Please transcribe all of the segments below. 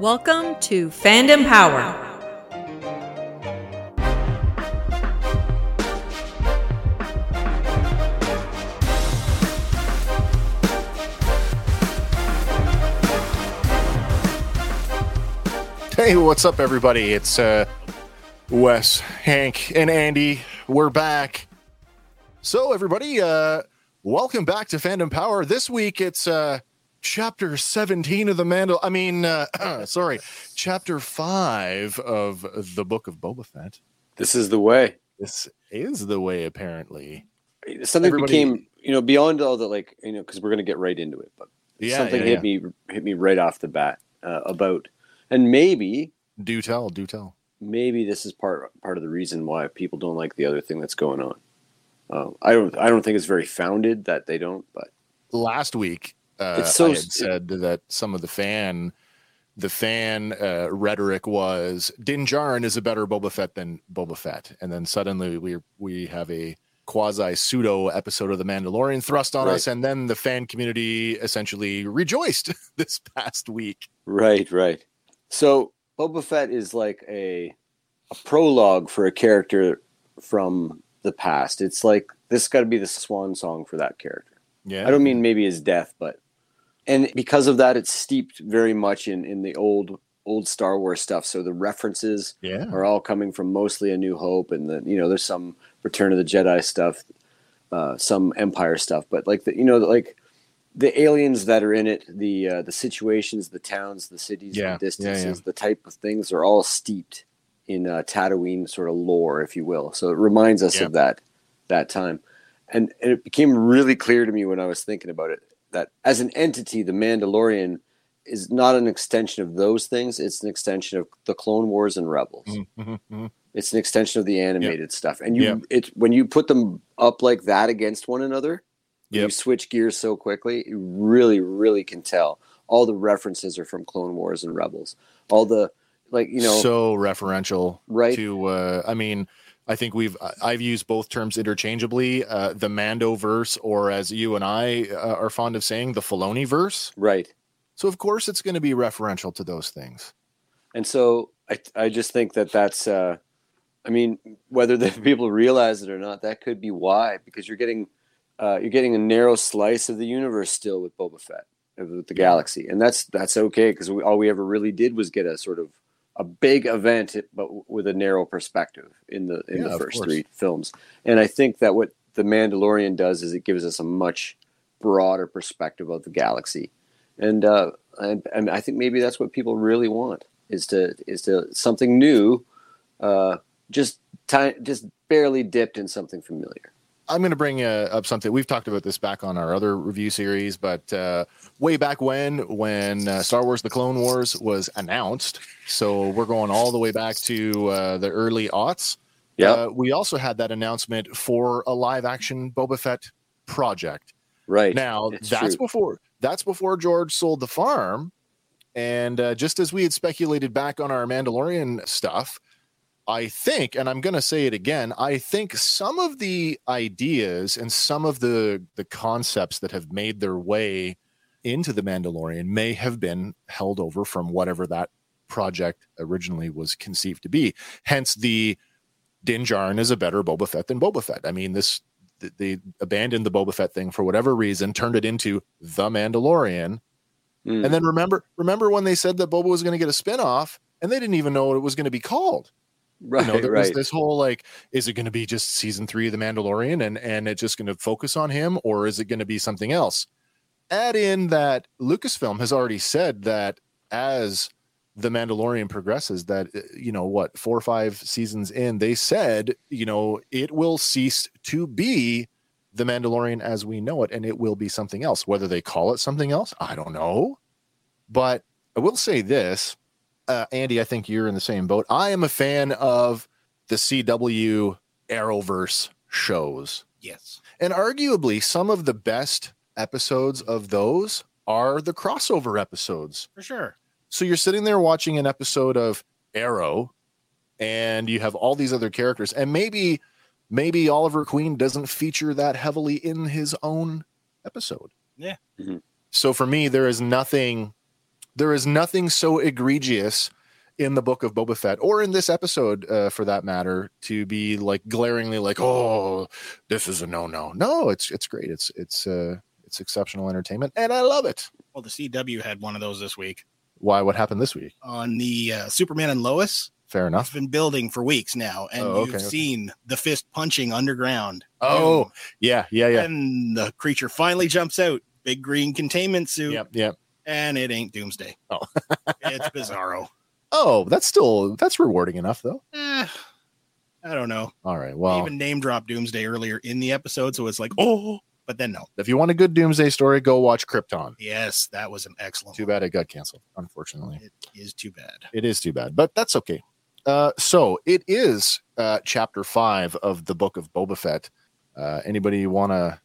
Welcome to Fandom Power. Hey, what's up, everybody? It's uh, Wes, Hank, and Andy. We're back. So, everybody, uh, welcome back to Fandom Power. This week, it's uh, chapter 17 of the Mandal. I mean, uh, sorry, chapter 5 of the book of Boba Fett. This is the way. This is the way, apparently. Something Everybody- became, you know, beyond all the like, you know, because we're gonna get right into it. But Yeah, something yeah, hit yeah. me, hit me right off the bat uh, about, and maybe, Do tell, do tell. maybe this is part part of the reason why people don't like the other thing that's going on. Uh, I don't, I don't think it's very founded that they don't, but Last week, uh, It's so I had said that some of the fan, the fan uh, rhetoric was Din Djarin is a better Boba Fett than Boba Fett, and then suddenly we we have a quasi pseudo episode of The Mandalorian thrust on Right. us, and then the fan community essentially rejoiced this past week. right, right. So Boba Fett is like a a prologue for a character from the past. It's like this got to be the swan song for that character. Yeah, I don't mean maybe his death, but and because of that, it's steeped very much in in the old old Star Wars stuff. So the references yeah, are all coming from mostly A New Hope, and the you know there's some Return of the Jedi stuff, uh, some Empire stuff, but like the you know like the aliens that are in it, the uh, the situations, the towns, the cities, Yeah, the distances, yeah. the type of things are all steeped in uh, Tatooine sort of lore, if you will. So it reminds us of that that time, and, and it became really clear to me when I was thinking about it that as an entity, the Mandalorian is not an extension of those things; it's an extension of the Clone Wars and Rebels. Mhm, mhm. It's an extension of the animated stuff, and you Yep. it when you put them up like that against one another, you switch gears so quickly. You really, really can tell. All the references are from Clone Wars and Rebels. All the like, you know, so referential right? to uh i mean i think we've i've used both terms interchangeably uh the mando verse or as you and i uh, are fond of saying the Filoni verse. Right. so of course it's going to be referential to those things. And so I, I just think that that's, uh, I mean, whether the people realize it or not, that could be why, because you're getting, uh, you're getting a narrow slice of the universe still with Boba Fett, uh, with the galaxy, and that's that's okay because all we ever really did was get a sort of a big event, but with a narrow perspective in the in Yeah, the first three films. And I think that what the Mandalorian does is it gives us a much broader perspective of the galaxy, and uh, and, and I think maybe that's what people really want is to is to something new, uh, just ti- just barely dipped in something familiar. I'm going to bring uh, up something. We've talked about this back on our other review series but uh way back when when uh, star wars the clone wars was announced. So we're going all the way back to uh, the early aughts. Yeah, uh, we also had that announcement for a live action boba fett project. Right. Now It's that's true. before that's before George sold the farm, and uh, just as we had speculated back on our Mandalorian stuff, I think, and I'm going to say it again, I think some of the ideas and some of the the concepts that have made their way into the Mandalorian may have been held over from whatever that project originally was conceived to be. Hence the Din Djarin is a better Boba Fett than Boba Fett. I mean, this they abandoned the Boba Fett thing for whatever reason, turned it into the Mandalorian. Mm. And then remember, remember when they said that Boba was going to get a spinoff, and they didn't even know what it was going to be called. Right, you know, there was right. this whole like, is it going to be just season three of The Mandalorian and and it's just going to focus on him, or is it going to be something else? Add in that Lucasfilm has already said that as The Mandalorian progresses, that uh, you know what, four or five seasons in, they said you know it will cease to be The Mandalorian as we know it, and it will be something else. Whether they call it something else, I don't know, but I will say this uh, Andy, I think you're in the same boat. I am a fan of the CW Arrowverse shows. Yes. And arguably, some of the best episodes of those are the crossover episodes. For sure. So you're sitting there watching an episode of Arrow, and you have all these other characters, and maybe maybe Oliver Queen doesn't feature that heavily in his own episode. Yeah. Mhm. So for me, there is nothing there is nothing so egregious in the book of Boba Fett or in this episode uh, for that matter to be like glaringly like oh this is a no no no it's it's great. It's it's uh it's exceptional entertainment and I love it. Well, the CW had one of those this week. Why what happened this week? On the uh, Superman and Lois. fair It's enough been building for weeks now, and Oh, okay, you've okay. seen the fist punching underground. Oh, yeah yeah yeah. And the creature finally jumps out, big green containment suit, yep yep and it ain't Doomsday. Oh. it's Bizarro. oh that's still that's rewarding enough though Eh, I don't know. all right well even name dropped Doomsday earlier in the episode, so it's like, oh, but then no. if you want a good doomsday story go watch Krypton Yes, that was an excellent. too bad it got canceled unfortunately It is too bad. It is too bad, but that's okay. Uh, so it is uh, chapter five of the book of Boba Fett. Uh, anybody want to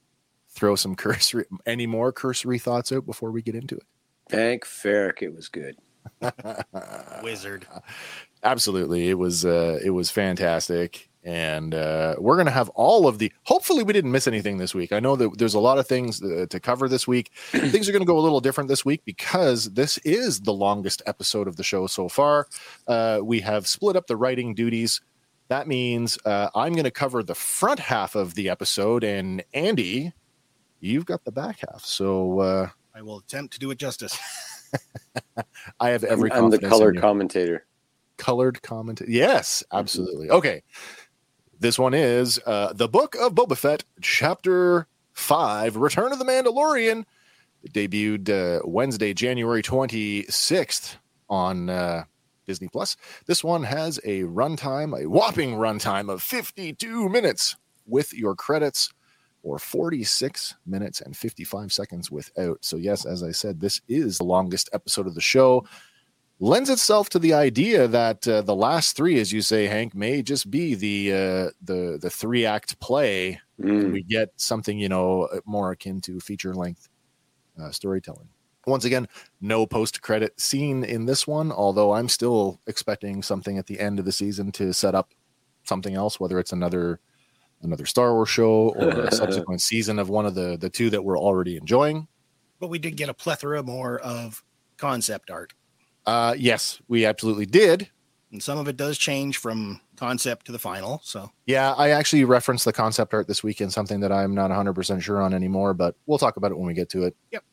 throw some cursory, any more cursory thoughts out before we get into Thank Ferrick, it was good. Wizard. Absolutely, it was uh, it was fantastic, and uh, we're gonna have all of the. Hopefully, we didn't miss anything this week. I know that there's a lot of things uh, to cover this week. things are gonna go a little different this week because this is the longest episode of the show so far. Uh, we have split up the writing duties. That means uh, I'm gonna cover the front half of the episode, and Andy, you've got the back half. So uh, I will attempt to do it justice. I have every. I'm the confidence in color commentator. colored comment. Yes, absolutely. Okay. This one is uh, the Book of Boba Fett, Chapter 5, Return of the Mandalorian. It debuted uh, Wednesday, January 26th on uh, Disney Plus. This one has a runtime, a whopping runtime of 52 minutes with your credits, or 46 minutes and 55 seconds without. So, yes, as I said, this is the longest episode of the show lends itself to the idea that uh, the last three, as you say, Hank, may just be the uh, the the three act play. Mm. We get something you know more akin to feature length uh, storytelling. Once again, no post credit scene in this one, although I'm still expecting something at the end of the season to set up something else, whether it's another another Star Wars show or a subsequent season of one of the the two that we're already enjoying. But we did get a plethora more of concept art. Uh, yes, we absolutely did. And some of it does change from concept to the final. So Yeah, I actually referenced the concept art this weekend, something that I'm not 100% sure on anymore, but we'll talk about it when we get to it. Yep.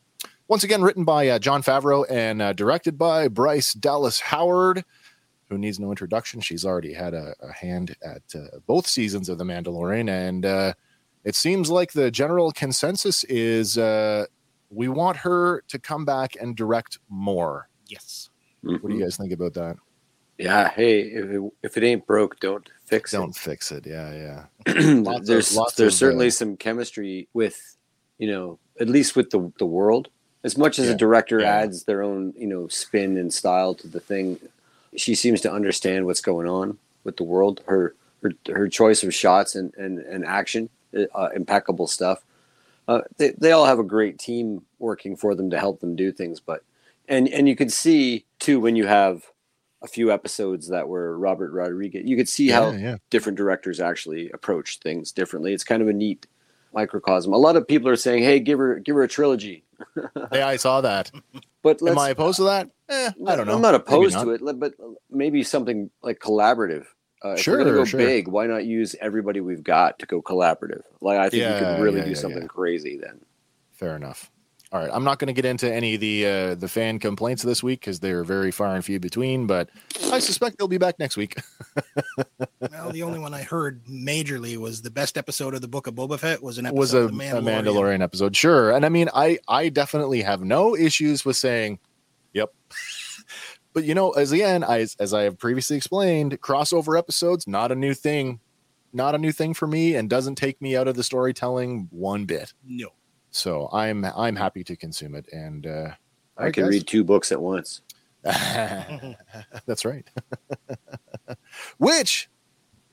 Once again, written by uh, Jon Favreau and uh, directed by Bryce Dallas Howard, who needs no introduction. She's already had a, a hand at uh, both seasons of The Mandalorian. And uh, it seems like the general consensus is uh, we want her to come back and direct more. yes. What do you guys think about that? Yeah. Hey, if it, if it ain't broke, don't fix it. Don't fix it. Yeah, yeah. it. Lots of- there's lots there's of, certainly uh, some chemistry with, you know, at least with the the world. As much as Yeah. a director Yeah. adds their own, you know, spin and style to the thing, she seems to understand what's going on with the world. Her her her choice of shots and and, and action, uh, impeccable stuff. Uh, they they all have a great team working for them to help them do things, but and and you could see too when you have a few episodes that were Robert Rodriguez, you could see how yeah, yeah. different directors actually approach things differently. It's kind of a neat microcosm. A lot of people are saying, "Hey, give her give her a trilogy." Yeah, I saw that. But let's, Am I opposed to that? Eh, I don't know. I'm not opposed not. to it, but maybe something like collaborative. Uh, if Sure, we're gonna go sure. big, why not use everybody we've got to go collaborative? Like I think Yeah, you could really yeah, do yeah, something crazy then. Fair enough. All right, I'm not going to get into any of the uh, the fan complaints this week because they're very far and few between. But I suspect they'll be back next week. Well, the only one I heard majorly was the best episode of the Book of Boba Fett was an episode was a, of the a Mandalorian. Mandalorian episode, sure. And I mean, I I definitely have no issues with saying, "Yep." but you know, as again, I as I have previously explained, crossover episodes not a new thing, not a new thing for me, and doesn't take me out of the storytelling one bit. No. So I'm I'm happy to consume it, and uh, I can read two books at once. That's right. Which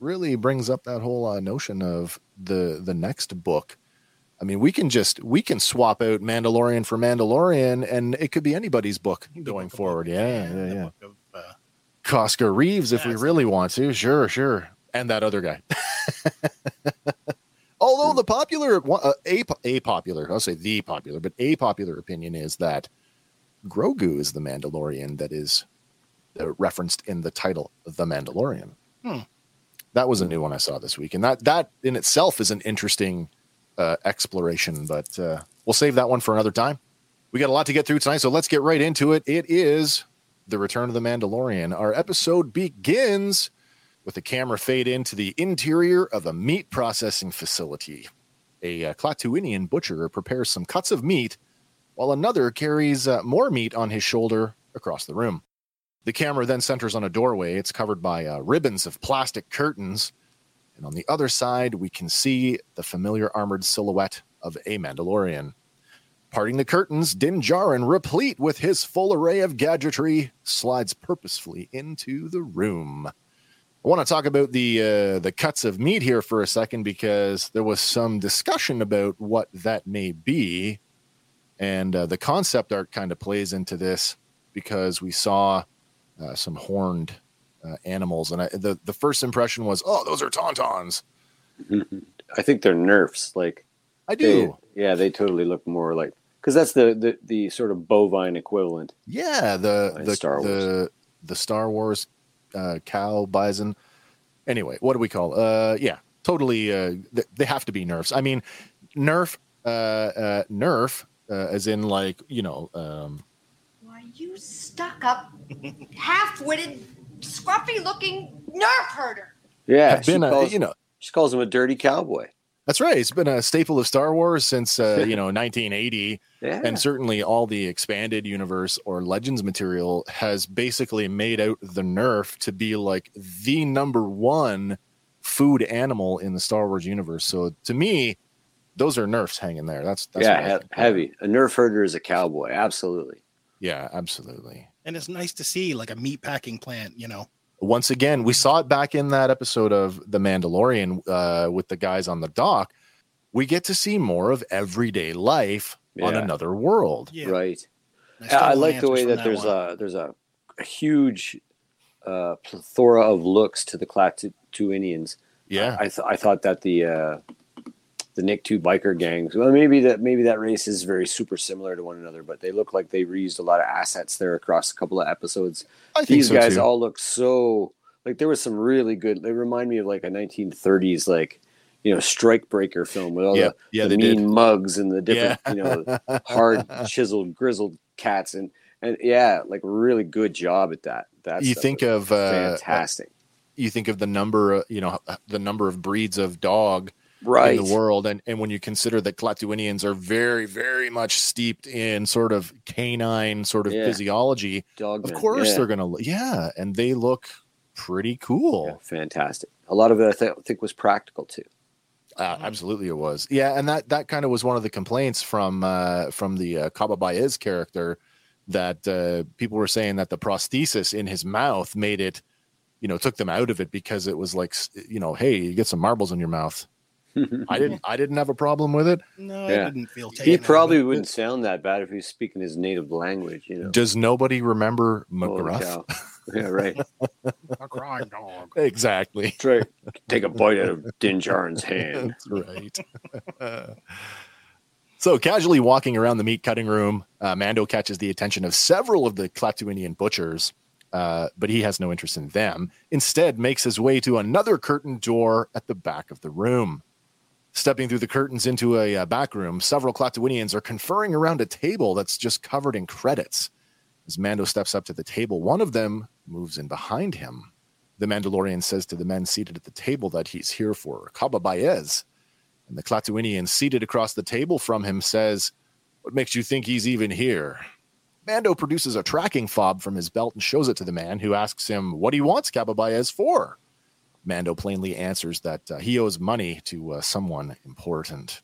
really brings up that whole uh, notion of the the next book. I mean, we can just we can swap out Mandalorian for Mandalorian, and it could be anybody's book going Book forward. Boba- Yeah, yeah, yeah. Book of, uh, Costco Reeves, if we That's- really want to, sure, sure, and that other guy. Although the popular, uh, a, a popular, I'll say the popular, but a popular opinion is that Grogu is the Mandalorian that is uh, referenced in the title, The Mandalorian. Hmm. That was a new one I saw this week, and that that in itself is an interesting uh, exploration. But uh, we'll save that one for another time. We got a lot to get through tonight, so let's get right into it. It is the Return of the Mandalorian. Our episode begins with a camera fade into the interior of a meat processing facility. A uh, butcher prepares some cuts of meat, while another carries uh, more meat on his shoulder across the room. The camera then centers on a doorway. It's covered by uh, ribbons of plastic curtains. And on the other side, we can see the familiar armored silhouette of a Mandalorian. Parting the curtains, Din Djarin, replete with his full array of gadgetry, slides purposefully into the room. I want to talk about the uh, the cuts of meat here for a second because there was some discussion about what that may be, and uh, the concept art kind of plays into this because we saw uh, some horned uh, animals, and I, the the first impression was, oh, those are tauntauns. I think they're nerfs. Like I they, do, yeah, they totally look more like because that's the, the the sort of bovine equivalent. yeah. The the Star Wars. the the Star Wars uh, cow bison. Anyway, what do we call? Uh, yeah, totally. Uh, th- they have to be nerfs. I mean, nerf, uh, uh, nerf, uh, as in like you know, um, Why, you stuck up, half witted, scruffy looking nerf herder. Yeah, have she been a, calls, you know. she calls him a dirty cowboy. That's right. It's been a staple of Star Wars since uh, you know 1980. Yeah, and certainly all the expanded universe or legends material has basically made out the nerf to be like the number one food animal in the star wars universe so to me those are nerfs hanging there that's, that's yeah, he- heavy. A nerf herder is a cowboy. Absolutely. yeah absolutely and it's nice to see like a meat packing plant, you know. Once again we saw it back in that episode of the mandalorian uh, with the guys on the dock we get to see more of everyday life on another world Yeah. Right. I I, stole I my like the way from that, there's one. a there's a, a huge uh, plethora of looks to the Klatooinians. yeah I th- I thought that the uh, the Nikto biker gangs. Well, maybe that maybe that race is very super similar to one another, but they look like they reused a lot of assets there across a couple of episodes. i think These so guys too. all look so like there was some really good. They remind me of like a 1930s like you know strike breaker film with all the, yeah the mean did mugs and the different yeah you know hard chiseled grizzled cats and and yeah like really good job at that. That's you think of uh, fantastic. you think of the number uh, you know the number of breeds of dog right. in the world and and when you consider that Klatooinians are very very much steeped in sort of canine sort of Yeah. physiology Dogman. of course yeah. they're gonna yeah and they look pretty cool Yeah, fantastic. A lot of it I th- think was practical too. Uh, absolutely, it was. Yeah, and that that kind of was one of the complaints from uh, from the uh, Kaba Baiz character that uh, people were saying that the prosthesis in his mouth made it, you know, took them out of it because it was like, you know, hey, you get some marbles in your mouth. I didn't I didn't have a problem with it. No, Yeah. I didn't feel taken. he probably it. wouldn't sound that bad if he was speaking his native language, you know. Does nobody remember McGruff? yeah, right. a crying dog. Exactly. Try take a bite out of Din Djarin's hand. That's right. so, casually walking around the meat cutting room, uh, Mando catches the attention of several of the Klatooinian butchers, uh, but he has no interest in them. Instead, makes his way to another curtain door at the back of the room. Stepping through the curtains into a uh, back room, several Klaatuinians are conferring around a table that's just covered in credits. As Mando steps up to the table, one of them moves in behind him. The Mandalorian says to the men seated at the table that he's here for Kaba Baiz. And the Klatooinian seated across the table from him says, What makes you think he's even here? Mando produces a tracking fob from his belt and shows it to the man, who asks him what he wants Kaba Baiz for. Mando plainly answers that uh, he owes money to uh, someone important.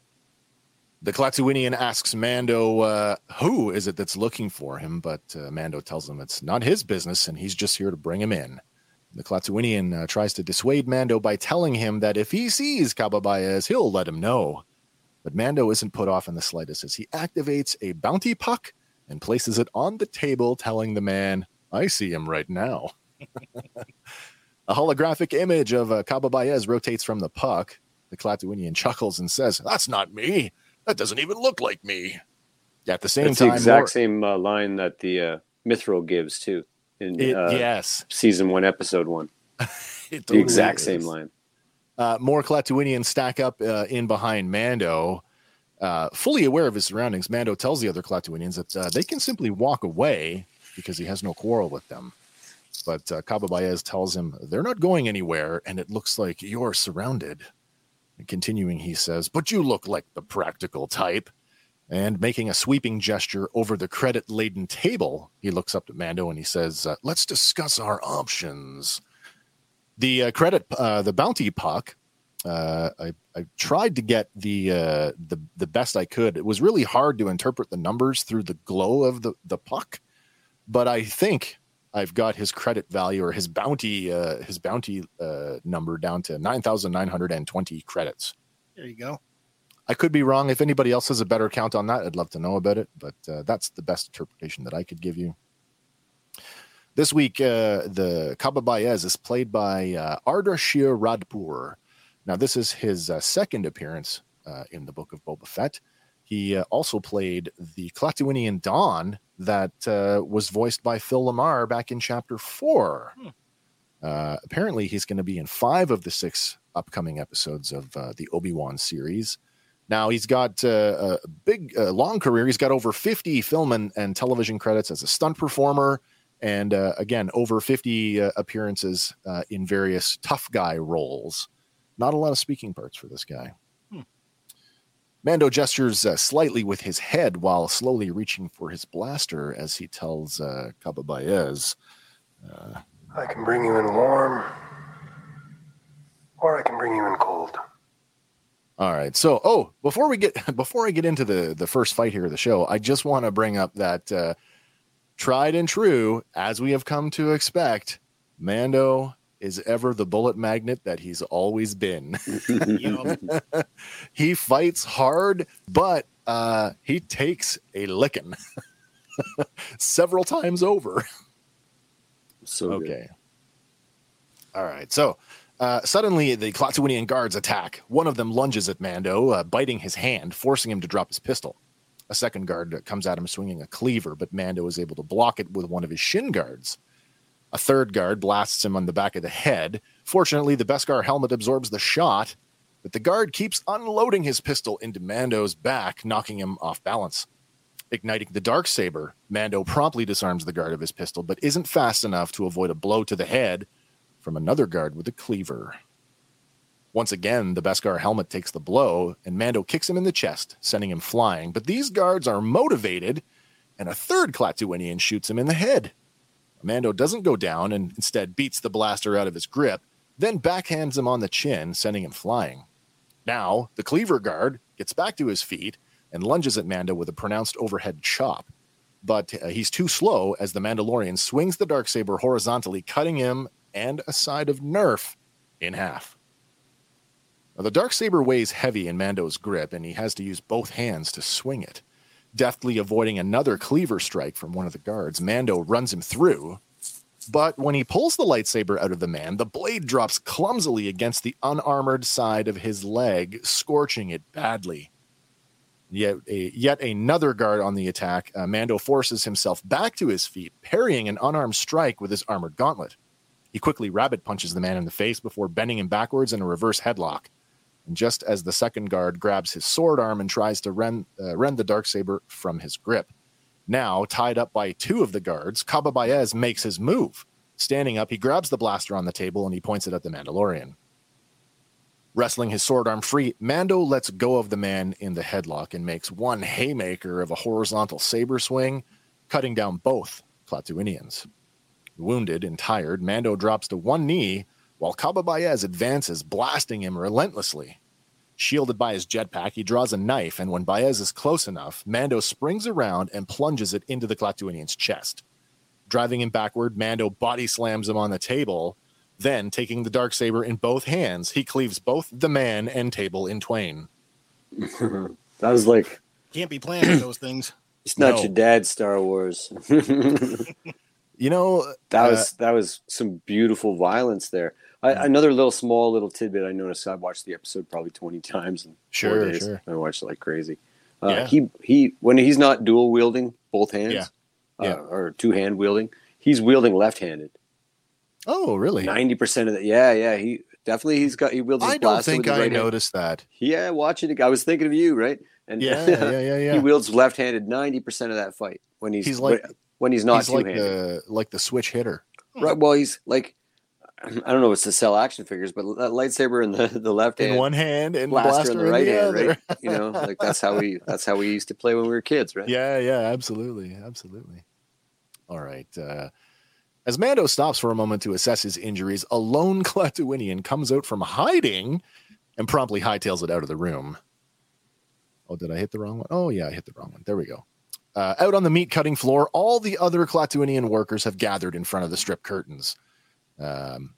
The Klatooinian asks Mando, uh, who is it that's looking for him? But uh, Mando tells him it's not his business and he's just here to bring him in. The Klatooinian uh, tries to dissuade Mando by telling him that if he sees Kaba Baiz, he'll let him know. But Mando isn't put off in the slightest as he activates a bounty puck and places it on the table, telling the man, I see him right now. a holographic image of uh, Kaba Baiz rotates from the puck. The Klatooinian chuckles and says, That's not me. That doesn't even look like me. At the same That's time, the exact more- same uh, line that the uh, Mythrol gives too in It- uh, yes, season one, episode one. it The exact is. same line. Uh, more Klatooinians stack up uh, in behind Mando. Uh, fully aware of his surroundings, Mando tells the other Klatooinians that uh, they can simply walk away because he has no quarrel with them. But uh, Kaba Baiz tells him they're not going anywhere, and it looks like you're surrounded. And continuing, he says, But you look like the practical type. And making a sweeping gesture over the credit laden table, he looks up to Mando and he says, uh, Let's discuss our options. The uh, credit, uh, the bounty puck, uh, I, I tried to get the, uh, the the best I could. It was really hard to interpret the numbers through the glow of the, the puck, but I think I've got his credit value or his bounty uh, his bounty uh, number down to nine thousand nine hundred and twenty credits. There you go. I could be wrong. If anybody else has a better count on that, I'd love to know about it. But uh, that's the best interpretation that I could give you. This week, uh, the Kaba Baiz is played by uh, Ardeshir Radpour. Now, this is his uh, second appearance uh, in the Book of Boba Fett. He uh, also played the Klatooinian Don that uh, was voiced by Phil LaMarr back in Chapter Four. Hmm. Uh, apparently, he's going to be in five of the six upcoming episodes of uh, the Obi Wan series. Now he's got uh, a big, uh, long career. He's got over 50 film and, and television credits as a stunt performer, and uh, again, over 50 uh, appearances uh, in various tough guy roles. Not a lot of speaking parts for this guy. Mando gestures uh, slightly with his head while slowly reaching for his blaster as he tells uh, Kaba Baiz, uh, I can bring you in warm, or I can bring you in cold. All right. So, oh, before we get before I get into the the first fight here of the show, I just want to bring up that uh, tried and true, as we have come to expect, Mando is ever the bullet magnet that he's always been. He fights hard, but uh, he takes a licking several times over. So good. Okay. All right. So uh, suddenly the Klatooinian guards attack. One of them lunges at Mando, uh, biting his hand, forcing him to drop his pistol. A second guard comes at him swinging a cleaver, but Mando is able to block it with one of his shin guards. A third guard blasts him on the back of the head. Fortunately, the Beskar helmet absorbs the shot, but the guard keeps unloading his pistol into Mando's back, knocking him off balance. Igniting the dark saber, Mando promptly disarms the guard of his pistol, but isn't fast enough to avoid a blow to the head from another guard with a cleaver. Once again, the Beskar helmet takes the blow, and Mando kicks him in the chest, sending him flying. But these guards are motivated, and a third Klatooinian shoots him in the head. Mando doesn't go down and instead beats the blaster out of his grip, then backhands him on the chin, sending him flying. Now, the cleaver guard gets back to his feet and lunges at Mando with a pronounced overhead chop. But uh, he's too slow as the Mandalorian swings the Darksaber horizontally, cutting him and a side of Nerf in half. Now, the Darksaber weighs heavy in Mando's grip, and he has to use both hands to swing it. Deftly avoiding another cleaver strike from one of the guards, Mando runs him through. But when he pulls the lightsaber out of the man, the blade drops clumsily against the unarmored side of his leg, scorching it badly. Yet, a, yet another guard on the attack, uh, Mando forces himself back to his feet, parrying an unarmed strike with his armored gauntlet. He quickly rabbit punches the man in the face before bending him backwards in a reverse headlock. And just as the second guard grabs his sword arm and tries to rend, uh, rend the Darksaber from his grip. Now, tied up by two of the guards, Kaba Baiz makes his move. Standing up, he grabs the blaster on the table and he points it at the Mandalorian. Wrestling his sword arm free, Mando lets go of the man in the headlock and makes one haymaker of a horizontal saber swing, cutting down both Klatooinians. Wounded and tired, Mando drops to one knee while Kaba Baiz advances, blasting him relentlessly. Shielded by his jetpack, he draws a knife, and when Baiz is close enough, Mando springs around and plunges it into the Klatooinian's chest. Driving him backward, Mando body slams him on the table. Then, taking the dark saber in both hands, he cleaves both the man and table in twain. that was like Can't be planning those things. it's not No. your dad's Star Wars. You know, that uh, was that was some beautiful violence there. I, another little small little tidbit I noticed. I watched the episode probably twenty times in four Sure, days. sure. I watched it like crazy. Uh, Yeah. He he when he's not dual wielding both hands, Yeah. Uh, Yeah. or two hand wielding, he's wielding left handed. oh, really? Ninety percent of that. Yeah, yeah. He definitely he's got he wields his I don't think with I right hand. noticed that. Yeah, watching it. I was thinking of you, right? And Yeah, yeah, yeah, yeah. he wields left handed ninety percent of that fight when he's, He's like- when he's not He's like the like the switch hitter. Right. Well, he's like, I don't know. If it's to sell action figures, but that lightsaber in the, the left In hand, one hand and blaster, blaster, in the right hand, other. right? You know, like that's how we that's how we used to play when we were kids, right? Yeah, yeah, absolutely, absolutely. All right. Uh, as Mando stops for a moment to assess his injuries, a lone Klatooinian comes out from hiding and promptly hightails it out of the room. Oh, did I hit the wrong one? Oh, yeah, I hit the wrong one. There we go. Uh, out on the meat cutting floor, all the other Klatooinian workers have gathered in front of the strip curtains. Um,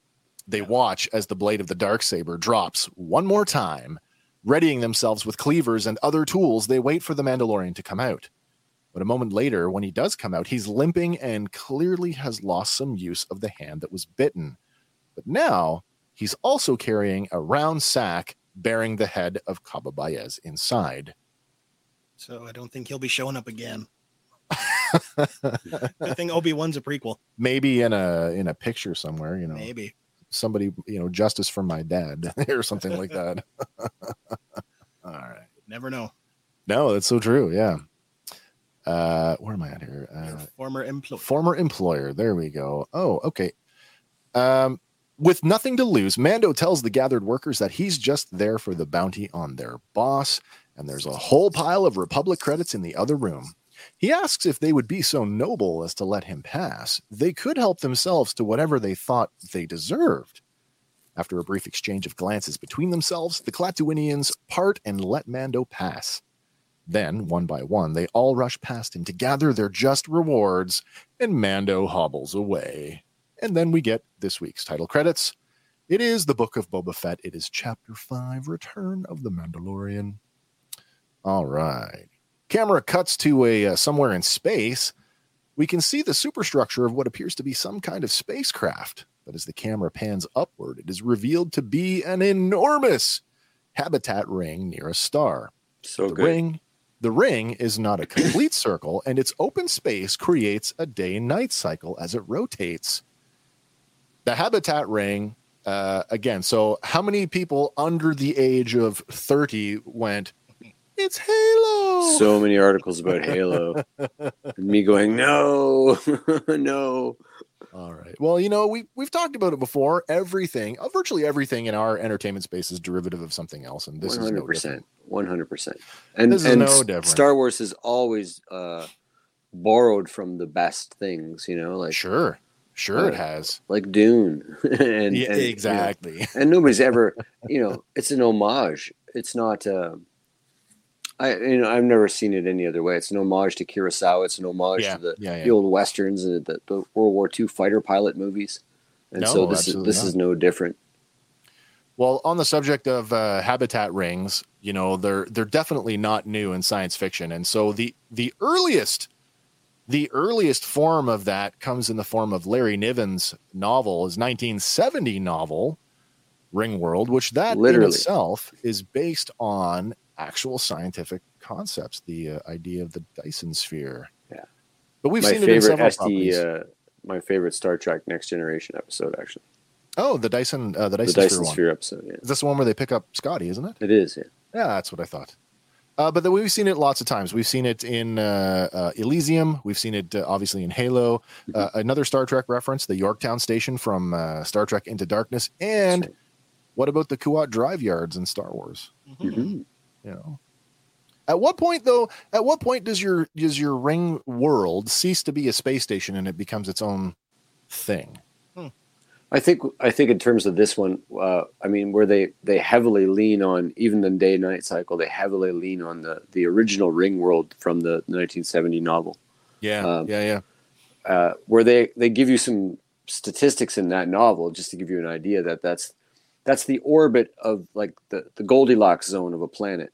they watch as the blade of the dark saber drops one more time, readying themselves with cleavers and other tools. They wait for the Mandalorian to come out. But a moment later, when he does come out, he's limping and clearly has lost some use of the hand that was bitten. But now he's also carrying a round sack bearing the head of Kaba Baiz inside. So I don't think he'll be showing up again. I think Obi Wan's a prequel. Maybe in a in a picture somewhere, you know, Maybe. Somebody, you know, justice for my dad or something like that. All right. Never know. No, that's so true. Yeah. Uh, where am I at here? Uh, Former employee. former employer. There we go. Oh, okay. Um, with nothing to lose, Mando tells the gathered workers that he's just there for the bounty on their boss, and there's a whole pile of Republic credits in the other room. He asks if they would be so noble as to let him pass. They could help themselves to whatever they thought they deserved. After a brief exchange of glances between themselves, the Klatooinians part and let Mando pass. Then, one by one, they all rush past him to gather their just rewards, and Mando hobbles away. And then we get this week's title credits. It is the Book of Boba Fett. It is Chapter 5 Return of the Mandalorian. All right. Camera cuts to a uh, somewhere in space. We can see the superstructure of what appears to be some kind of spacecraft. But as the camera pans upward, it is revealed to be an enormous habitat ring near a star. So the good. ring the ring is not a complete circle and its open space creates a day night cycle as it rotates the habitat ring uh, again so how many people under the age of 30 went it's halo So many articles about Halo, and me going, no, no. all right well you know we, we've talked about it before everything uh, virtually everything in our entertainment space is derivative of something else and this One is no hundred percent, different. one hundred percent. And This is and no S- different. Star Wars is always uh, borrowed from the best things, you know, like sure sure it Uh, has like Dune, and, yeah, and, you know, exactly and nobody's ever, you know, it's an homage. It's not. Uh, I you know I've never seen it any other way. It's an homage to Kurosawa. It's an homage yeah, to the, yeah, yeah. the old westerns, and the, the World War II fighter pilot movies. And so this is this not. is no different. Well, on the subject of uh, habitat rings, you know, they're they're definitely not new in science fiction, and so the the earliest the earliest form of that comes in the form of Larry Niven's novel, his 1970 novel Ringworld, which that in itself is based on actual scientific concepts, the uh, idea of the Dyson sphere. Yeah. but we've my seen it in several SD, properties. uh, my favorite Star Trek Next Generation episode, actually, oh, the Dyson, uh, the the Dyson, Dyson sphere. Sphere episode. Yeah, Is this the one where they pick up Scotty? Isn't it? it is. Yeah. Yeah, that's what I thought. Uh, but then we've seen it lots of times. We've seen it in uh, uh, Elysium. We've seen it uh, obviously in Halo. Uh, another Star Trek reference, the Yorktown station from uh, Star Trek Into Darkness. And what about the Kuat Drive yards in Star Wars? Mhm. You know, at what point though? At what point does your does your ring world cease to be a space station and it becomes its own thing? I think I think in terms of this one, uh, I mean, where they they heavily lean on even the day night cycle, they heavily lean on the the original Ring world from the 1970 novel, Yeah, Um, yeah, yeah. uh, where they they give you some statistics in that novel just to give you an idea that that's that's the orbit of like the the Goldilocks zone of a planet.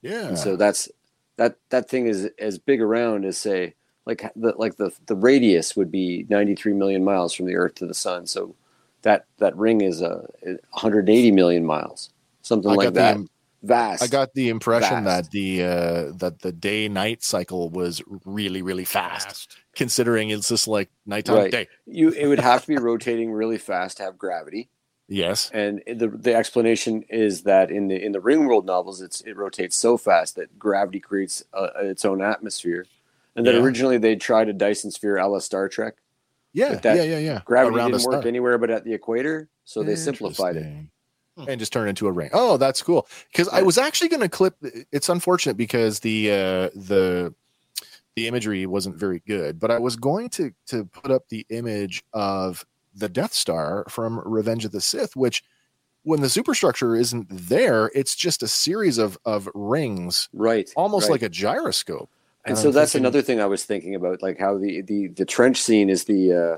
Yeah. And so that's that that thing is as big around as say like the like the the radius would be 93 million miles from the earth to the sun so that that ring is uh, 180 million miles something I like got the that vast I got the impression Vast. that the uh, that the day night cycle was really really fast, Fast. considering it's just like nighttime Right. day. you it would have to be rotating really fast to have gravity Yes. and the the explanation is that in the in the ring world novels it's it rotates so fast that gravity creates uh, its own atmosphere and then Yeah. originally they tried a Dyson sphere a la Star Trek Yeah. But that yeah. Yeah. Yeah. gravity Around didn't work anywhere but at the equator so they simplified it and just turn into a ring. Oh, that's cool. Because I was actually going to clip. It's unfortunate because the uh, the the imagery wasn't very good, but I was going to to put up the image of the Death Star from Revenge of the Sith, which when the superstructure isn't there, it's just a series of of rings, right almost right. like a gyroscope. and and so I'm that's thinking- another thing i was thinking about like how the the the trench scene is the uh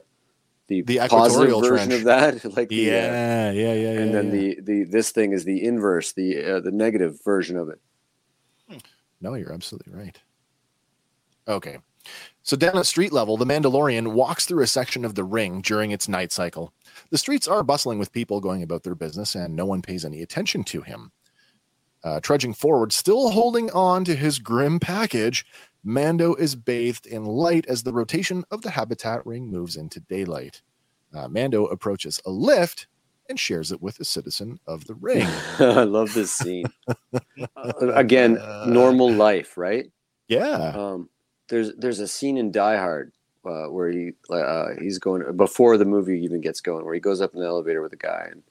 the, The positive equatorial version trench. of that like the, uh, Yeah, yeah, yeah, yeah. and then yeah. the the this thing is the inverse the uh, the negative version of it No, you're absolutely right. Okay. So down at street level, the Mandalorian walks through a section of the ring during its night cycle. The streets are bustling with people going about their business, and no one pays any attention to him. Uh, trudging forward, still holding on to his grim package, Mando is bathed in light as the rotation of the habitat ring moves into daylight. Uh, Mando approaches a lift and shares it with a citizen of the ring. i love this scene Uh, again normal life right Yeah. um there's there's a scene in die hard uh, where he uh, he's going before the movie even gets going where he goes up in the elevator with a guy and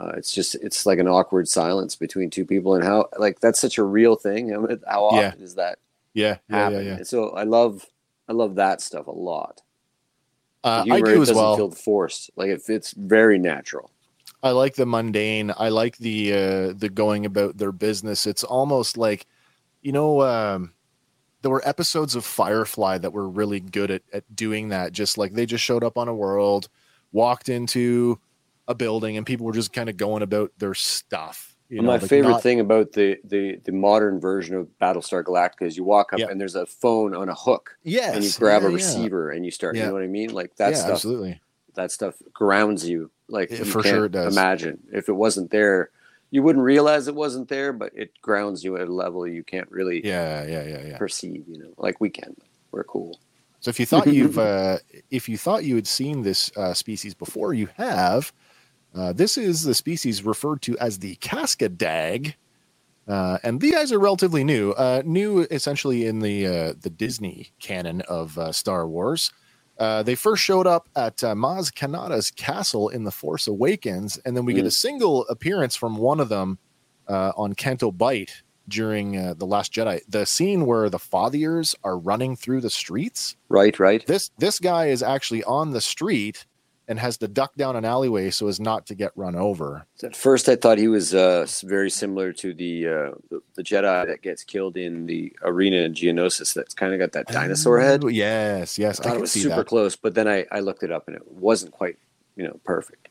uh, it's just it's like an awkward silence between two people and how like that's such a real thing I mean, how Yeah. often is that Yeah. Yeah. happen Yeah. yeah. So i love i love that stuff a lot Uh, I do it as doesn't well. feel forced like it, it's very natural I like the mundane. I like the uh the going about their business. It's almost like you know um there were episodes of Firefly that were really good at at doing that. Just like they just showed up on a world, walked into a building and people were just kind of going about their stuff. You know, my like favorite not- thing about the, the the modern version of Battlestar Galactica is you walk up Yeah. and there's a phone on a hook Yes. and you grab yeah, a yeah. receiver and you start. Yeah. You know what I mean? Like that yeah, stuff. absolutely. That stuff grounds you. Like Yeah, you for can't sure it does. Imagine if it wasn't there, you wouldn't realize it wasn't there, but it grounds you at a level you can't really Yeah, yeah, yeah, yeah. perceive. You know, like we can. We're cool. So if you thought you've uh, if you thought you had seen this uh, species before, you have. Uh, this is the species referred to as the Cascadag, uh, and these guys are relatively new. Uh, new, essentially, in the uh, the Disney canon of uh, Star Wars. Uh, they first showed up at uh, Maz Kanata's castle in The Force Awakens, and then we get a single appearance from one of them uh, on Canto Bight during uh, the Last Jedi. The scene where the Fathiers are running through the streets. Right, right. This this guy is actually on the street and has to duck down an alleyway so as not to get run over. At first, I thought he was uh, very similar to the, uh, the the Jedi that gets killed in the arena in Geonosis. That's kind of got that dinosaur head. Oh, Yes, yes, I I, thought can it was super that. close, but then I, I looked it up and it wasn't quite, you know, perfect.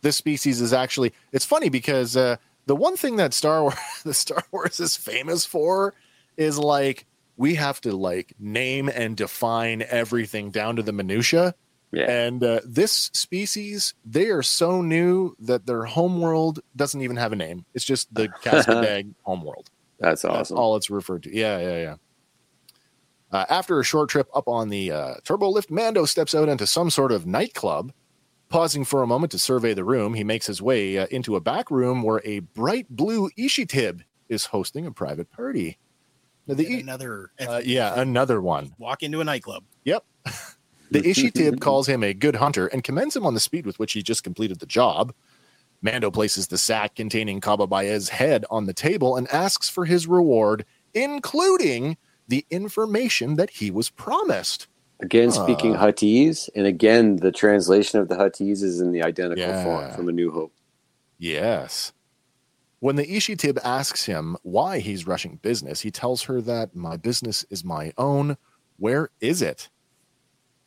This species is actually it's funny because uh, the one thing that Star Wars the Star Wars is famous for is like we have to like name and define everything down to the minutia. Yeah. And uh, this species, they are so new that their homeworld doesn't even have a name. It's just the Cascadag homeworld. That's That's awesome. all it's referred to. Yeah, yeah, yeah. Uh, after a short trip up on the uh, turbo lift, Mando steps out into some sort of nightclub. Pausing for a moment to survey the room, he makes his way uh, into a back room where a bright blue Ishitib is hosting a private party. Now, the Yet another uh, yeah, another one. walk into a nightclub. Yep. The Ishitib calls him a good hunter and commends him on the speed with which he just completed the job. Mando places the sack containing Kaba Baiz's head on the table and asks for his reward, including the information that he was promised. Again, speaking. Huttese, and again, the translation of the Huttese is in the identical Yeah. font from A New Hope. Yes. When the Ishitib asks him why he's rushing business, he tells her that my business is my own. Where is it?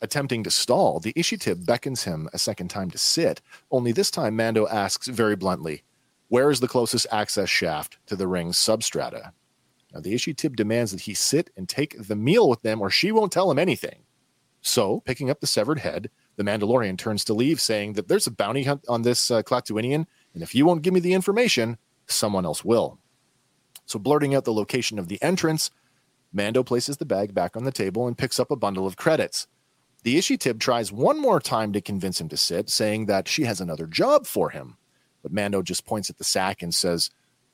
Attempting to stall, the Ishi Tib beckons him a second time to sit, only this time Mando asks very bluntly, Where is the closest access shaft to the ring's substrata? Now, the Ishi Tib demands that he sit and take the meal with them, or she won't tell him anything. So, picking up the severed head, the Mandalorian turns to leave, saying that there's a bounty hunt on this uh, Klatooinian, and if you won't give me the information, someone else will. So, blurting out the location of the entrance, Mando places the bag back on the table and picks up a bundle of credits. The Ishi Tib tries one more time to convince him to sit, saying that she has another job for him. But Mando just points at the sack and says,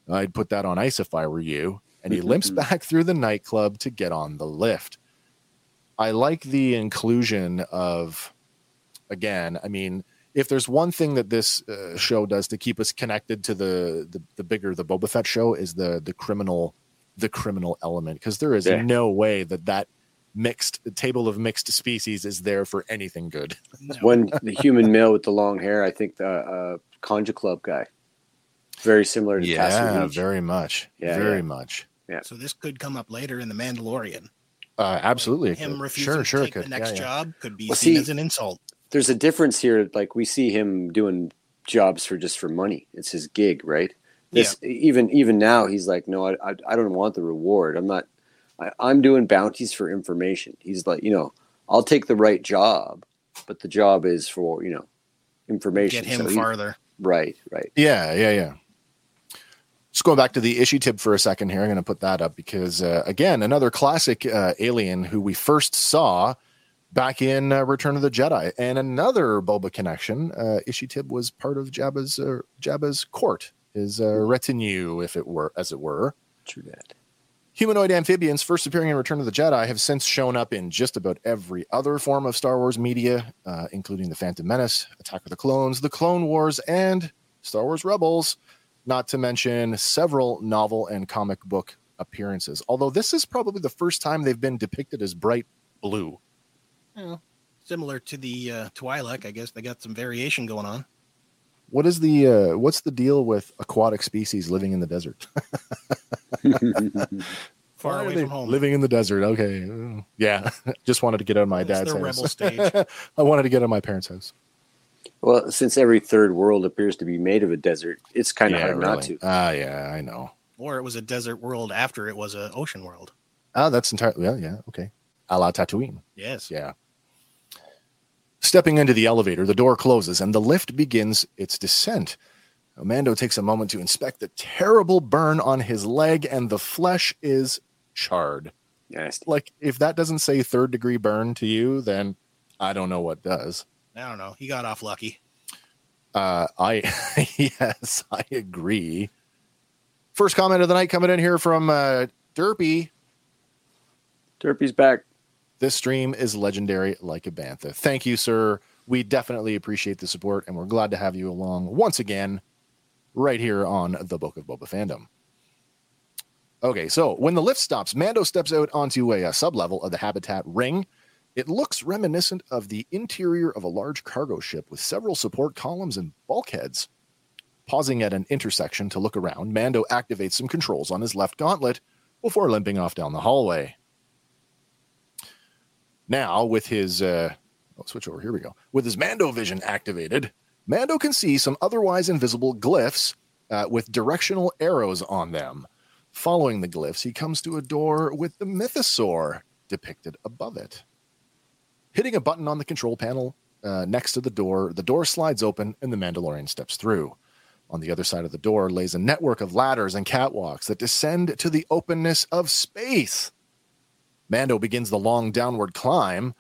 I'd put that on ice if I were you. And he limps back through the nightclub to get on the lift. I like the inclusion of, again, I mean, if there's one thing that this uh, show does to keep us connected to the, the the bigger the Boba Fett show is the the criminal the criminal element because there is Yeah. no way that that mixed table of mixed species is there for anything good. No. One, the human male with the long hair, I think the uh, Kanjiklub guy. Very similar to Tasu Leech. very much, Yeah, very yeah. much. Yeah. So this could come up later in the Mandalorian. Uh, absolutely, it Him could. refusing sure, sure, to it take could. the next Yeah, yeah. job could be Well, seen see- as an insult. There's a difference here. Like we see him doing jobs for just for money. It's his gig, right? This even even now he's like, no, I I, I don't want the reward. I'm not. I, I'm doing bounties for information. He's like, you know, I'll take the right job, but the job is for you know information. Get him So he- farther. right, right. Yeah, yeah, yeah. Just going back to the Ishi Tib for a second here. I'm going to put that up because, uh, again, another classic uh, alien who we first saw back in uh, Return of the Jedi, and another Boba connection. Uh, Ishi Tib was part of Jabba's uh, Jabba's court, his uh, retinue, if it were, as it were. True that. Humanoid amphibians, first appearing in Return of the Jedi, have since shown up in just about every other form of Star Wars media, uh, including The Phantom Menace, Attack of the Clones, The Clone Wars, and Star Wars Rebels, not to mention several novel and comic book appearances. Although this is probably the first time they've been depicted as bright blue. Similar to the uh, Twi'lek, I guess they got some variation going on. What is the uh, what's the deal with aquatic species living in the desert? Far away from home. Living in the desert. Okay. Uh, Yeah. Just wanted to get out of my It's dad's house. rebel stage. I wanted to get out of my parents' house. Well, since every third world appears to be made of a desert, it's kind of hard not to. Ah, yeah, I know. Or it was a desert world after it was an ocean world. Oh, that's entirely well, yeah, okay. A la Tatooine. Yes. Yeah. Stepping into the elevator, the door closes and the lift begins its descent. Mando takes a moment to inspect the terrible burn on his leg, and the flesh is charred. Nasty. Like, if that doesn't say third degree burn to you, then I don't know what does. I don't know. He got off lucky. Uh, I, yes, I agree. First comment of the night coming in here from uh, Derpy. Derpy's back. This stream is legendary like a bantha. Thank you, sir. We definitely appreciate the support, and we're glad to have you along once again, right here on the Book of Boba fandom. Okay, so when the lift stops, Mando steps out onto a, uh sublevel of the habitat ring. It looks reminiscent of the interior of a large cargo ship with several support columns and bulkheads. Pausing at an intersection to look around, Mando activates some controls on his left gauntlet before limping off down the hallway. Now, with his uh, oh, switch over. Here we go. With his Mando vision activated, Mando can see some otherwise invisible glyphs uh, with directional arrows on them. Following the glyphs, he comes to a door with the mythosaur depicted above it. Hitting a button on the control panel uh, next to the door, the door slides open and the Mandalorian steps through. On the other side of the door lays a network of ladders and catwalks that descend to the openness of space. Mando begins the long downward climb,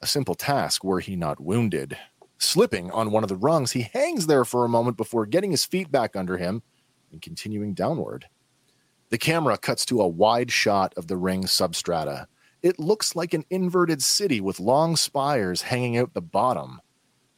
a simple task were he not wounded. Slipping on one of the rungs, he hangs there for a moment before getting his feet back under him and continuing downward. The camera cuts to a wide shot of the ring substrata. It looks like an inverted city with long spires hanging out the bottom.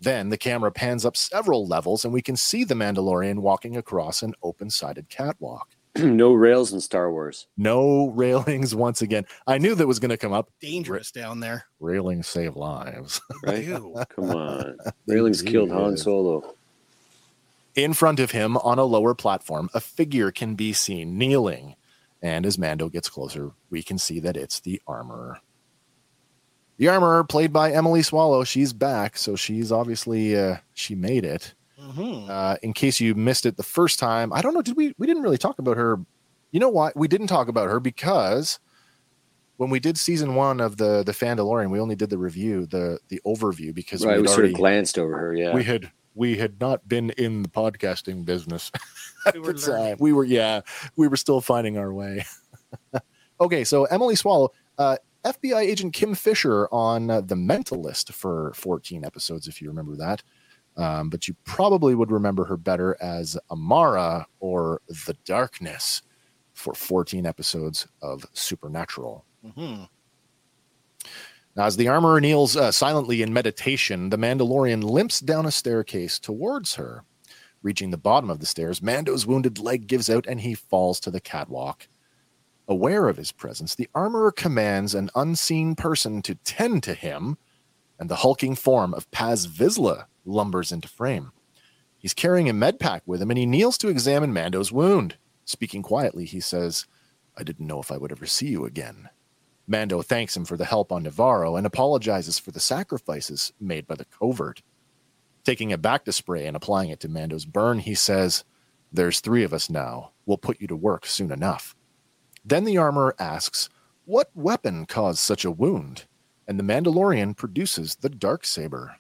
Then the camera pans up several levels and we can see the Mandalorian walking across an open sided catwalk. no rails in Star Wars. No railings once again. I knew that was going to come up. Dangerous down there. Railings save lives. Right? Come on. Railings killed Han Solo. In front of him on a lower platform, a figure can be seen kneeling. And as Mando gets closer, we can see that it's the armorer. The armorer, played by Emily Swallow, she's back. So she's obviously, uh, she made it. Mhm. Uh, in case you missed it the first time, I don't know, did we? We didn't really talk about her. You know why We didn't talk about her because when we did season one of the the Fandalorian, we only did the review, the the overview because Right. we We sort already of glanced over her. Yeah. we had we had not been in the podcasting business at We were the time. learning. We were yeah, we were still finding our way. okay, so Emily Swallow, uh, FBI agent Kim Fischer on uh, The Mentalist for 14 episodes, if you remember that. Um, but you probably would remember her better as Amara or The Darkness for 14 episodes of Supernatural. Mm-hmm. Now, as the armorer kneels uh, silently in meditation, the Mandalorian limps down a staircase towards her. Reaching the bottom of the stairs, Mando's wounded leg gives out and he falls to the catwalk. Aware of his presence, the armorer commands an unseen person to tend to him, and the hulking form of Paz Vizsla lumbers into frame. He's carrying a med pack with him, and he kneels to examine Mando's wound. Speaking quietly, he says, I didn't know if I would ever see you again. Mando thanks him for the help on Navarro and apologizes for the sacrifices made by the covert. Taking a bacta spray and applying it to Mando's burn, he says, There's three of us now. We'll put you to work soon enough. Then the armorer asks, What weapon caused such a wound? And the Mandalorian produces the dark saber.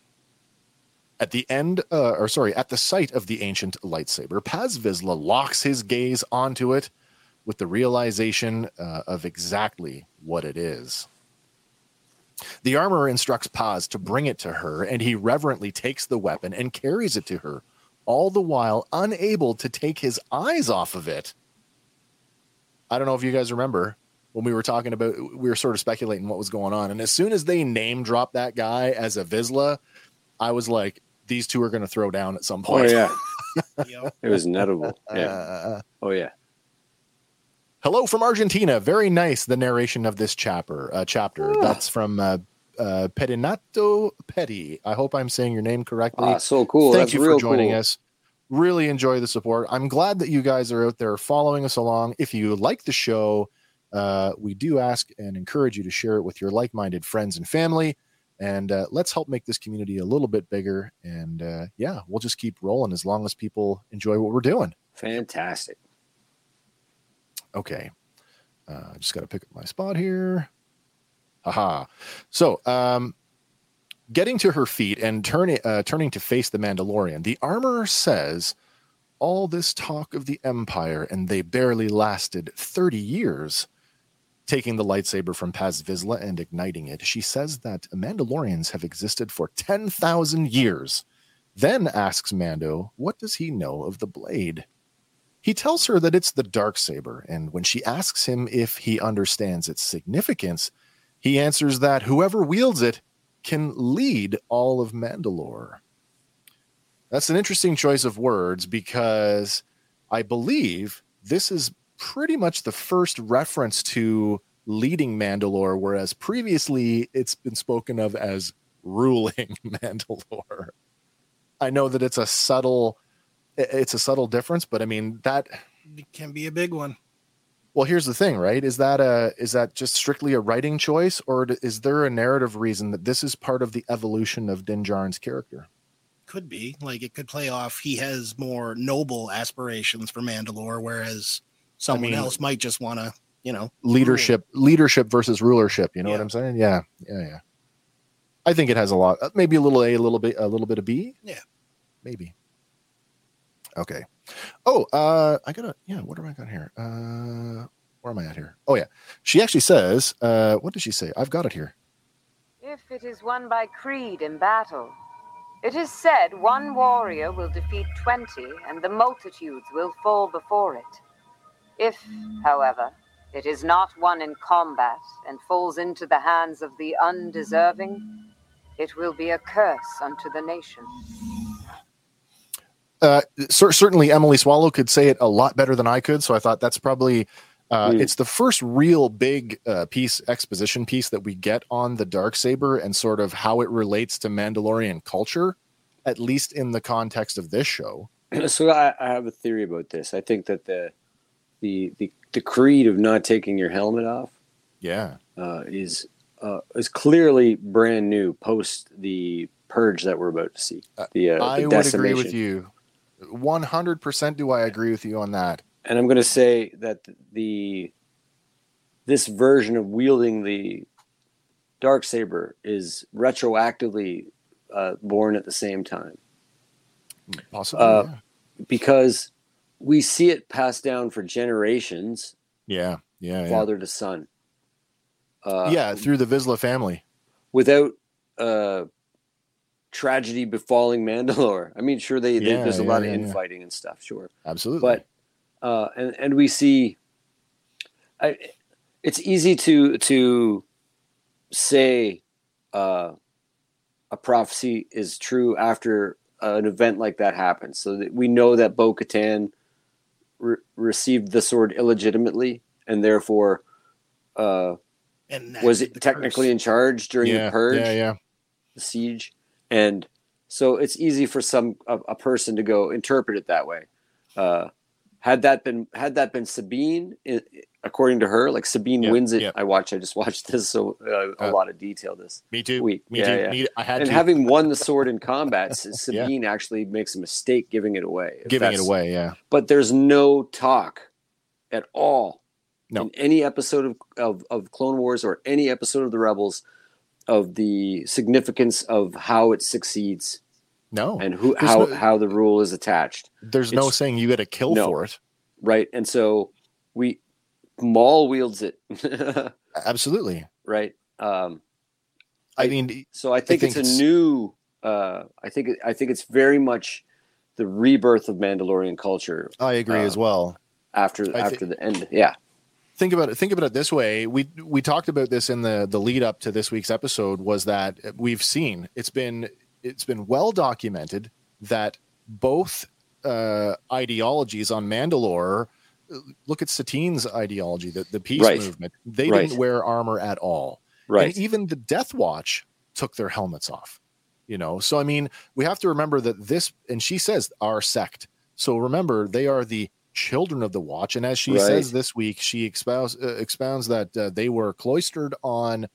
At the end, uh, or sorry, at the sight of the ancient lightsaber, Paz Vizsla locks his gaze onto it with the realization uh, of exactly what it is. The armorer instructs Paz to bring it to her, and he reverently takes the weapon and carries it to her, all the while unable to take his eyes off of it. I don't know if you guys remember when we were talking about, we were sort of speculating what was going on. And as soon as they name dropped that guy as a Vizsla, I was like, these two are going to throw down at some Oh point. yeah. It was inedible. Yeah. Uh, Oh yeah. Hello from Argentina. Very nice. The narration of this chapter. Uh, chapter. That's from uh, uh, Pedinato Petty. I hope I'm saying your name correctly. Ah, so cool. Thank That's you real for joining cool. us. Really enjoy the support. I'm glad that you guys are out there following us along. If you like the show, uh, we do ask and encourage you to share it with your like-minded friends and family. And uh, let's help make this community a little bit bigger. And uh, yeah, we'll just keep rolling as long as people enjoy what we're doing. Fantastic. Okay. Uh, I just got to pick up my spot here. Haha. So, um, getting to her feet and turning uh, turning to face the Mandalorian, the armorer says, "All this talk of the Empire, and they barely lasted thirty years." Taking the lightsaber from Paz Vizsla and igniting it, she says that Mandalorians have existed for ten thousand years. Then asks Mando, "What does he know of the blade?" He tells her that it's the dark saber, and when she asks him if he understands its significance, he answers that whoever wields it can lead all of Mandalore. That's an interesting choice of words because I believe this is pretty much the first reference to leading Mandalore, whereas previously it's been spoken of as ruling Mandalore. I know that it's a subtle it's a subtle difference, but I mean that It can be a big one. well, here's the thing, right? Is that a is that just strictly a writing choice, or is there a narrative reason that this is part of the evolution of Din Djarin's character? Could be. Like it could play off he has more noble aspirations for Mandalore, whereas someone mean- else might just want to, you know, Leadership, leadership versus rulership. You know what I'm saying? Yeah, yeah, yeah. I think it has a lot. uh, Maybe a little A, a little bit, a little bit of B. Yeah. maybe. Okay. Oh, uh, I got a Yeah, what have I got here? Uh, where am I at here? Oh yeah, she actually says. Uh, what does she say? I've got it here. If it is won by creed in battle, it is said one warrior will defeat twenty, and the multitudes will fall before it. If, however, it is not won in combat and falls into the hands of the undeserving, it will be a curse unto the nation. Uh, cer- certainly, Emily Swallow could say it a lot better than I could. So I thought that's probably uh, Hmm. it's the first real big uh, piece exposition piece that we get on the dark saber and sort of how it relates to Mandalorian culture, at least in the context of this show. so I, I have a theory about this. I think that the the the, the creed of not taking your helmet off Yeah, uh, is uh, is clearly brand new post the purge that we're about to see. The, uh, I the would agree with you. One hundred percent. Do I agree with you on that? And I'm going to say that the this version of wielding the dark saber is retroactively uh, born at the same time. Possibly. Uh, because we see it passed down for generations, yeah, yeah, yeah. father to son. Uh, yeah, through the Vizsla family. without uh, tragedy befalling Mandalore. I mean, sure, they, they Yeah, there's a yeah, lot yeah, of yeah. infighting and stuff, sure, Absolutely. but uh, and and we see, I, it's easy to to say uh, a prophecy is true after an event like that happens. So that we know that Bo Katan re- received the sword illegitimately, and therefore uh, And was it technically curse. in charge during yeah, the purge, yeah, yeah. the siege, and so it's easy for some a, a person to go interpret it that way. Uh, had that been had that been Sabine, i according to her, like Sabine Yeah, wins it. yeah. I watch. I just watched this, so uh, a Uh, lot of detail. This Me too. week. Me Yeah, too. yeah. Me- I had and to having won the sword in combat, Sabine actually makes a mistake giving it away. giving it away. Yeah. But there's no talk at all No. in any episode of, of, of Clone Wars or any episode of the Rebels of the significance of how it succeeds No. and who There's how no- how the rule is attached, There's no saying you get a kill No. for it. right? And so we Maul wields it, Absolutely. right? Um, I, I- mean, so I think, think it's a new. Uh, I think I think it's very much the rebirth of Mandalorian culture I agree as well. after I after the end. Yeah, Think about it. Think about it this way. We we talked about this in the the lead up to this week's episode. Was that we've seen it's been it's been well documented that both uh, ideologies on Mandalore. Look at Satine's ideology, the the peace Right. movement. They Right. didn't wear armor at all. right. And even the Death Watch took their helmets off. You know, so I mean, we have to remember that this, and she says our sect. So remember, they are the children of the Watch, and as she Right. says this week, she expounds uh, expounds that uh, they were cloistered on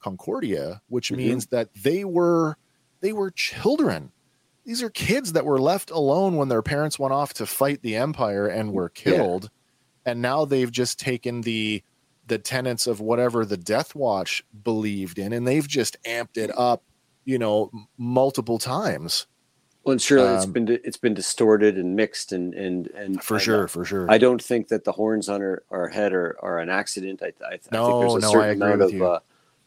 Concordia, which Mhm. means that they were they were children. These are kids that were left alone when their parents went off to fight the Empire and were Yeah. killed, and now they've just taken the the tenets of whatever the Death Watch believed in, and they've just amped it up, you know, multiple times. Well, and surely it's Um, been it's been distorted and mixed and and and For and, sure, for sure. I don't think that the horns on her, our head are, are an accident. I, I, I No, think there's a no, I certain agree amount of uh,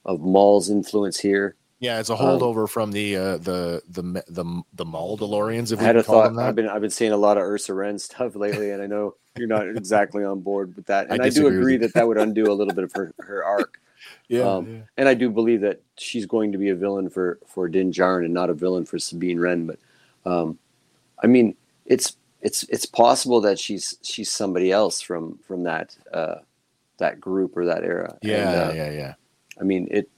of Maul's influence here. Yeah, it's a um, holdover from the uh, the the the the, the Maldalorians. If I had a call thought. them that. I've been I've been seeing a lot of Ursa Wren stuff lately, and I know you're not exactly on board with that. And I, do agree that that would undo a little bit of her, her arc. yeah, um, yeah. And I do believe that she's going to be a villain for for Din Djarin and not a villain for Sabine Wren. But um, I mean, it's it's it's possible that she's she's somebody else from from that uh, that group or that era. And, yeah, uh, yeah, yeah. I mean, it.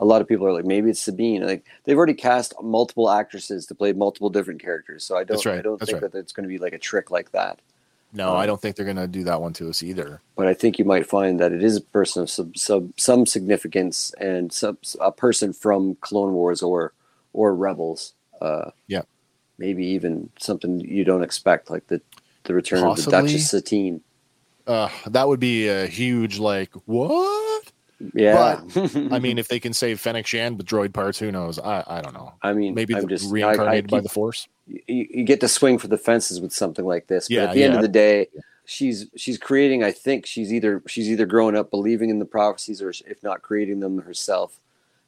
A lot of people are like, maybe it's Sabine. Like they've already cast multiple actresses to play multiple different characters, so I don't. Right, I don't that's think right. that it's going to be like a trick like that. No, um, I don't think they're gonna do that one to us either. But I think you might find that it is a person of some some, some significance and some a person from Clone Wars or or Rebels. Uh, Yeah. maybe even something you don't expect, like the the return of the Possibly. Duchess Satine. Uh, that would be a huge like what? Yeah, But I mean, if they can save Fennec Shand with droid parts, who knows? I I don't know. I mean, Maybe I'm just I- I reincarnated by the Force. you, you get to swing for the fences with something like this. But Yeah, at the end of the day, she's she's creating. I think she's either she's either growing up believing in the prophecies, or if not creating them herself.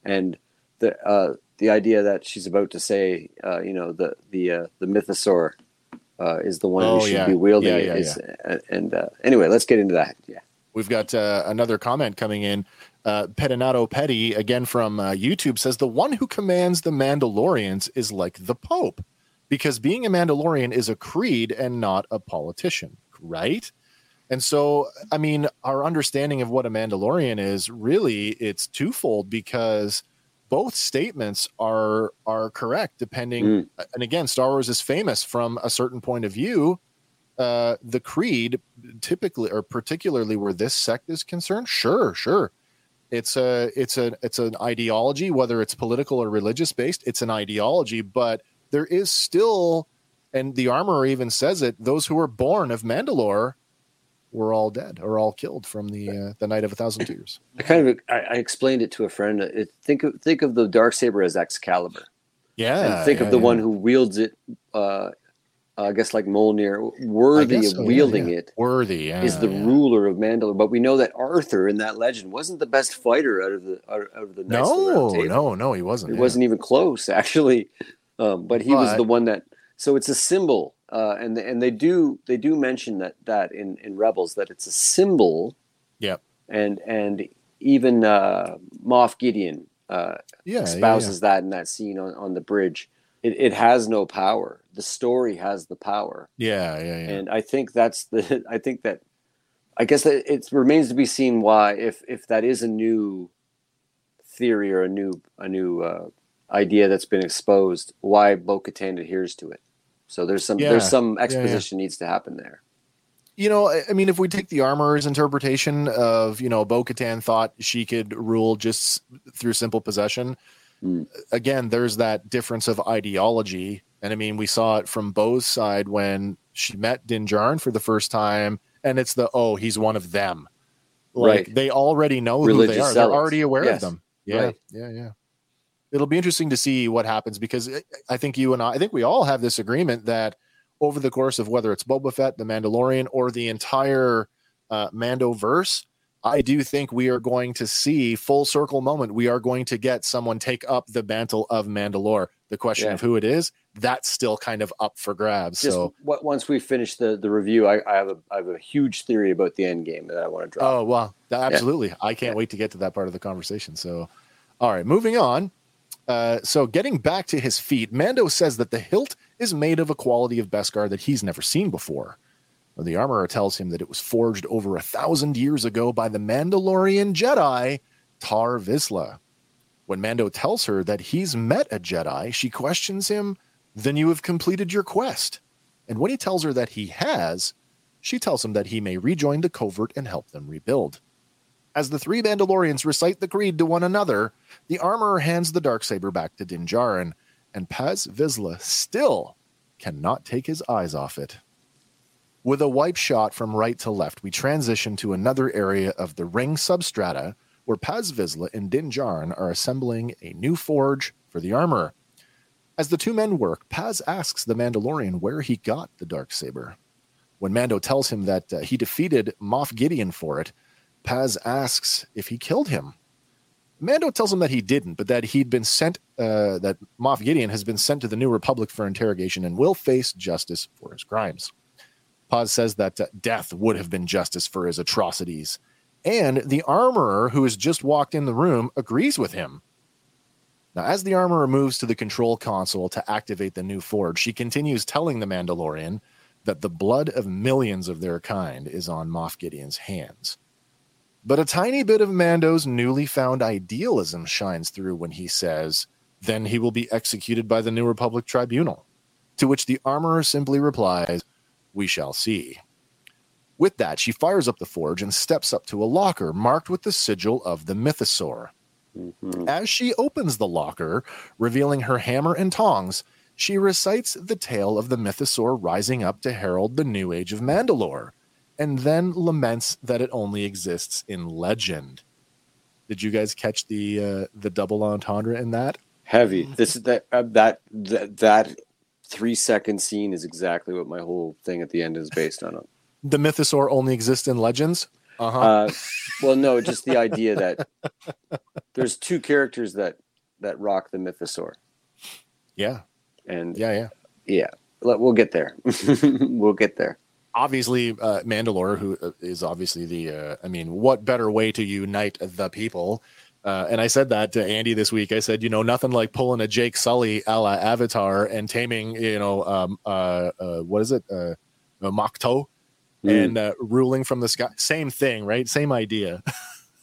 And the uh, the idea that she's about to say, uh, you know, the the uh, the mythosaur uh, is the one Oh, who should yeah. be wielding Yeah, it. yeah, It's- uh, and uh, anyway, let's get into that. Yeah. We've got uh, another comment coming in. Uh, Pedinato Petty, again from uh, YouTube, says the one who commands the Mandalorians is like the Pope, because being a Mandalorian is a creed and not a politician, right? And so, I mean, our understanding of what a Mandalorian is really it's twofold because both statements are are correct depending. Mm. And again, Star Wars is famous from a certain point of view. Uh, the creed, typically or particularly where this sect is concerned, sure, sure, it's a it's a it's an ideology, whether it's political or religious based. It's an ideology, but there is still, and the armorer even says it: those who were born of Mandalore were all dead or all killed from the uh, the night of a thousand tears. I kind of I, I explained it to a friend. It, think of think of the dark saber as Excalibur, Yeah, and think yeah, of the yeah. one who wields it. Uh, I guess like Mjolnir, worthy guess of so, yeah, wielding yeah. it worthy yeah, is the ruler of Mandalore. But we know that Arthur in that legend wasn't the best fighter out of the out, of the Knights of the No, no, no, he wasn't. It yeah. wasn't even close, actually. Um, but he was the one that. So it's a symbol, uh, and and they do they do mention that that in in Rebels that it's a symbol. Yep. And and even uh, Moff Gideon uh, espouses that in that scene on, on the bridge. It, it has no power. The story has the power, Yeah, yeah, yeah. and I think that's the. I think that. I guess that it remains to be seen why, if if that is a new theory or a new a new uh, idea that's been exposed, why Bo-Katan adheres to it. So there's some Yeah, there's some yeah, yeah. exposition needs to happen there. you know, I I mean, if we take the armorer's interpretation of, you know, Bo Katan thought she could rule just through simple possession, Mm. again, there's that difference of ideology. And I mean, we saw it from Bo's side when she met Din Djarin for the first time, and it's the, oh, he's one of them. Like Right. they already know who they Religious are. They're already aware Yes. of them. Yeah. Right. Yeah. Yeah. It'll be interesting to see what happens because I- I think you and I, I think we all have this agreement that over the course of whether it's Boba Fett, the Mandalorian, or the entire uh, Mando verse, I do think we are going to see full circle moment. We are going to get someone take up the mantle of Mandalore. The question Yeah. of who it is, that's still kind of up for grabs. Just so, what, once we finish the, the review, I, I have a I have a huge theory about the end game that I want to drop. oh well, th- absolutely. I can't wait to get to that part of the conversation. So, all right, moving on. Uh, so, getting back to his feet, Mando says that the hilt is made of a quality of Beskar that he's never seen before. The armorer tells him that it was forged over a thousand years ago by the Mandalorian Jedi Tar Vizsla. When Mando tells her that he's met a Jedi, she questions him, Then you have completed your quest. And when he tells her that he has, she tells him that he may rejoin the covert and help them rebuild. As the three Mandalorians recite the creed to one another, the armorer hands the Darksaber back to Din Djarin, and Paz Vizsla still cannot take his eyes off it. With a wipe shot from right to left, we transition to another area of the ring substrata where Paz Vizsla and Din Djarin are assembling a new forge for the armorer. As the two men work, Paz asks the Mandalorian where he got the dark saber. When Mando tells him that uh, he defeated Moff Gideon for it, Paz asks if he killed him. Mando tells him that he didn't, but that he'd been sent, uh, that Moff Gideon has been sent to the New Republic for interrogation and will face justice for his crimes. Paz says that uh, death would have been justice for his atrocities. And the armorer who has just walked in the room agrees with him. Now, as the armorer moves to the control console to activate the new forge, she continues telling the Mandalorian that the blood of millions of their kind is on Moff Gideon's hands. But a tiny bit of Mando's newly found idealism shines through when he says, Then he will be executed by the New Republic Tribunal. To which the armorer simply replies, We shall see. With that, she fires up the forge and steps up to a locker marked with the sigil of the Mythosaur. Mhm. As she opens the locker, revealing her hammer and tongs, she recites the tale of the mythosaur rising up to herald the new age of Mandalore, and then laments that it only exists in legend. Did you guys catch the uh, the double entendre in that? Heavy. This is that uh, that that that three second scene is exactly what my whole thing at the end is based on. The mythosaur only exists in legends. Uh-huh. Uh, well, no, just the idea that there's two characters that that rock the mythosaur, yeah, and yeah, yeah. yeah, let- we'll get there. we'll get there. obviously uh, Mandalore, who uh, obviously the, uh, I mean, what better way to unite the people? Uh, and I said that to Andy this week. I said, you know, nothing like pulling a Jake Sully a la Avatar and taming, you know, um, uh, uh, what is it, uh, a Makto, Mm. and uh, ruling from the sky. Same thing, right? Same idea.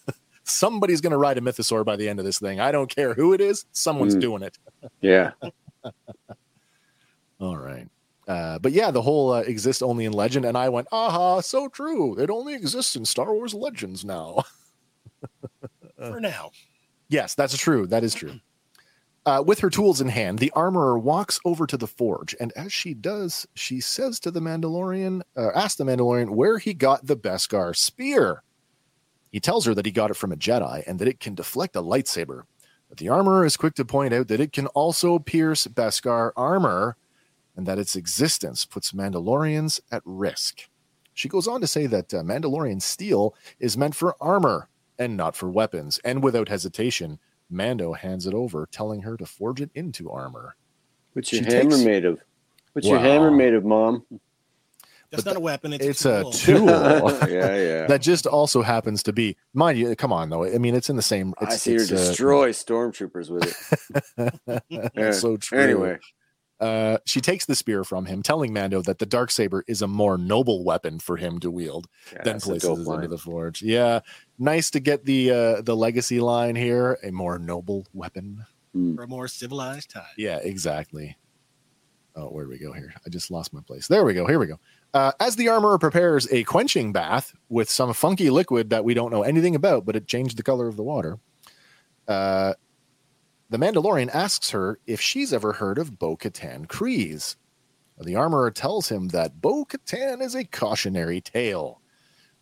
Somebody's going to ride a mythosaur by the end of this thing. I don't care who it is. Someone's Mm. doing it. Yeah. All right. Uh, but yeah, the whole uh, exists only in legend, and I went, aha, so true. It only exists in Star Wars Legends now. For now. yes, that's true. That is true. Uh, with her tools in hand, the armorer walks over to the forge, and as she does, she says to the Mandalorian, uh, asks the Mandalorian where he got the Beskar spear. He tells her that he got it from a Jedi and that it can deflect a lightsaber. But the armorer is quick to point out that it can also pierce Beskar armor and that its existence puts Mandalorians at risk. She goes on to say that uh, Mandalorian steel is meant for armor and not for weapons. And without hesitation, Mando hands it over, telling her to forge it into armor. What's your She hammer takes- made of? What's your hammer made of, Mom? That's But not a weapon. It's, It's a a tool. tool. yeah, yeah. that just also happens to be, mind you, come on though. I mean, it's in the same. It's, I see her it's, uh, destroy stormtroopers with it. Yeah. That's so true. Anyway, Uh, she takes the spear from him, telling Mando that the dark saber is a more noble weapon for him to wield. yeah, then that's places it into the forge. Yeah, nice to get the uh, the legacy line here. A more noble weapon. For a more civilized time. Yeah, exactly. Oh, where do we go here? I just lost my place. There we go. Here we go. Uh, as the armorer prepares a quenching bath with some funky liquid that we don't know anything about, but it changed the color of the water. Uh, the Mandalorian asks her if she's ever heard of Bo Katan Kryze. The armorer tells him that Bo Katan is a cautionary tale,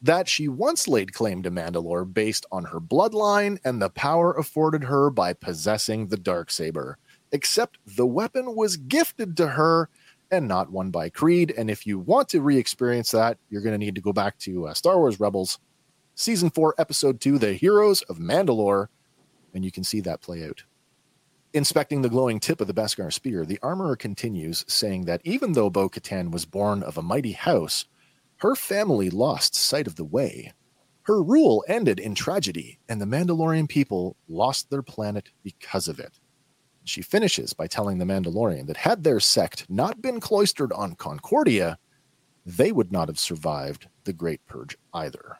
that she once laid claim to Mandalore based on her bloodline and the power afforded her by possessing the dark saber. Except the weapon was gifted to her and not won by Creed. And if you want to re-experience that, you're going to need to go back to uh, Star Wars Rebels, season four, episode two, "The Heroes of Mandalore," and you can see that play out. Inspecting the glowing tip of the Beskar spear, the armorer continues, saying that even though Bo Katan was born of a mighty house, her family lost sight of the way. Her rule ended in tragedy, and the Mandalorian people lost their planet because of it. She finishes by telling the Mandalorian that had their sect not been cloistered on Concordia, they would not have survived the Great Purge either.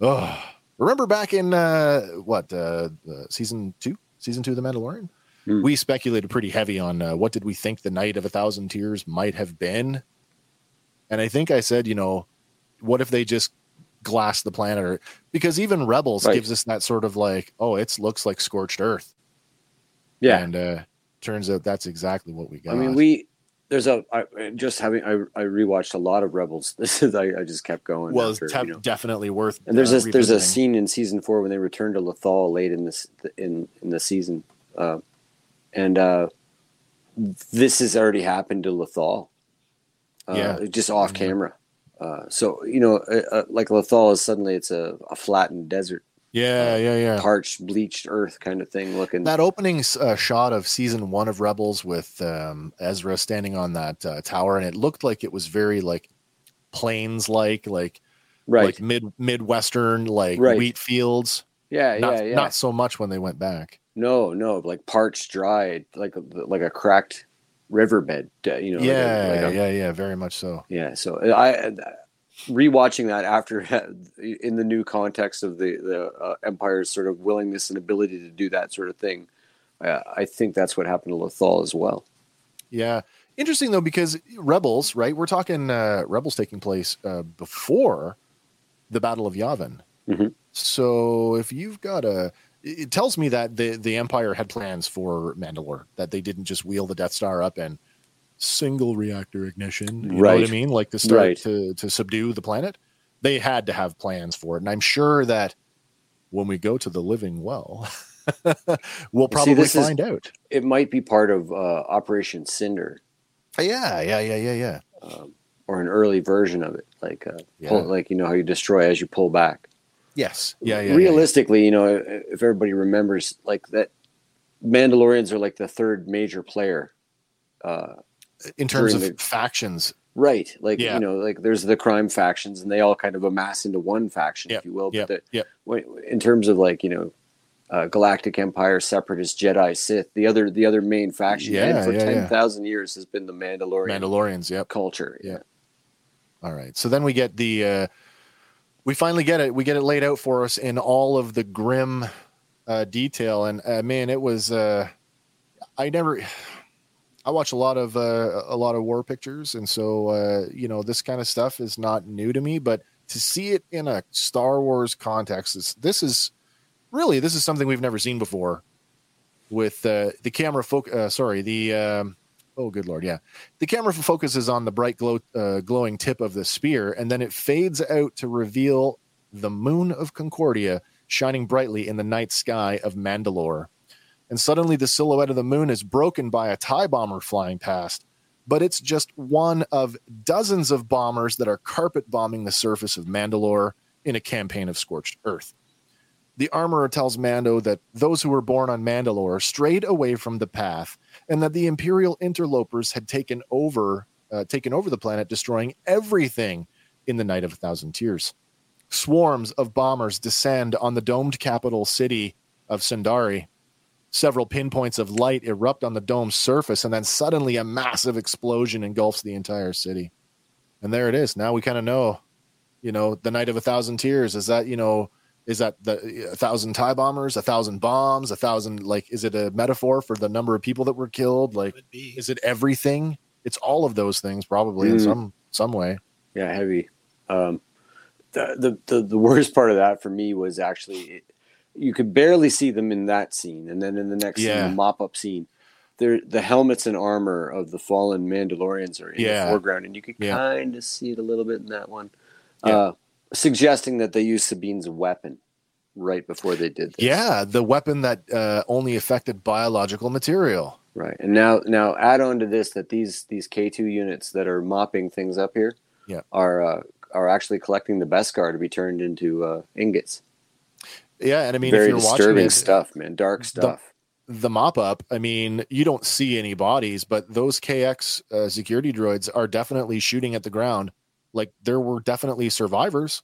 Ugh. Remember back in uh, what uh, uh, season two, season two of the Mandalorian, Hmm. we speculated pretty heavy on uh, what did we think the Night of a Thousand Tears might have been, and I think I said, you know, what if they just glass the planet, or because even Rebels Right. gives us that sort of like, oh, it looks like scorched earth. Yeah, And uh turns out that's exactly what we got. I mean, we there's a I, just having I I rewatched a lot of Rebels. This is I, I just kept going. well, after, it's you know. definitely worth. And there's uh, a there's a scene in season four when they return to Lothal late in this in in the season, uh, and uh, this has already happened to Uh, Yeah. just off Mhm. camera. Uh, so you know, uh, uh, like Lothal is suddenly it's a, a flattened desert, Yeah, yeah, yeah. parched, bleached earth kind of thing looking. That opening uh, shot of season one of Rebels with um, Ezra standing on that uh, tower, and it looked like it was very like plains like, like right? like mid midwestern, like Right. wheat fields. yeah, Not yeah, yeah. not so much when they went back. No, no, like parched, dried, like a, like a cracked riverbed. uh, You know, like a- yeah, like a- yeah, yeah, very much so. Yeah, so I rewatching that after in the new context of the the uh, Empire's sort of willingness and ability to do that sort of thing, uh, I think that's what happened to Lothal as well. Yeah. Interesting though, because Rebels, right? We're talking uh, Rebels taking place uh, before the Battle of Yavin. Mhm. So if you've got a, it tells me that the the Empire had plans for Mandalore, that they didn't just wheel the Death Star up and single reactor ignition. You know what I mean? Like to start Right. to to subdue the planet. They had to have plans for it, and I'm sure that when we go to the living well, we'll See, probably is- find out. It might be part of uh, Operation Cinder, Yeah, yeah, yeah, yeah, yeah. um, or an early version of it, like uh, Yeah. pull, like you know how you destroy as you pull back. Yes. Yeah, yeah. yeah, yeah. Realistically, you know, if everybody remembers, like that, Mandalorians are like the third major player. Uh, in terms of the- factions. Right. Like, Yeah. you know, like there's the crime factions and they all kind of amass into one faction, Yep, if you will. yep, But the, yep. in terms of like, you know, uh, Galactic Empire, Separatist, Jedi, Sith, the other the other main faction Yeah, for yeah, yeah. 10,000 years has been the Mandalorian Mandalorians, yep. culture. Yeah. All right. So then we get the uh we finally get it. We get it laid out for us in all of the grim uh detail and uh, man, it was uh I never I watch a lot of uh, a lot of war pictures and so uh you know this kind of stuff is not new to me, but to see it in a Star Wars context is this is really this is something we've never seen before with uh, the camera focus, sorry, the um oh good lord, yeah the camera focuses on the bright glow, uh, glowing tip of the spear, and then it fades out to reveal the moon of Concordia shining brightly in the night sky of Mandalore. And suddenly, the silhouette of the moon is broken by a TIE bomber flying past. But it's just one of dozens of bombers that are carpet bombing the surface of Mandalore in a campaign of scorched earth. The armorer tells Mando that those who were born on Mandalore strayed away from the path and that the imperial interlopers had taken over uh, taken over the planet destroying everything in the night of a thousand tears. Swarms of bombers descend on the domed capital city of Sundari. Several pinpoints of light erupt on the dome's surface and then suddenly a massive explosion engulfs the entire city. And there it is. Now we kind of know you know the night of a thousand tears. Is that you know is that the a thousand tie bombers a thousand bombs a thousand like is it a metaphor for the number of people that were killed like Could be. is it everything it's all of those things probably in Mm. some some way Yeah, heavy. Um, the, the the the worst part of that for me was actually it, you could barely see them in that scene, and then in the next yeah. scene, mop up scene, there the helmets and armor of the fallen Mandalorians are in Yeah. the foreground, and you could Yeah. kind of see it a little bit in that one, Yeah. uh, suggesting that they used Sabine's weapon right before they did this. yeah the weapon that uh, only affected biological material Right. And now now add on to this that these these K2 units that are mopping things up here Yeah. are uh, are actually collecting the Beskar to be turned into uh, ingots. yeah and i mean Very if you're watching disturbing it, stuff, man. Dark stuff. the mop up, I mean, you don't see any bodies, but those KX uh, security droids are definitely shooting at the ground. Like there were definitely survivors.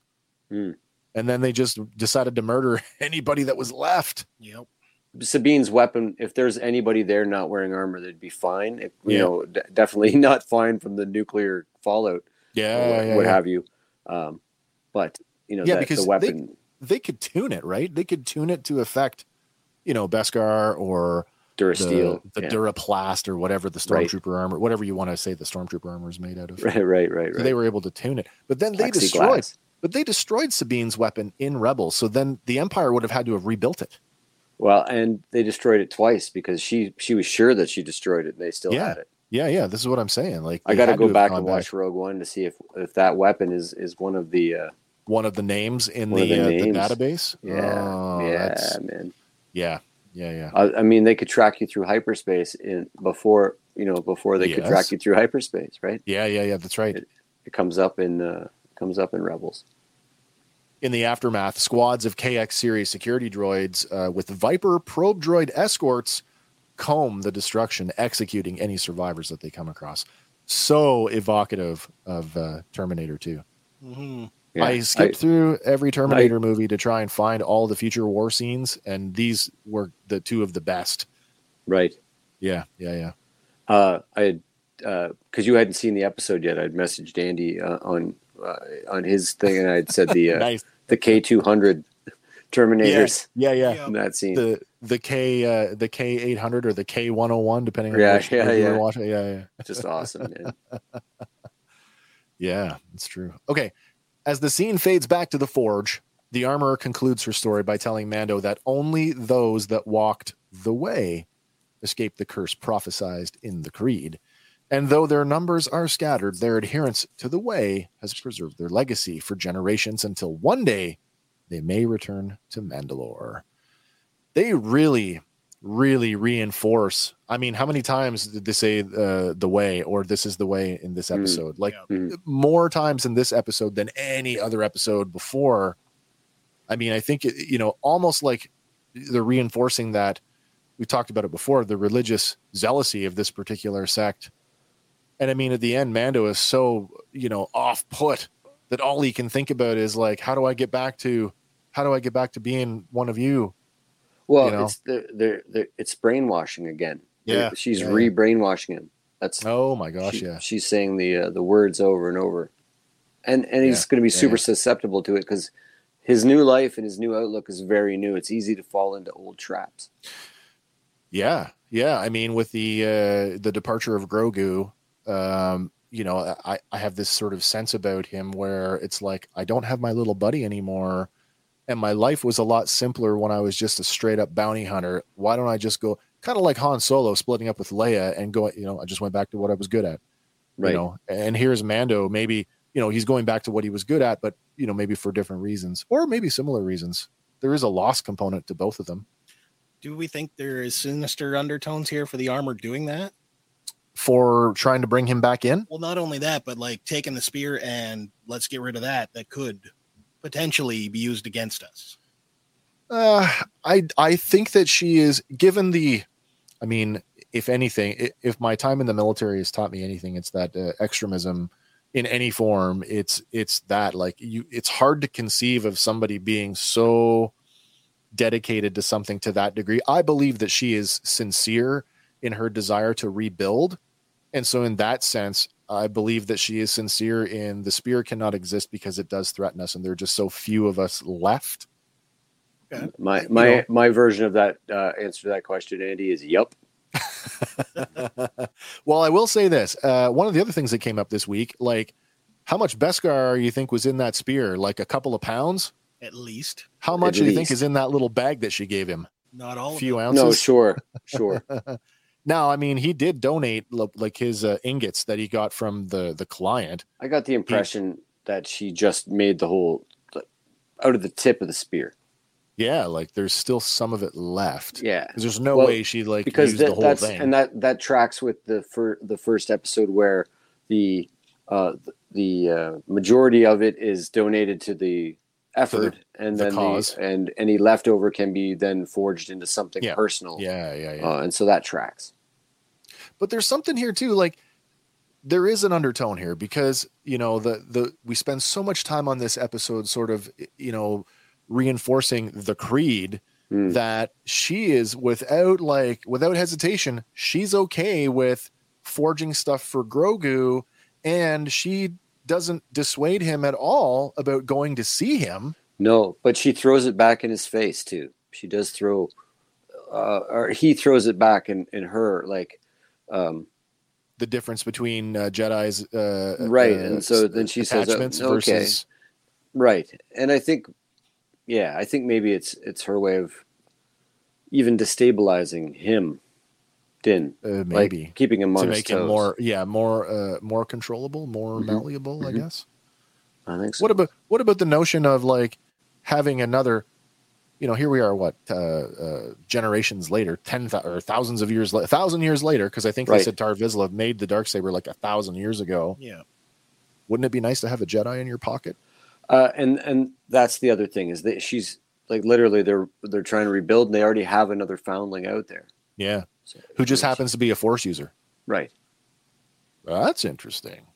Hmm. And then they just decided to murder anybody that was left. Yep. Sabine's weapon, if there's anybody there not wearing armor, they'd be fine. It, you Yeah. know, d- definitely not fine from the nuclear fallout Yeah. what, yeah, what yeah. have you. Um, but you know, Yeah, that, because the weapon They could tune it, right? They could tune it to affect, you know, Beskar or the, Durasteel. the yeah. Duraplast or whatever the Right. Stormtrooper armor, whatever you want to say the Stormtrooper armor is made out of. right, right, right, So right. they were able to tune it. But then they destroyed But they destroyed Sabine's weapon in Rebels, so then the Empire would have had to have rebuilt it. Well, and they destroyed it twice because she she was sure that she destroyed it. and They still Yeah. had it. Yeah, yeah, this is what I'm saying. Like I got to go back and watch Rogue One to see if if that weapon is is one of the uh, one of the names in the, the uh, the database. yeah Oh, yeah man. yeah, yeah, yeah. I, I mean, they could track you through hyperspace in before you know before they could track you through hyperspace, right? Yeah, yeah, yeah. That's right. It comes up in uh, comes up in Rebels. In the aftermath, squads of KX series security droids uh, with Viper probe droid escorts comb the destruction, executing any survivors that they come across. So evocative of uh, Terminator 2. hmm Yeah, I skipped I- through every Terminator movie to try and find all the future war scenes, and these were the two of the best. right. Yeah, yeah, yeah. Uh, I had because you hadn't seen the episode yet. I'd messaged Andy uh, on uh, on his thing, and I'd said the uh, nice. the K two hundred Terminators Yeah, yeah. Yeah. in that scene. The the K uh, the K eight hundred or the K one hundred one, depending on Yeah, which yeah, yeah. watching. Yeah, yeah. Just awesome. Yeah, it's true. Okay. As the scene fades back to the forge, the armorer concludes her story by telling Mando that only those that walked the way escaped the curse prophesied in the creed. And though their numbers are scattered, their adherence to the way has preserved their legacy for generations until one day they may return to Mandalore. They really, really reinforce. I mean, how many times did they say uh, the way or this is the way in this Mm. episode? Like Yeah. Mhm. more times in this episode than any other episode before. I mean, I think, it- you know, almost like they're reinforcing that we talked about it before the religious zealousy of this particular sect And I mean, at the end, Mando is so you know off put that all he can think about is like, how do I get back to, how do I get back to being one of you? Well, You know? it's the, the, the it's brainwashing again. Yeah, she's yeah, re brainwashing him. That's Oh my gosh, she- yeah, she's saying the uh, the words over and over, and and he's Yeah, going to be super yeah. susceptible to it because his new life and his new outlook is very new. It's easy to fall into old traps. yeah, yeah. I mean, with the uh, the departure of Grogu, um, you know, I I have this sort of sense about him where it's like I don't have my little buddy anymore, and my life was a lot simpler when I was just a straight up bounty hunter. Why don't I just go kind of like Han Solo splitting up with Leia and go? You know, I just went back to what I was good at. Right. You know, and here's Mando. Maybe you know he's going back to what he was good at, but you know maybe for different reasons or maybe similar reasons. There is a loss component to both of them. Do we think there is sinister undertones here for the armor doing that? For trying to bring him back in, Well, not only that, but like taking the spear and let's get rid of that. That could potentially be used against us. Uh, I I think that she is given the. I mean, if anything, if my time in the military has taught me anything, it's that uh, extremism in any form. It's it's that like you. It's hard to conceive of somebody being so dedicated to something to that degree. I believe that she is sincere in her desire to rebuild, and so in that sense, I believe that she is sincere in the spear cannot exist because it does threaten us, and there are just so few of us left. My You my know. my version of that uh, answer to that question, Andy, is yep. well, I will say this. Uh, one of the other things that came up this week, like how much Beskar you think was in that spear? Like a couple of pounds? At least. How much At do you think is in that little bag that she gave him? Not all A few them. ounces? No, sure, sure. now, I mean, he did donate like his uh, ingots that he got from the the client. I got the impression that she just made the whole out of the tip of the spear. Yeah, like there's still some of it left. Yeah, there's no Well, way she like because used the that, whole that's thing. and that that tracks with the fir- the first episode where the uh, the uh, majority of it is donated to the effort, and the then cause. the and any leftover can be then forged into something Yeah. personal. yeah, yeah, yeah. Uh, and so that tracks. but there's something here too like there is an undertone here because you know the the we spend so much time on this episode sort of you know reinforcing the creed Hmm. that she is without like without hesitation she's okay with forging stuff for Grogu and she doesn't dissuade him at all about going to see him No, but she throws it back in his face too. She does throw, uh, or he throws it back in in her like. Um, the difference between uh, Jedi's uh, Right, uh, and so then she says, attachments okay. versus Right. And I think yeah, I think maybe it's it's her way of even destabilizing him, Din. uh, Like maybe keeping him on to his make him toes. more yeah more uh more controllable more Mhm. malleable i Mhm. guess I think so. what about what about the notion of like having another you know here we are what uh, uh generations later 10 thou- or thousands of years la- a thousand years later because i think they said tar vizsla made the dark saber like a thousand years ago Yeah. wouldn't it be nice to have a jedi in your pocket Uh, and and that's the other thing is that she's like literally they're they're trying to rebuild and they already have another foundling out there. yeah So, who just happens to be a force user right. That's interesting.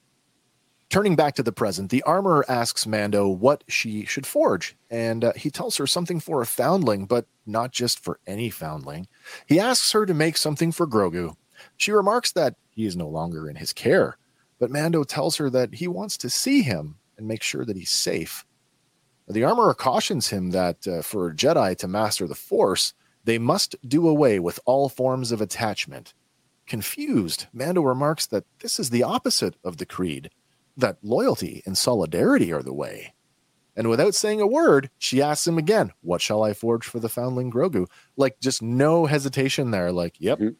Turning back to the present, the armorer asks Mando what she should forge, and uh, he tells her something for a foundling, but not just for any foundling. He asks her to make something for Grogu. She remarks that he is no longer in his care, but Mando tells her that he wants to see him and make sure that he's safe. The armorer cautions him that uh, for a Jedi to master the Force, they must do away with all forms of attachment. Confused, Mando remarks that this is the opposite of the creed, that loyalty and solidarity are the way. And without saying a word, she asks him again, What shall I forge for the foundling Grogu? Like, just no hesitation there. Like, yep, Mhm.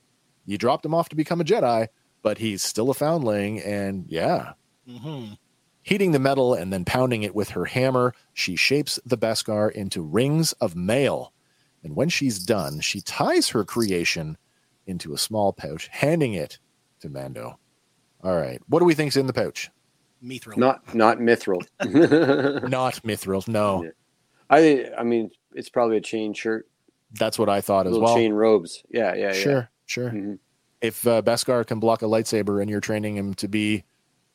you dropped him off to become a Jedi, but he's still a foundling. And yeah, Mm-hmm. Heating the metal and then pounding it with her hammer, she shapes the Beskar into rings of mail. And when she's done, she ties her creation into a small pouch, handing it to Mando. All right. What do we think's in the pouch? Mithril. Not not mithril. Not mithril. No, Yeah. I I mean it's probably a chain shirt, that's what I thought as little well. chain robes. Yeah, yeah, yeah. Sure, sure. Mhm. if uh, Beskar can block a lightsaber and you're training him to be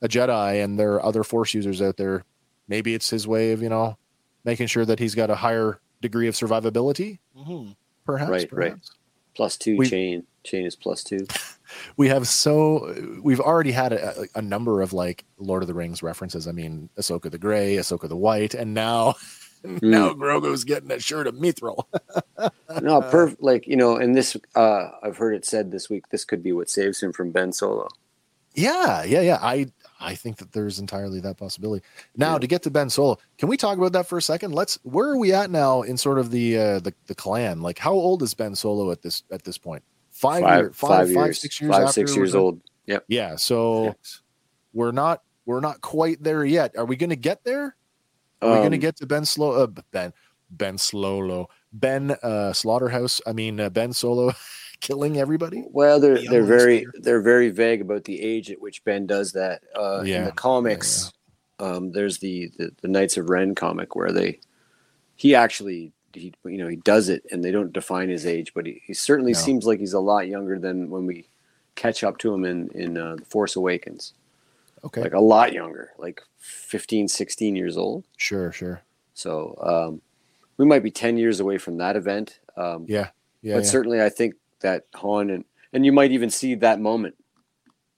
a Jedi, and there are other Force users out there, maybe it's his way of you know making sure that he's got a higher degree of survivability. Mhm. Perhaps, Right, right. Plus two We- chain. Chain is plus two. we have so we've already had a, a number of like Lord of the Rings references. I mean, Ahsoka the Gray, Ahsoka the White, and now now Grogu's getting a shirt of Mithril. no, perfect. Like you know, and this uh I've heard it said this week. This could be what saves him from Ben Solo. yeah, yeah, yeah. I I think that there's entirely that possibility. Now Yeah. to get to Ben Solo, can we talk about that for a second? Let's. Where are we at now in sort of the uh, the the clan? Like, how old is Ben Solo at this at this point? Five, Five, year, five, five five, years, six years, five, six years old. Yep. Yeah, so we're not we're not quite there yet. Are we going to get there? Are we going to Um, get to Ben Slow uh, Ben Ben Slowlo Ben uh, Slaughterhouse? I mean uh, Ben Solo killing everybody? Well, they're The they're very ones they're very vague about the age at which Ben does that. Uh, Yeah, In the comics, um, there's the, the the Knights of Ren comic where they he actually he you know he does it and they don't define his age, but he, he certainly No. seems like he's a lot younger than when we catch up to him in in uh, the Force Awakens. Okay, Like a lot younger, like 15, 16 years old. sure, sure. So um, we might be 10 years away from that event. Um, Yeah, yeah. but yeah. certainly I think that Han and and you might even see that moment.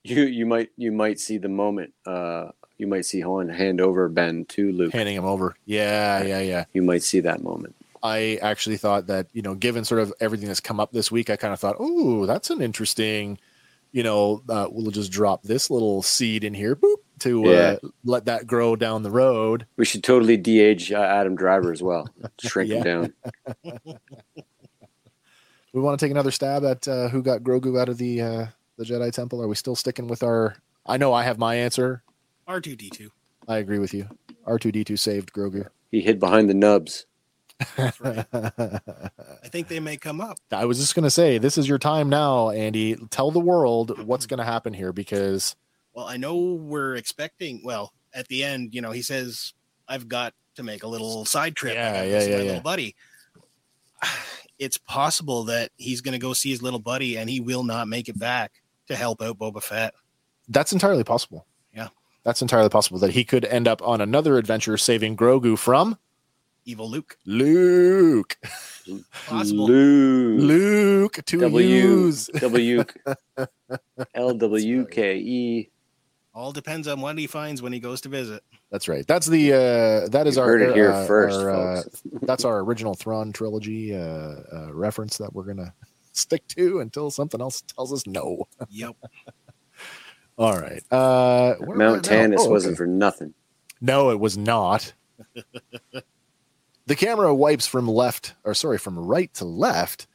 You you might you might see the moment. Uh, you might see Han hand over Ben to Luke. handing him over. Yeah, yeah, yeah. You might see that moment. I actually thought that you know, given sort of everything that's come up this week, I kind of thought, oh, that's an interesting. You know, uh, we'll just drop this little seed in here, boop, to Yeah. uh, let that grow down the road. We should totally de-age uh, Adam Driver as well. Shrink Yeah. him down. We want to take another stab at uh, who got Grogu out of the uh, the Jedi Temple. Are we still sticking with our? I know I have my answer. R2D2. I agree with you. R two D two saved Grogu. He hid behind the nubs. That's right. I think they may come up. I was just gonna say, this is your time now, Andy. Tell the world what's gonna happen here because Well, I know we're expecting. Well, at the end, you know, he says, "I've got to make a little side trip. Yeah, yeah, yeah, my yeah. little buddy." It's possible that he's going to go see his little buddy, and he will not make it back to help out Boba Fett. that's entirely possible. Yeah. That's entirely possible that he could end up on another adventure saving Grogu from Evil Luke. Luke. Possible. Luke. Luke to W use. W L W K E. All depends on what he finds when he goes to visit. That's right. That's the uh that is You our heard it here uh, first, our, uh, that's our original Thrawn trilogy uh, uh reference that we're gonna stick to until something else tells us no. Yep. All right. Uh where am I Mount now? Tantiss Oh, wasn't for nothing. No, it was not. the camera wipes from left, or sorry, from right to left,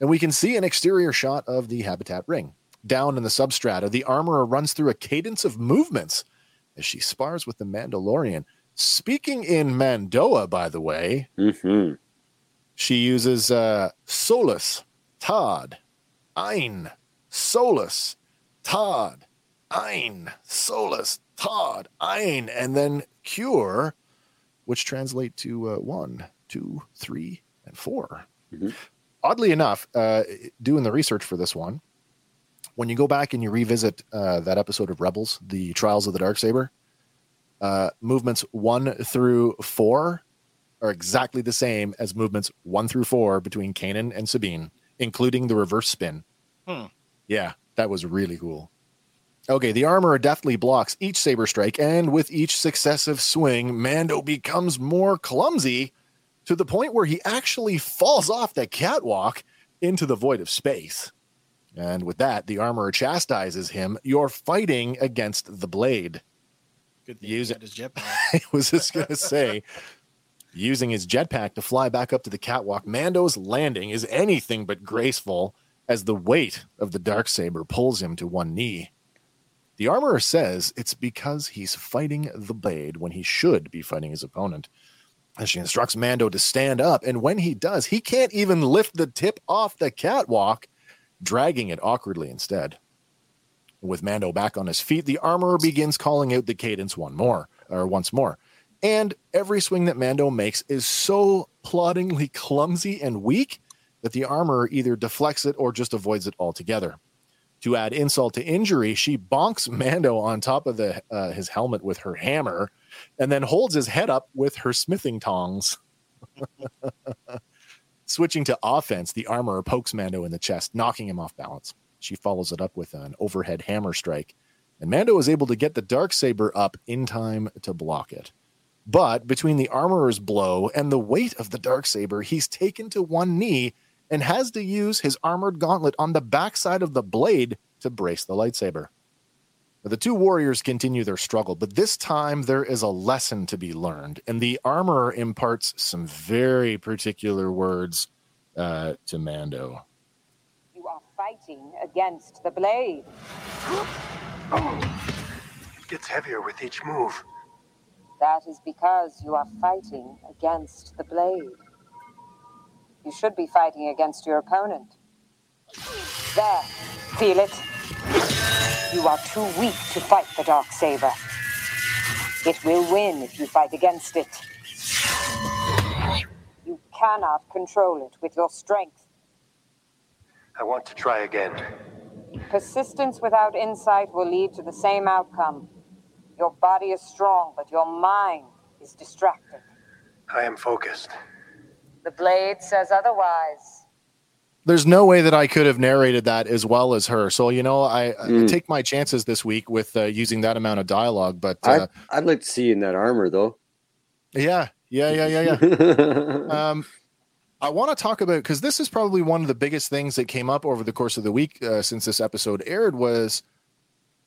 and we can see an exterior shot of the habitat ring. Down in the substrata, the armorer runs through a cadence of movements as she spars with the Mandalorian. Speaking in Mando'a, by the way, hmm she uses uh, Solus, Todd, Ein, Solus, Todd, Ein, Solus, Todd, Ein, and then Cure, which translate to uh, one, two, three, and 4 Mhm. Oddly enough, uh, doing the research for this one, when you go back and you revisit uh, that episode of Rebels, the Trials of the Dark Saber, uh, movements one through four are exactly the same as movements one through four between Kanan and Sabine, including the reverse spin. Hmm. Yeah, that was really cool. Okay, the armorer deftly blocks each saber strike, and with each successive swing, Mando becomes more clumsy to the point where he actually falls off the catwalk into the void of space. And with that, the armorer chastises him. You're fighting against the blade. Good thing Use he it. his jetpack. I was just going to say, using his jetpack to fly back up to the catwalk, Mando's landing is anything but graceful as the weight of the dark saber pulls him to one knee. The armorer says it's because he's fighting the blade when he should be fighting his opponent. And she instructs Mando to stand up, and when he does, he can't even lift the tip off the catwalk, dragging it awkwardly instead. With Mando back on his feet, the armorer begins calling out the cadence one more, or once more. And every swing that Mando makes is so ploddingly clumsy and weak that the armorer either deflects it or just avoids it altogether. To add insult to injury, she bonks Mando on top of the uh, his helmet with her hammer, and then holds his head up with her smithing tongs. Switching to offense, the armorer pokes Mando in the chest, knocking him off balance. She follows it up with an overhead hammer strike, and Mando is able to get the dark saber up in time to block it. But between the armorer's blow and the weight of the dark saber, he's taken to one knee and has to use his armored gauntlet on the backside of the blade to brace the lightsaber. The two warriors continue their struggle, but this time there is a lesson to be learned, and the armorer imparts some very particular words uh, to Mando. You are fighting against the blade. It gets heavier with each move. That is because you are fighting against the blade. You should be fighting against your opponent. There, feel it? You are too weak to fight the dark saber. It will win if you fight against it. You cannot control it with your strength. I want to try again. Persistence without insight will lead to the same outcome. Your body is strong, but your mind is distracted. I am focused. The blade says otherwise. There's no way that I could have narrated that as well as her. So, you know, I, I Mm. take my chances this week with uh, using that amount of dialogue. But uh, I'd, I'd like to see you in that armor though. yeah, yeah, yeah, yeah, yeah. um, I want to talk about because this is probably one of the biggest things that came up over the course of the week uh, since this episode aired was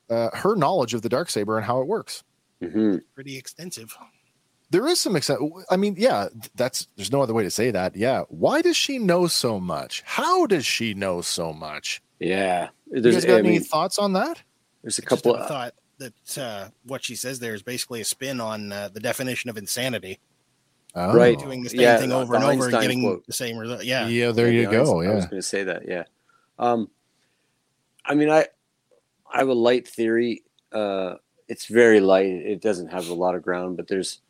uh, her knowledge of the dark saber and how it works. Mhm. Pretty extensive. There is some extent. I mean, yeah, that's there's no other way to say that. Yeah, why does she know so much? How does she know so much? Yeah, You guys got I any mean, thoughts on that? there's a couple. have a thought that uh, what she says there is basically a spin on uh, the definition of insanity. Oh. Right. Doing the same Yeah, thing over and over and getting quote. the same result. Yeah. Yeah, there you Yeah, I was- go. I was going to say that. Yeah. Um, I mean, I I have a light theory. Uh, it's very light. It doesn't have a lot of ground, but there's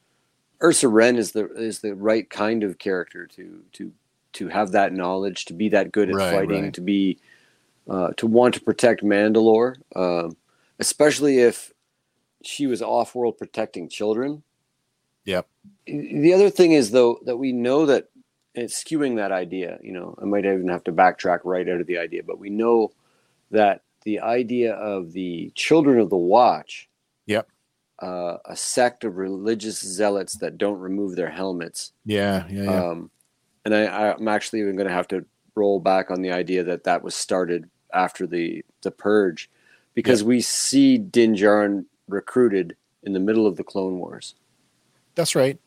Ursa Wren is the is the right kind of character to to to have that knowledge, to be that good at Right, fighting, right. to be uh, to want to protect Mandalore, um, especially if she was off world protecting children. Yep. The other thing is though that we know that it's skewing that idea. You know, I might even have to backtrack right out of the idea, but we know that the idea of the children of the watch, Yep. Uh, a sect of religious zealots that don't remove their helmets. Yeah, yeah, yeah. Um, and I, I'm actually even going to have to roll back on the idea that that was started after the the purge, because we see Din Djarin recruited in the middle of the Clone Wars. That's right.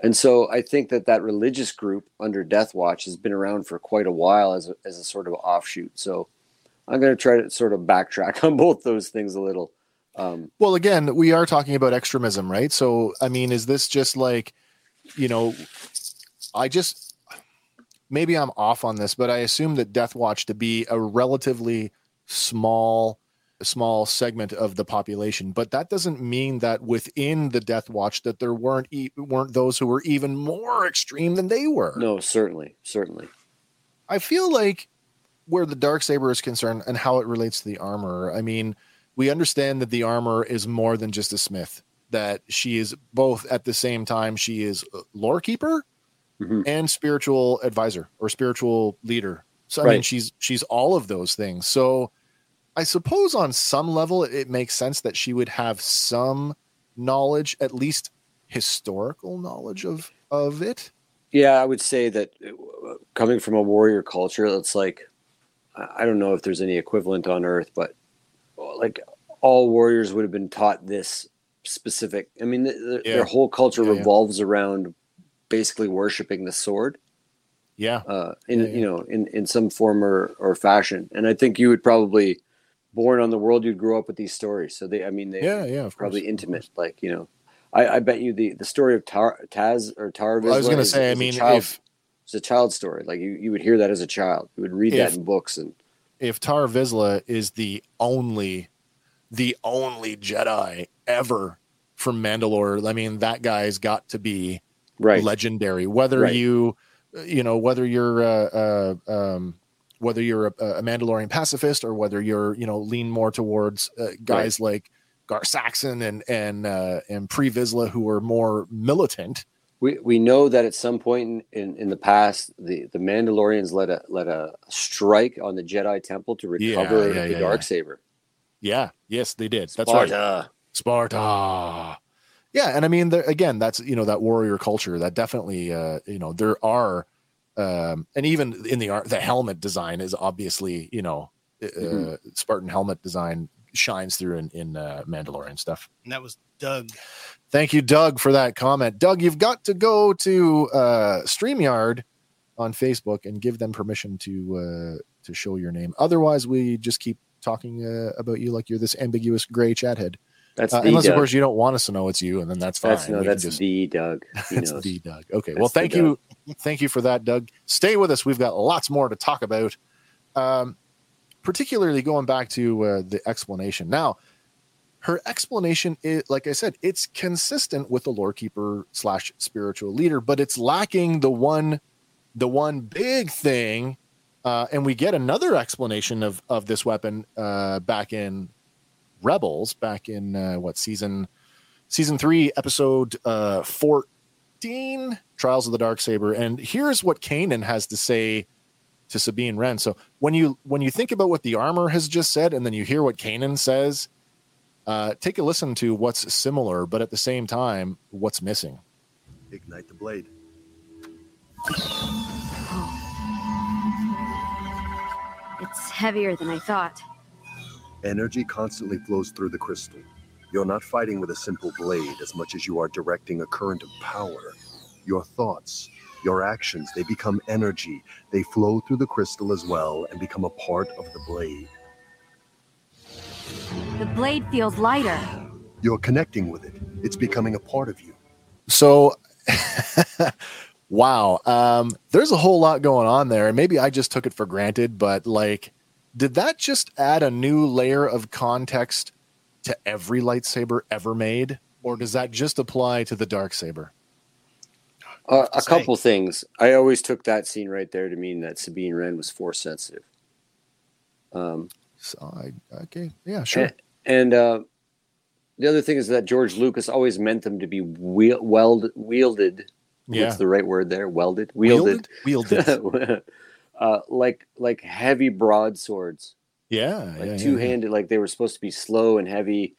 And so I think that that religious group under Death Watch has been around for quite a while as a, as a sort of offshoot. So I'm going to try to sort of backtrack on both those things a little. Um, Well, again, we are talking about extremism, right? So, I mean, is this just like, you know, I just maybe I'm off on this, but I assume that Death Watch to be a relatively small small segment of the population, but that doesn't mean that within the Death Watch that there weren't e- weren't those who were even more extreme than they were. no, certainly, certainly. I feel like where the dark saber is concerned and how it relates to the armor. I mean, we understand that the armor is more than just a smith. That she is both at the same time. She is lore keeper Mhm. and spiritual advisor or spiritual leader. So I mean, she's she's all of those things. So I suppose on some level it makes sense that she would have some knowledge, at least historical knowledge of of it. Yeah, I would say that uh, coming from a warrior culture, that's like I don't know if there's any equivalent on Earth, but like all warriors would have been taught this specific. I mean, th th- Yeah. their whole culture Yeah, yeah. revolves around basically worshiping the sword. Yeah. uh, in Yeah, yeah. you know in in some form or or fashion. And I think you would probably born on the world, you'd grow up with these stories. So they, I mean, they Yeah, yeah, probably course, intimate. Like you know, I, I bet you the the story of Tar, Taz or Tar. I was gonna is- say, I mean, child- if- it's a child story, like you you would hear that as a child. You would read If- that in books and if Tar Vizsla is the only the only Jedi ever from Mandalore, I mean that guy's got to be right. legendary. Whether Right. you you know whether you're uh, uh, um, whether you're a, a Mandalorian pacifist or whether you're you know lean more towards uh, guys like Gar Saxon and and uh, and Pre Vizsla who are more militant. We we know that at some point in, in, in the past, the, the Mandalorians led a let a strike on the Jedi Temple to recover yeah, the yeah, dark yeah. saber. Yeah, yes, they did. That's right. Sparta. Sparta. Yeah, and I mean, there, again, that's you know that warrior culture that definitely uh, you know there are, um, and even in the art, the helmet design is obviously you know uh, Mhm. Spartan helmet design shines through in in uh, Mandalorian stuff. And that was Doug. Thank you, Doug, for that comment. Doug, you've got to go to uh, Streamyard on Facebook and give them permission to uh, to show your name. Otherwise, we just keep talking uh, about you like you're this ambiguous gray chat head. That's Uh, unless, Doug. of course, you don't want us to know it's you, and then that's fine. that's no, We that's just- the Doug. He that's knows. the Doug. Okay. That's well, thank you, thank you for that, Doug. Stay with us. We've got lots more to talk about. Um, particularly going back to uh, the explanation. Now, her explanation is, like I said, it's consistent with the lore keeper slash spiritual leader, but it's lacking the one, the one big thing. Uh, and we get another explanation of of this weapon uh, back in Rebels, back in uh, what season season three, episode uh, 14, Trials of the Dark Saber. And here's what Kanan has to say to Sabine Wren. So when you when you think about what the armor has just said, and then you hear what Kanan says, uh, take a listen to what's similar, but at the same time, what's missing. Ignite the blade. It's heavier than I thought. Energy constantly flows through the crystal. You're not fighting with a simple blade as much as you are directing a current of power. Your thoughts, your actions, they become energy. They flow through the crystal as well and become a part of the blade. The blade feels lighter. You're connecting with it, it's becoming a part of you. So, wow, um, there's a whole lot going on there. And maybe I just took it for granted, but like, did that just add a new layer of context to every lightsaber ever made? Or does that just apply to the dark saber? Uh, a say. couple things. I always took that scene right there to mean that Sabine Wren was force sensitive. Um, So I, okay, yeah, sure. And, and uh, the other thing is that George Lucas always meant them to be weld, wielded. Yeah. What's the right word there? Welded, wielded, Wielded? Wielded. uh, like like heavy broadswords, yeah, like yeah, two yeah. handed. Like they were supposed to be slow and heavy.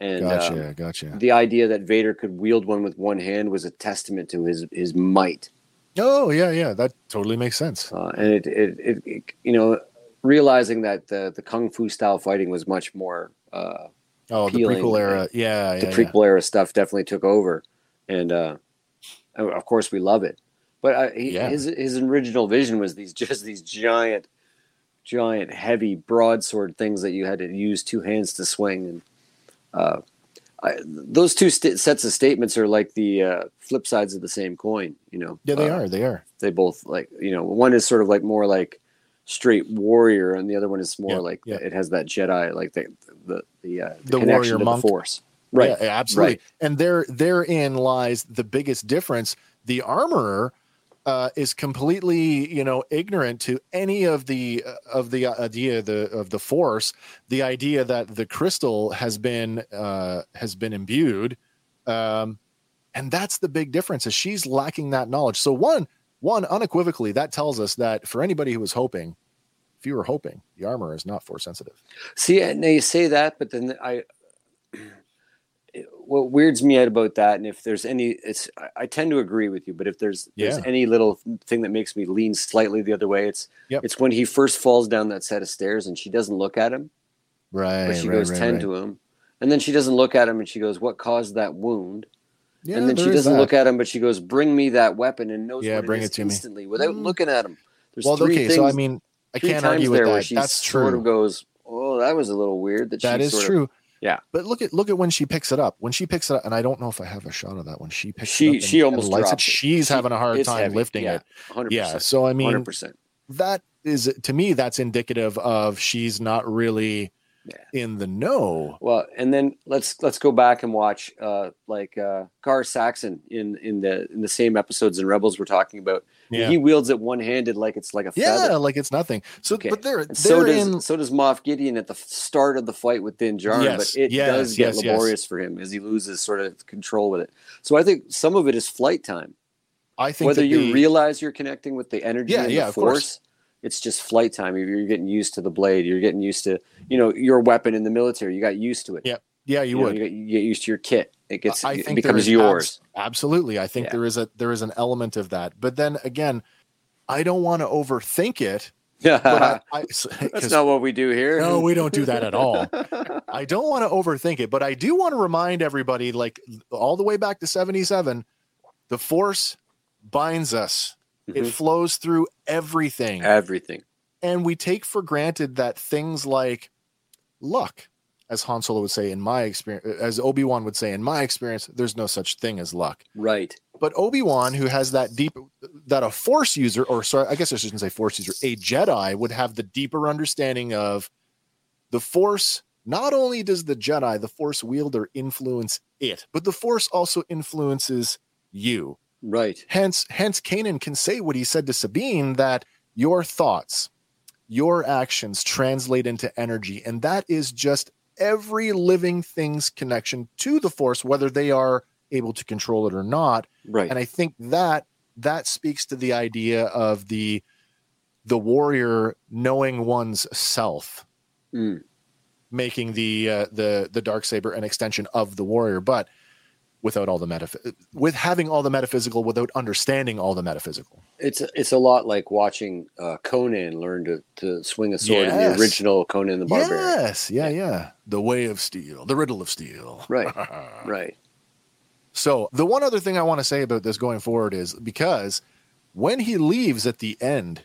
And Gotcha, uh, gotcha. the idea that Vader could wield one with one hand was a testament to his his might. Oh, yeah, yeah, that totally makes sense. uh, and it, it, it, it you know realizing that the the kung fu style fighting was much more uh, Oh, the prequel era, yeah, the yeah, yeah. prequel era stuff definitely took over, and uh, of course we love it. But uh, he, Yeah. his his original vision was these just these giant, giant heavy broadsword things that you had to use two hands to swing, and uh, I, those two st- sets of statements are like the uh, flip sides of the same coin. You know, Yeah, they Uh, are. They are. they both like you know one is sort of like more like straight warrior and the other one is more Yeah, like yeah. it has that jedi like the the the, uh, the, The connection warrior to the monk. force right Yeah, absolutely. right. And there therein lies the biggest difference. The armorer uh, is completely, you know, ignorant to any of the uh, of the idea the of the force, the idea that the crystal has been uh, has been imbued, um, and that's the big difference. Is she's lacking that knowledge. So one one unequivocally that tells us that for anybody who was hoping, if you were hoping, the armor is not force sensitive. see now you say that but then i what weirds me out about that and if there's any it's i, tend to agree with you but if there's there's any little thing that makes me lean slightly the other way it's Yep. it's when he first falls down that set of stairs and she doesn't look at him Right. but she right, goes right, 10 right. to him and then she doesn't look at him and she goes what caused that wound Yeah, and then she doesn't that. look at him, but she goes, "Bring me that weapon," and knows Yeah, what bring it it is to me. instantly without Mm. looking at him. There's Well, three okay, things. so I mean, I can't argue with that. she That's sort true. of goes, "Oh, that was a little weird." That, That she is sort of- true. yeah, But look at look at when she picks it up. When she picks it up, and I don't know if I have a shot of that. When she picks She- it up, and- she and almost lights it, drops it. she's She- having a hard time heavy. lifting Yeah, it. 100%. Yeah. So I mean, hundred percent. that is to me that's indicative of she's not really in the know. Well, and then let's let's go back and watch uh like uh Gar Saxon in in the in the same episodes in Rebels we're talking about. Yeah. He wields it one handed like it's like a Yeah, feather. like it's nothing. So, Okay. but they're, they're so does in. so does Moff Gideon at the start of the fight with Din Djarin, Yes, but it yes, does get yes, yes. laborious for him as he loses sort of control with it. So I think some of it is flight time. I think Whether that you the- realize you're connecting with the energy Yeah, and yeah, the of course. force, it's just flight time. You're getting used to the blade. You're getting used to you know your weapon in the military. You got used to it. Yeah, yeah, you, know, would. you, get, you get used to your kit. It gets I it think becomes yours. abs- absolutely, I think Yeah. there is a there is an element of that. But then again, I don't want to overthink it. Yeah, But I, I, that's not what we do here. No, we don't do that at all. I don't want to overthink it, but I do want to remind everybody, like all the way back to 77, the force binds us. It Mhm. flows through everything. Everything. And we take for granted that things like luck, as Han Solo would say in my experience, as Obi-Wan would say in my experience, there's no such thing as luck. Right. But Obi-Wan, who has that deep that a force user, or sorry, I guess I shouldn't say force user, a Jedi would have the deeper understanding of the force. Not only does the Jedi, the force wielder, influence it, but the force also influences you. Right. Hence, hence Kanan can say what he said to Sabine that your thoughts, your actions translate into energy, and that is just every living thing's connection to the force, whether they are able to control it or not. Right. And I think that that speaks to the idea of the the warrior knowing one's self, Mm. making the uh, the the dark saber an extension of the warrior, but without all the metaph- with having all the metaphysical without understanding all the metaphysical. It's it's a lot like watching uh, Conan learn to, to swing a sword in the original Conan the Barbarian. Yes, yeah, yeah. The way of steel, the riddle of steel. Right. Right. So, the one other thing I want to say about this going forward is because when he leaves at the end,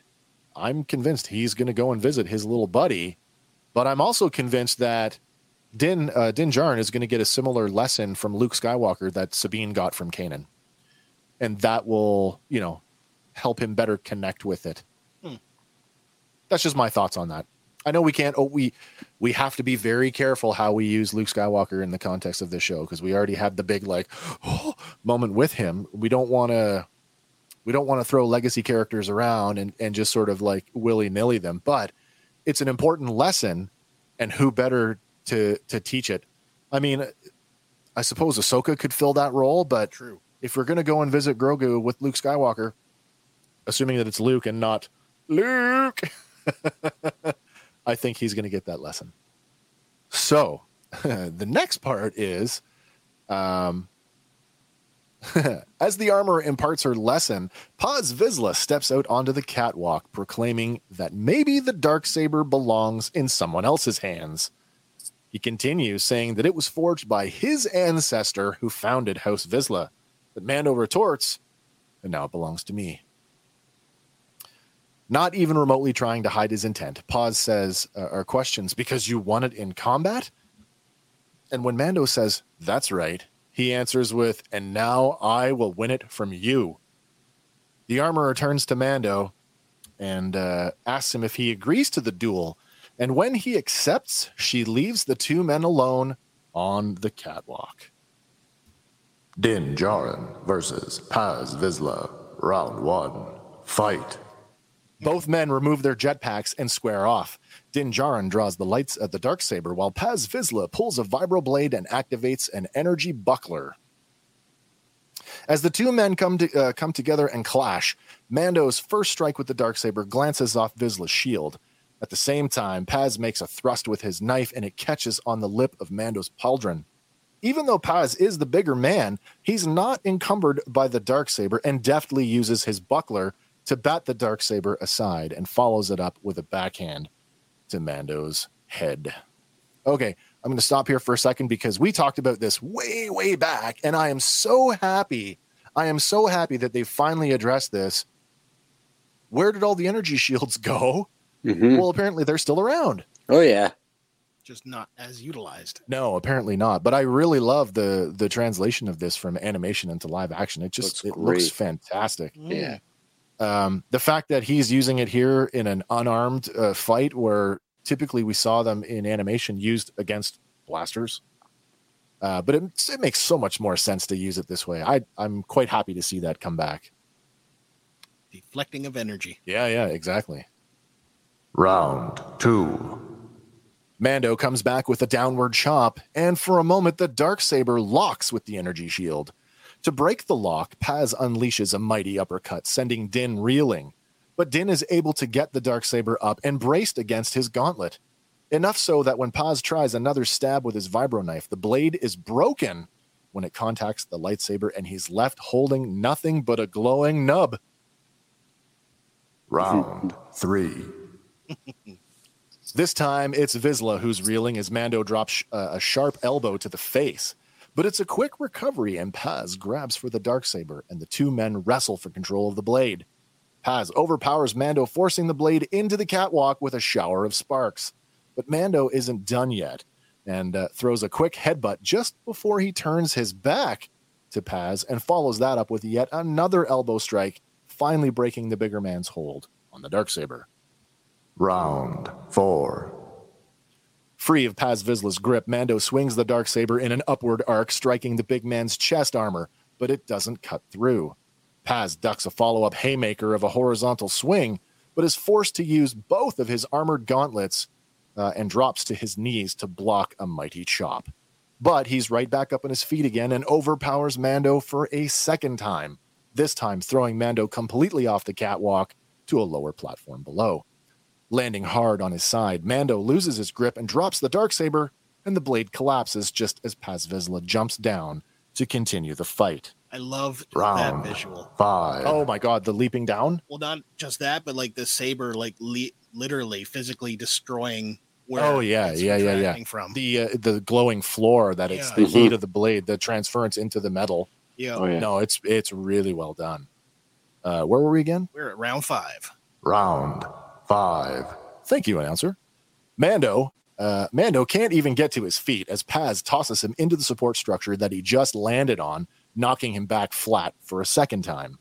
I'm convinced he's going to go and visit his little buddy, but I'm also convinced that Din uh, Din Djarin is going to get a similar lesson from Luke Skywalker that Sabine got from Kanan, and that will, you know, help him better connect with it. Hmm. That's just my thoughts on that. I know we can't. Oh, we we have to be very careful how we use Luke Skywalker in the context of this show because we already had the big like moment with him. We don't want to we don't want to throw legacy characters around and and just sort of like willy nilly them. But it's an important lesson, and who better to to teach it? I mean, I suppose Ahsoka could fill that role, but True. if we're gonna go and visit Grogu with Luke Skywalker, assuming that it's Luke and not Luke. I think he's going to get that lesson. So, the next part is um, as the armor imparts her lesson, Paz Vizsla steps out onto the catwalk, proclaiming that maybe the dark saber belongs in someone else's hands. He continues, saying that it was forged by his ancestor who founded House Vizsla, but Mando retorts, and now it belongs to me. Not even remotely trying to hide his intent, Paz says, uh, or questions, because you won it in combat? And when Mando says, that's right, he answers with, and now I will win it from you. The armorer turns to Mando and uh, asks him if he agrees to the duel. And when he accepts, she leaves the two men alone on the catwalk. Din Djarin versus Paz Vizsla, round one, fight. Both men remove their jetpacks and square off. Din Djarin draws the lights at the dark saber, while Paz Vizsla pulls a vibroblade and activates an energy buckler. As the two men come to uh, come together and clash, Mando's first strike with the dark saber glances off Vizsla's shield. At the same time, Paz makes a thrust with his knife, and it catches on the lip of Mando's pauldron. Even though Paz is the bigger man, he's not encumbered by the dark saber and deftly uses his buckler to bat the dark saber aside and follows it up with a backhand to Mando's head. Okay, I'm going to stop here for a second because we talked about this way, way back, and I am so happy. I am so happy that they finally addressed this. Where did all the energy shields go? Mhm. Well, apparently they're still around. Oh yeah. Just not as utilized. No, apparently not. But I really love the the translation of this from animation into live action. It just Looks it looks great. fantastic. Yeah. Um, the fact that he's using it here in an unarmed uh, fight where Typically, we saw them in animation used against blasters, uh, but it, it makes so much more sense to use it this way. I, I'm quite happy to see that come back. Deflecting of energy. Yeah, yeah, exactly. Round two. Mando comes back with a downward chop, and for a moment, the dark saber locks with the energy shield. To break the lock, Paz unleashes a mighty uppercut, sending Din reeling. But Din is able to get the dark saber up and braced against his gauntlet. Enough so that when Paz tries another stab with his vibro knife, the blade is broken when it contacts the lightsaber, and he's left holding nothing but a glowing nub. Round three. This time, it's Vizsla who's reeling as Mando drops uh, a sharp elbow to the face. But it's a quick recovery, and Paz grabs for the dark saber, and the two men wrestle for control of the blade. Paz overpowers Mando, forcing the blade into the catwalk with a shower of sparks. But Mando isn't done yet, and uh, throws a quick headbutt just before he turns his back to Paz, and follows that up with yet another elbow strike, finally breaking the bigger man's hold on the dark saber. Round four. Free of Paz Vizsla's grip, Mando swings the dark saber in an upward arc, striking the big man's chest armor, but it doesn't cut through. Paz ducks a follow up haymaker of a horizontal swing, but is forced to use both of his armored gauntlets uh, and drops to his knees to block a mighty chop. But he's right back up on his feet again and overpowers Mando for a second time, this time throwing Mando completely off the catwalk to a lower platform below. Landing hard on his side, Mando loses his grip and drops the dark saber, and the blade collapses just as Paz Vizsla jumps down to continue the fight. I love Round that visual. five. Oh my god, the leaping down? Well, not just that, but like the saber, like li- literally physically destroying. Where oh yeah, it's yeah, yeah, yeah. retracting From The uh, the glowing floor that it's Yeah. the heat Mhm. of the blade, the transference into the metal. yeah, Oh, yeah. No, it's it's really well done. Uh, where were we again? we're at round five. Round five. Thank you, announcer. Mando, uh, Mando can't even get to his feet as Paz tosses him into the support structure that he just landed on, knocking him back flat for a second time.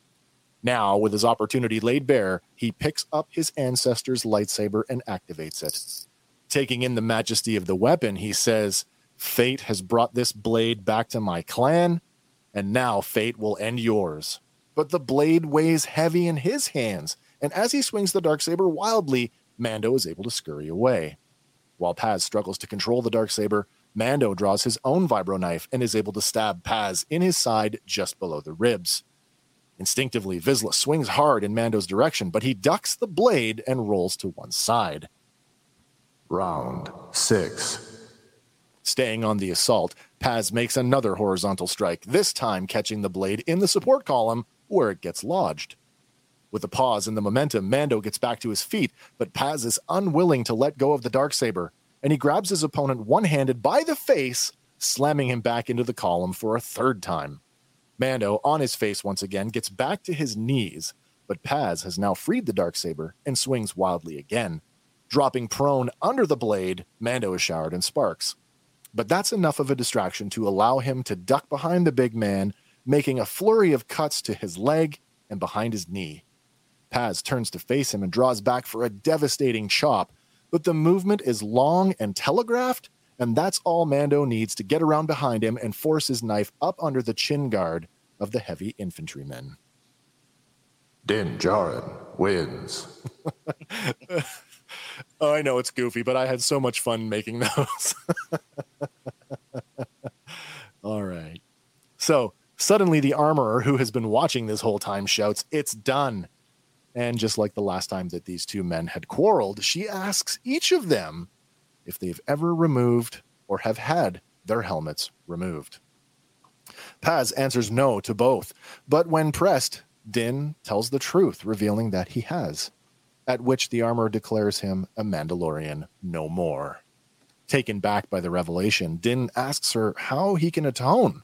Now, with his opportunity laid bare, he picks up his ancestor's lightsaber and activates it. Taking in the majesty of the weapon, he says, Fate has brought this blade back to my clan, and now fate will end yours. But the blade weighs heavy in his hands, and as he swings the dark saber wildly, Mando is able to scurry away. While Paz struggles to control the dark saber, Mando draws his own vibro knife and is able to stab Paz in his side just below the ribs. Instinctively, Vizsla swings hard in Mando's direction, but he ducks the blade and rolls to one side. Round six. Staying on the assault, Paz makes another horizontal strike, this time catching the blade in the support column where it gets lodged. With a pause in the momentum, Mando gets back to his feet, but Paz is unwilling to let go of the dark saber, and he grabs his opponent one-handed by the face, slamming him back into the column for a third time. Mando, on his face once again, gets back to his knees, but Paz has now freed the dark saber and swings wildly again. Dropping prone under the blade, Mando is showered in sparks. But that's enough of a distraction to allow him to duck behind the big man, making a flurry of cuts to his leg and behind his knee. Paz turns to face him and draws back for a devastating chop, but the movement is long and telegraphed, and that's all Mando needs to get around behind him and force his knife up under the chin guard of the heavy infantryman. Din Djarin wins. Oh, I know it's goofy, but I had so much fun making those. All right. So suddenly, the armorer who has been watching this whole time shouts, It's done. And just like the last time that these two men had quarreled, she asks each of them if they've ever removed or have had their helmets removed. Paz answers no to both, but when pressed, Din tells the truth, revealing that he has at which the armor declares him a Mandalorian no more. Taken back by the revelation, Din asks her how he can atone.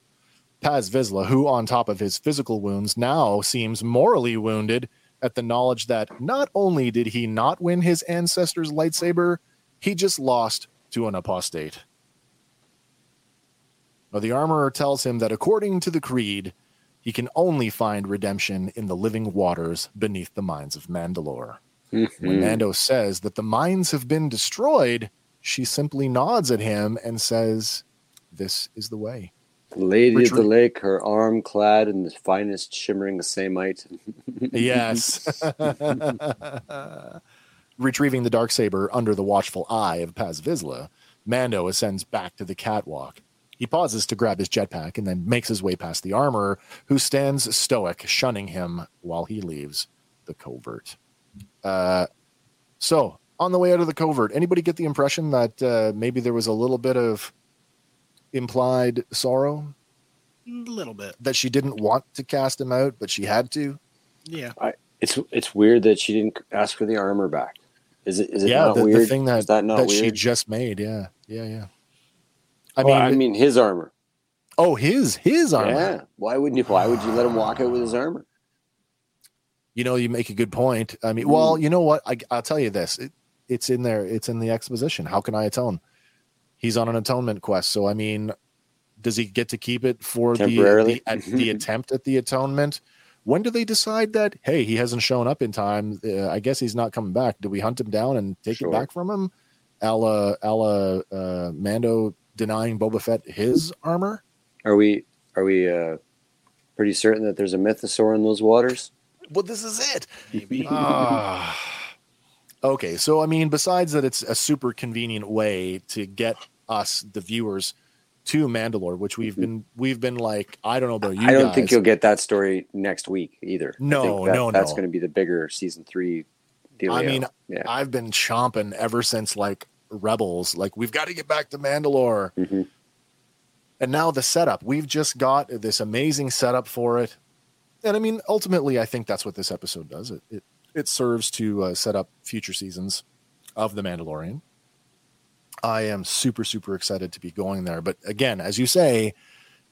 Paz Vizsla, who on top of his physical wounds now seems morally wounded at the knowledge that not only did he not win his ancestor's lightsaber, he just lost to an apostate. Now, the armorer tells him that according to the creed, he can only find redemption in the living waters beneath the mines of Mandalore. When Mhm. Mando says that the mines have been destroyed, she simply nods at him and says, This is the way. The lady of the lake, her arm clad in the finest shimmering samite. Yes. Retrieving the dark saber under the watchful eye of Paz Vizsla, Mando ascends back to the catwalk. He pauses to grab his jetpack and then makes his way past the armorer, who stands stoic, shunning him while he leaves the covert. Uh, so, on the way out of the covert, anybody get the impression that uh, maybe there was a little bit of implied sorrow A little bit. that she didn't want to cast him out, but she had to? Yeah. It's it's weird that she didn't ask for the armor back. Is it is it yeah, not the, the thing that, is that not that weird? she just made. Yeah, yeah, yeah. I Well, mean, I mean his armor. oh, his his armor. Yeah. Why wouldn't you? Why would you let him walk out with his armor? You know, you make a good point. I mean, Mm. well, you know what? I, I'll tell you this. It, it's in there. It's in the exposition. How can I atone? He's on an atonement quest. So, I mean, does he get to keep it for the the, the attempt at the atonement? When do they decide that? Hey, he hasn't shown up in time. Uh, I guess he's not coming back. Do we hunt him down and take Sure. it back from him? Ala Ala uh, Mando denying Boba Fett his armor. Are we are we uh, pretty certain that there's a mythosaur in those waters? Well, this is it. Ah. okay, so I mean, besides that, it's a super convenient way to get us, the viewers, to Mandalore, which we've been we've been like, I don't know about you. I don't guys. think you'll get that story next week either. I No, think that- no, That's no. going to be the bigger season three deal. I mean, yeah. I've been chomping ever since like Rebels. Like, we've got to get back to Mandalore. Mhm. And now the setup. We've just got this amazing setup for it. And I mean, ultimately, I think that's what this episode does. It it, it serves to uh, set up future seasons of The Mandalorian. I am super, super excited to be going there. But again, as you say,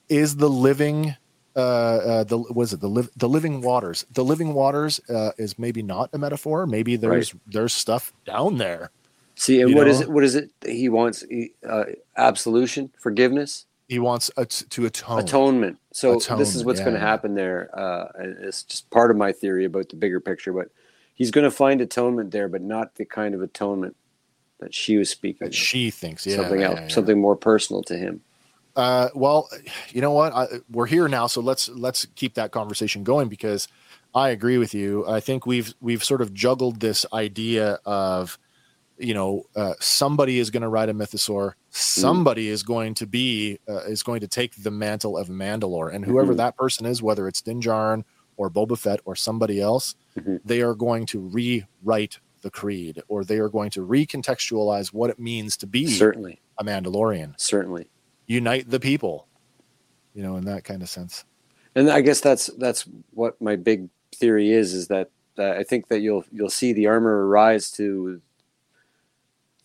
is the living uh, uh the was it the liv- the living waters the living waters uh, is maybe not a metaphor maybe there's there's stuff down there See, and what is know? it? What is it? He wants uh, absolution, forgiveness, he wants a to atone atonement. So this is Atonement, what's going to happen there. Uh, it's just part of my theory about the bigger picture. But he's going to find atonement there, but not the kind of atonement that she was speaking. that she thinks yeah something yeah, else, yeah. something more personal to him. Uh, well, you know what? I, we're here now, so let's let's keep that conversation going because I agree with you. I think we've we've sort of juggled this idea of, you know, uh, somebody is going to ride a mythosaur, somebody is going to be uh, is going to take the mantle of Mandalore, and whoever Mhm. that person is, whether it's Din Djarin or Boba Fett or somebody else, Mhm. they are going to rewrite the creed, or they are going to recontextualize what it means to be Certainly, a Mandalorian. Certainly. unite the people you know in that kind of sense. And I guess that's that's what my big theory is is that uh, I think that you'll you'll see the armor rise to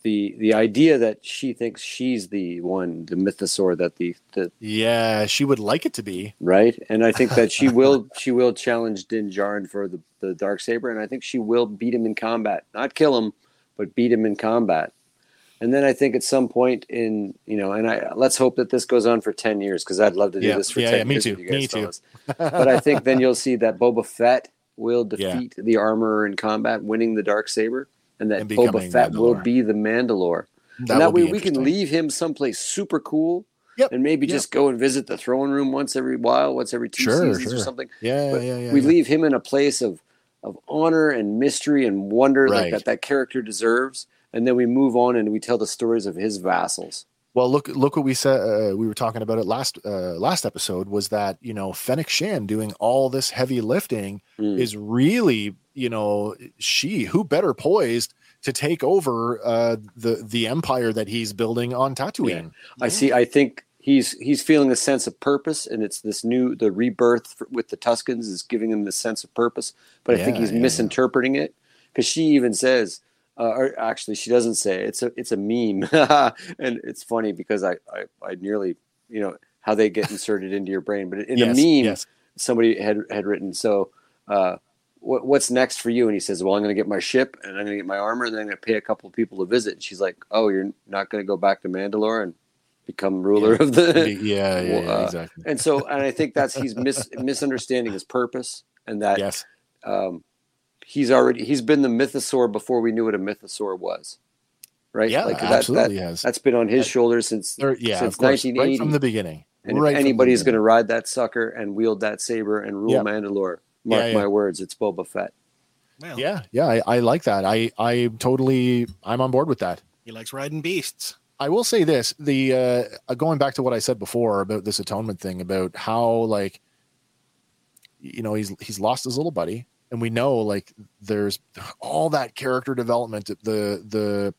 the the idea that she thinks she's the one the mythosaur that the the yeah she would like it to be. Right? And I think that she will she will challenge Din Djarin for the the dark saber and I think she will beat him in combat. Not kill him but beat him in combat. And then I think at some point in you know and I let's hope that this goes on for 10 years because I'd love to do Yeah, this for yeah, 10 yeah, me years too, me too. but I think then you'll see that Boba Fett will Yeah. defeat the armorer in combat, winning the dark saber, and that And Boba Fett will be the Mandalore. that, and that way we can leave him someplace super cool, Yep, and maybe yep. just go and visit the throne room once every while, once every two Sure, seasons or something. yeah But yeah yeah we yeah. leave him in a place of of honor and mystery and wonder like that that character deserves, and then we move on and we tell the stories of his vassals. Well look look what we said uh, we were talking about it last uh, last episode was that you know Fennec Shand doing all this heavy lifting Mm. is really you know she who better poised to take over uh the the empire that he's building on tatooine I see. I think he's he's feeling a sense of purpose, and it's this new the rebirth with the Tuskens is giving him the sense of purpose. But I think he's yeah, yeah. misinterpreting it because she even says, uh, or actually she doesn't say it. it's a it's a meme, and it's funny because I, I I nearly you know how they get inserted into your brain, but in Yes, a meme yes. somebody had had written so. Uh, what, what's next for you? And he says, well, I'm going to get my ship and I'm going to get my armor and then I'm going to pay a couple of people to visit. And she's like, oh, you're not going to go back to Mandalore and become ruler of the. yeah, yeah, yeah, uh, exactly. And so, and I think that's he's mis, misunderstanding his purpose and that Yes, um, he's already he's been the mythosaur before we knew what a mythosaur was. Right? Yeah, that, absolutely that, has. That's been on his shoulders since There- yeah, since 1980. right from the beginning. And right if anybody's going to ride that sucker and wield that saber and rule Yeah. Mandalore, mark Yeah, yeah. my words, it's Boba Fett. Well, Yeah, yeah, I, I like that. I I totally I'm on board with that. he likes riding beasts. I will say this: the uh, uh, going back to what I said before about this atonement thing, about how like you know he's he's lost his little buddy, and we know like there's all that character development, the the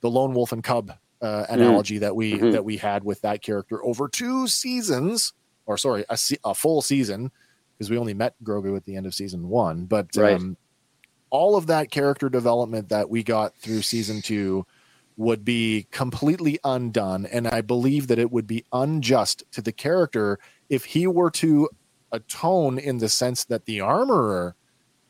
the lone wolf and cub uh, analogy that we Mhm. that we had with that character over two seasons, or sorry, a, se- a full season, because we only met Grogu at the end of season one, but Right. um, all of that character development that we got through season two would be completely undone. And I believe that it would be unjust to the character if he were to atone in the sense that the armorer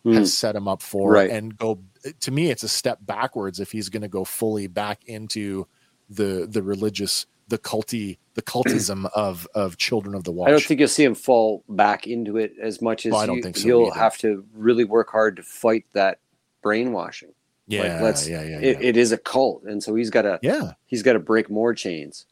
Hmm. has set him up for Right. and go to me it's a step backwards if he's going to go fully back into the the religious the culty the cultism of of children of the watch I don't think you'll see him fall back into it as much as Oh, I don't he, think so he'll either. have to really work hard to fight that brainwashing. yeah like, let's- yeah yeah It, yeah. it is a cult, and so he's got to yeah he's got to break more chains.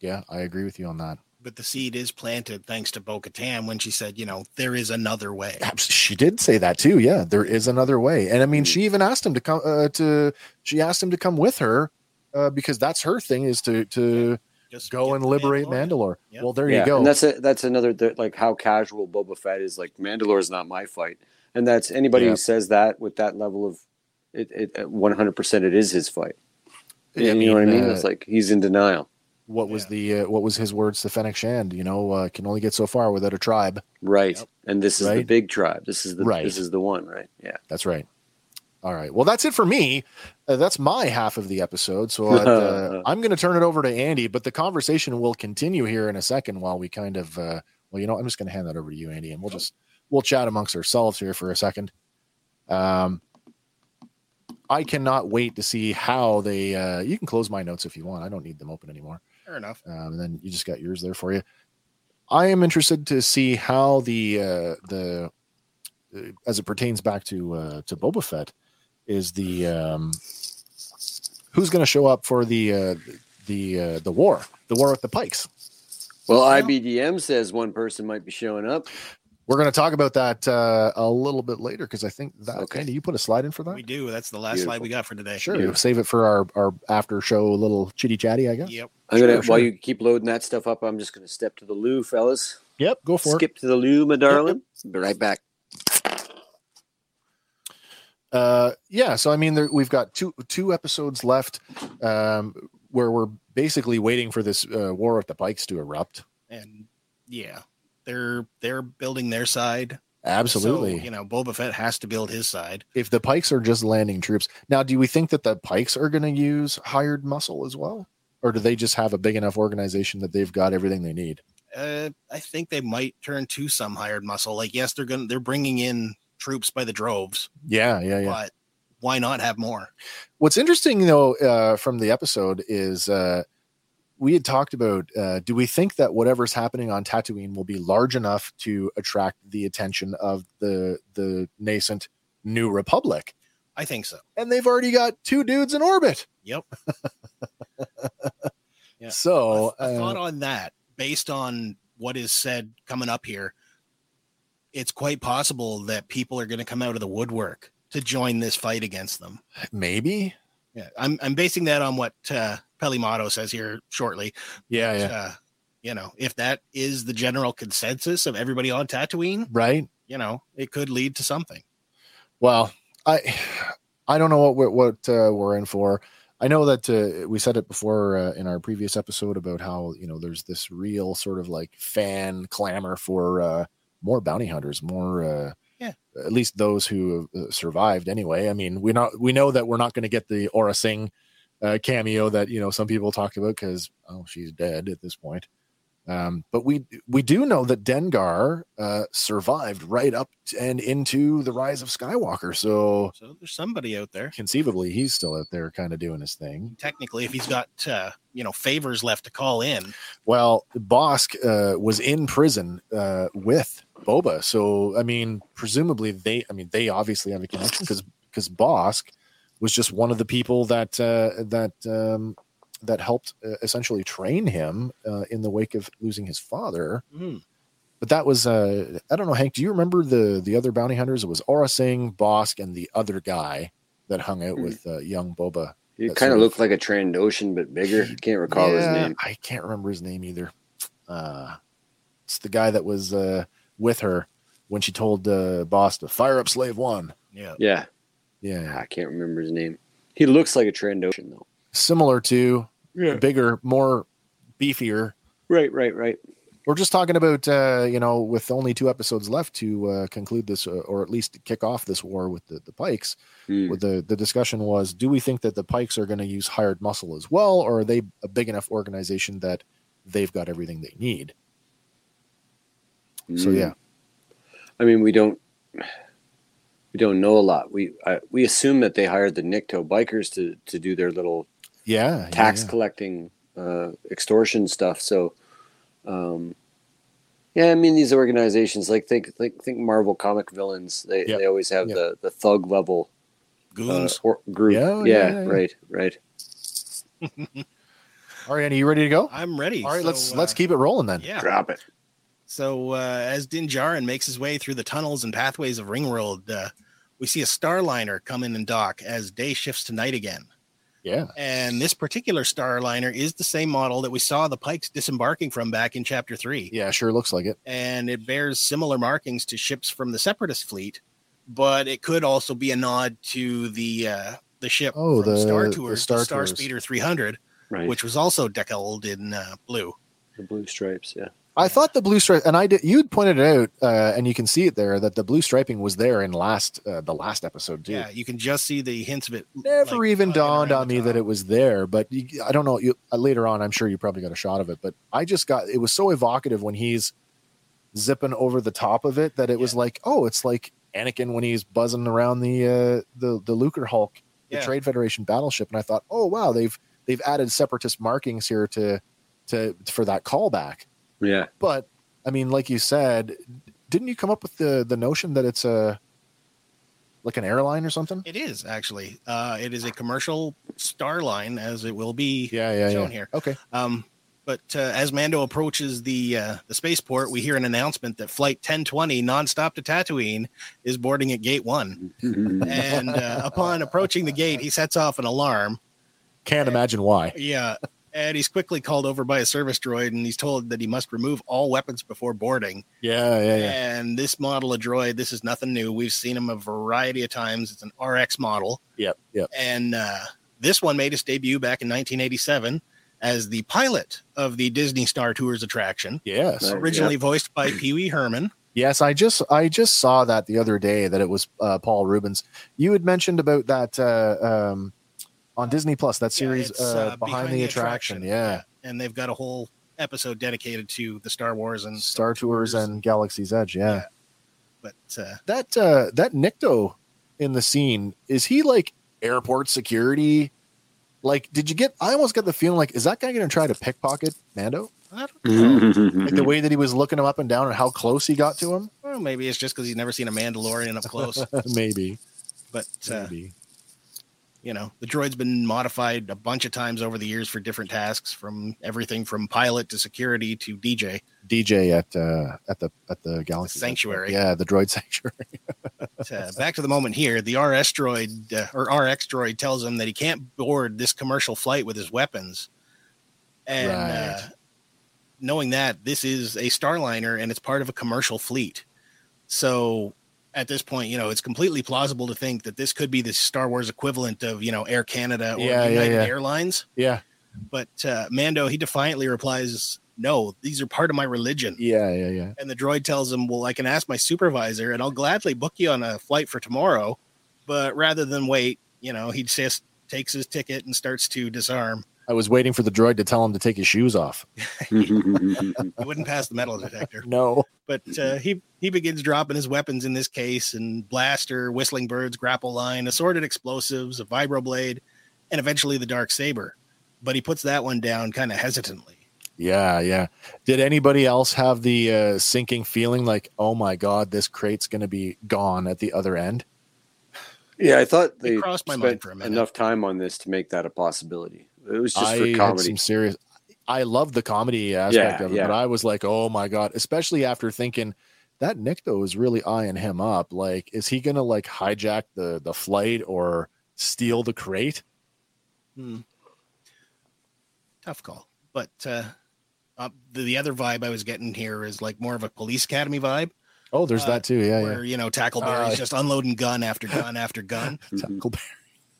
yeah i agree with you on that But the seed is planted thanks to Bo Katan when she said, you know, there is another way. She did say that too yeah there is another way and i mean she even asked him to come uh, to she asked him to come with her uh, because that's her thing is to to Just go and liberate Mandalorian. mandalore Yep. well there yeah, you go and that's a, that's another th- like how casual Boba Fett is. Like Mandalore Mandalore's not my fight, and that's anybody Yeah. who says that with that level of it. It one hundred percent, it is his fight. I you know what I mean? uh, It's like he's in denial. What was the uh, what was his words to Fennec Shand? You know, uh, can only get so far without a tribe. Right, Yep. and this is the big tribe. This is the Right. this is the one. Right? Yeah. That's right. All right. Well, that's it for me. Uh, that's my half of the episode. So uh, I'm going to turn it over to Andy, but the conversation will continue here in a second while we kind of. Uh, well, you know, I'm just going to hand that over to you, Andy, and we'll just we'll chat amongst ourselves here for a second. Um, I cannot wait to see how they. Uh, you can close my notes if you want. I don't need them open anymore. Fair enough. um, and then you just got yours there for you. I am interested to see how the uh, the uh, as it pertains back to uh, to Boba Fett is the um, who's going to show up for the uh, the uh, the war the war with the Pikes. Well, IMDb says one person might be showing up. We're going to talk about that uh, a little bit later because I think that Okay. Andy, you put a slide in for that. We do. That's the last slide we got for today. Sure, Beautiful. save it for our our after show little chitty chatty. I guess. Yep. I'm gonna Sure, while you keep loading that stuff up. I'm just gonna step to the loo, fellas. Yep. Go for it. Skip to the loo, my darling. Be right back. uh yeah so i mean there, we've got two two episodes left um where we're basically waiting for this uh, war of the Pikes to erupt And yeah, they're they're building their side. absolutely So, you know, Boba Fett has to build his side. if the pikes are just landing troops now do we think that the pikes are going to use hired muscle as well or do they just have a big enough organization that they've got everything they need Uh, I think they might turn to some hired muscle. Like, yes, they're gonna they're bringing in troops by the droves, yeah yeah yeah but why not have more? What's interesting though uh, from the episode is uh, we had talked about uh, do we think that whatever's happening on Tatooine will be large enough to attract the attention of the the nascent New Republic? I think so. And they've already got two dudes in orbit. Yep. Yeah. So a, a thought uh, on that, based on what is said coming up here, it's quite possible that people are going to come out of the woodwork to join this fight against them. maybe, Yeah, I'm I'm basing that on what uh, Peli Motto says here shortly. yeah, yeah, Uh, you know, if that is the general consensus of everybody on Tatooine, right. you know, it could lead to something. Well, I I don't know what what, what uh, we're in for. I know that uh, we said it before uh, in our previous episode about how you know there's this real sort of like fan clamor for uh, more bounty hunters, more uh, Yeah. at least those who uh, survived anyway. I mean, we not we know that we're not going to get the Aurra Sing uh, cameo that you know some people talked about because oh she's dead at this point. Um, but we we do know that Dengar uh, survived right up and into the rise of Skywalker. So So there's somebody out there. conceivably, he's still out there, kind of doing his thing. Technically, if he's got uh, you know favors left to call in, Well, Bosk uh, was in prison uh, with Boba, so I mean, presumably they, I mean, they obviously have a connection because because Bosk was just one of the people that uh, that um, that helped uh, essentially train him uh, in the wake of losing his father. Mhm. But that was uh, I don't know, Hank. Do you remember the the other bounty hunters? It was Aurra Sing, Bosk, and the other guy that hung out Hmm. with uh, young Boba. He kind of looked like a Trandoshan, but bigger. Can't recall his name. I can't remember his name either. Uh, it's the guy that was uh, with her when she told the boss to fire up slave one. yeah, Yeah, Yeah, I can't remember his name. He looks like a Trandoshan though. similar to Yeah. bigger, more beefier. Right, right, right. We're just talking about uh, you know with only two episodes left to uh, conclude this, uh, or at least kick off this war with the the Pikes. With the the discussion was, do we think that the Pikes are going to use hired muscle as well, or are they a big enough organization that they've got everything they need? So Hmm. yeah. I mean, we don't we don't know a lot. We I, we assume that they hired the Nikto bikers to to do their little Yeah, yeah, tax yeah. collecting uh, extortion stuff. So, um, yeah, I mean these organizations like think think think Marvel comic villains. They Yep. they always have Yep. the the thug level uh, or group. Yeah, Yeah, yeah, yeah, yeah. right, right. All right, Andy, you ready to go? I'm ready. All right, So, let's uh, let's keep it rolling then. Yeah. Drop it. So uh, as Din Djarin makes his way through the tunnels and pathways of Ringworld, uh, we see a Starliner come in and dock as day shifts to night again. Yeah. And this particular Starliner is the same model that we saw the Pikes disembarking from back in Chapter Three. Yeah, sure looks like it. and it bears similar markings to ships from the Separatist fleet, but it could also be a nod to the uh, the ship Oh, from the- Star the Tours, Star the Star Tours. Speeder 300, Right. which was also decaled in uh, blue. the blue stripes. Yeah. I thought the blue stripe, and I did. You'd pointed it out, uh, and you can see it there that the blue striping was there in last uh, the last episode too. Yeah, you can just see the hints of it. Never like, even uh, dawned on me that it was there, but you, I don't know. You, uh, later on, I'm sure you probably got a shot of it, but I just got it was so evocative when he's zipping over the top of it that it was like, oh, it's like Anakin when he's buzzing around the uh, the the Lucrehulk, the Yeah. Trade Federation battleship, and I thought, oh wow, they've they've added separatist markings here to to for that callback. Yeah. But I mean, like you said, didn't you come up with the the notion that it's a like an airline or something? It is actually. Uh, it is a commercial Starline, as it will be Yeah, yeah, shown yeah. here. Okay. Um, but uh, as Mando approaches the uh, the spaceport, we hear an announcement that Flight 1020 nonstop to Tatooine is boarding at Gate One. and uh, upon approaching the gate, he sets off an alarm. Can't imagine why. Yeah, and he's quickly called over by a service droid, and he's told that he must remove all weapons before boarding. Yeah, yeah, yeah. And this model of droid, this is nothing new. We've seen him a variety of times. It's an RX model. Yep, yep. And uh, this one made its debut back in 1987 as the pilot of the Disney Star Tours attraction, Yes. Right. originally voiced by Pee Wee Herman. Yes, I just I just saw that the other day that it was uh, Paul Reubens. You had mentioned about that uh, um, on Disney Plus that series It's, uh, behind, the, attraction. Yeah. And they've got a whole episode dedicated to the Star Wars and Star Tours and Galaxy's Edge. Yeah, Yeah. But uh, that uh, that Nikto in the scene is he like airport security? Like, did you get? I almost got the feeling like, is that guy going to try to pickpocket Mando? I don't know. Like the way that he was looking him up and down and how close he got to him? Well, maybe it's just because he's never seen a Mandalorian up close. Maybe. but uh, Maybe. You know the droid's been modified a bunch of times over the years for different tasks from everything from pilot to security to dj DJ at uh, at the at the Galaxy Sanctuary. Yeah, the droid sanctuary. Uh, back to the moment here. The rs droid uh, or rx droid tells him that he can't board this commercial flight with his weapons. And uh, knowing that this is a starliner and it's part of a commercial fleet. So at this point you know it's completely plausible to think that this could be the star wars equivalent of you know air canada or Yeah, yeah, united yeah. airlines yeah, But uh, Mando, he defiantly replies, No, these are part of my religion. yeah, yeah, yeah. And the droid tells him, Well, I can ask my supervisor and I'll gladly book you on a flight for tomorrow. But rather than wait, you know, he just takes his ticket and starts to disarm. I was waiting for the droid to tell him to take his shoes off. he wouldn't pass the metal detector. No. But uh, he he begins dropping his weapons in this case and blaster, whistling birds, grapple line, assorted explosives, a vibroblade, and eventually the dark saber. But he puts that one down kind of hesitantly. Yeah, yeah. Did anybody else have the uh, sinking feeling like, oh my god, this crate's going to be gone at the other end? Yeah, I thought they crossed my spent mind for a minute. enough time on this to make that a possibility. It was just I for had comedy. some serious. I love the comedy aspect Yeah, of it, yeah. but I was like, oh my god, especially after thinking that Nikto is really eyeing him up. Like, is he gonna like hijack the the flight or steal the crate? Hmm. Tough call. But uh, uh, the, the other vibe I was getting here is like more of a police academy vibe. Oh, there's Uh, that too. Yeah, where you know Tackleberry's Uh, just unloading gun after gun after gun. yeah. Tackleberry.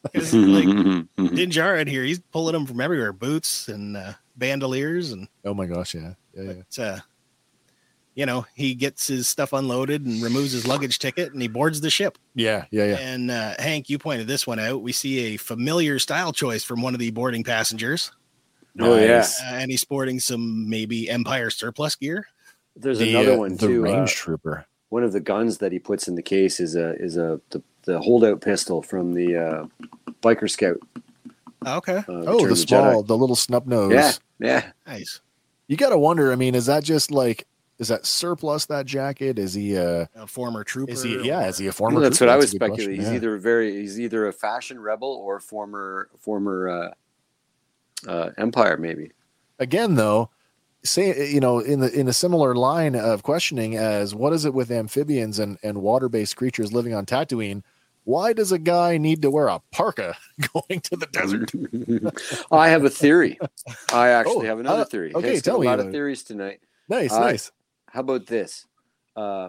'Cause, like Din Djarin here, he's pulling them from everywhere, boots and uh, bandoliers, and Oh my gosh, yeah, yeah, yeah. but, uh, you know he gets his stuff unloaded and removes his luggage ticket, and he boards the ship. Yeah, yeah, yeah. And uh, Hank, you pointed this one out. We see a familiar style choice from one of the boarding passengers, Oh yeah, uh, and he's sporting some maybe Empire surplus gear. there's The, another uh, one the too. uh, range trooper. one of the guns that he puts in the case is a is a the, the holdout pistol from the uh, biker scout. Okay, Uh, Oh, Return the of small, Jedi. the little snub nose. Yeah, yeah. nice. You got to wonder. I mean, is that just like is that surplus that jacket? Is he uh A former trooper. is he yeah, is he a former Well, that's trooper? what I was good speculating. He's yeah. either very he's either a fashion rebel or former former uh, uh, Empire maybe. again though say you know in the in a similar line of questioning as what is it with amphibians and and water-based creatures living on Tatooine why does a guy need to wear a parka going to the desert I have a theory. I actually Oh, have another uh, theory. okay, Yes, tell a lot about of it. theories tonight. nice Uh, nice How about this? Uh,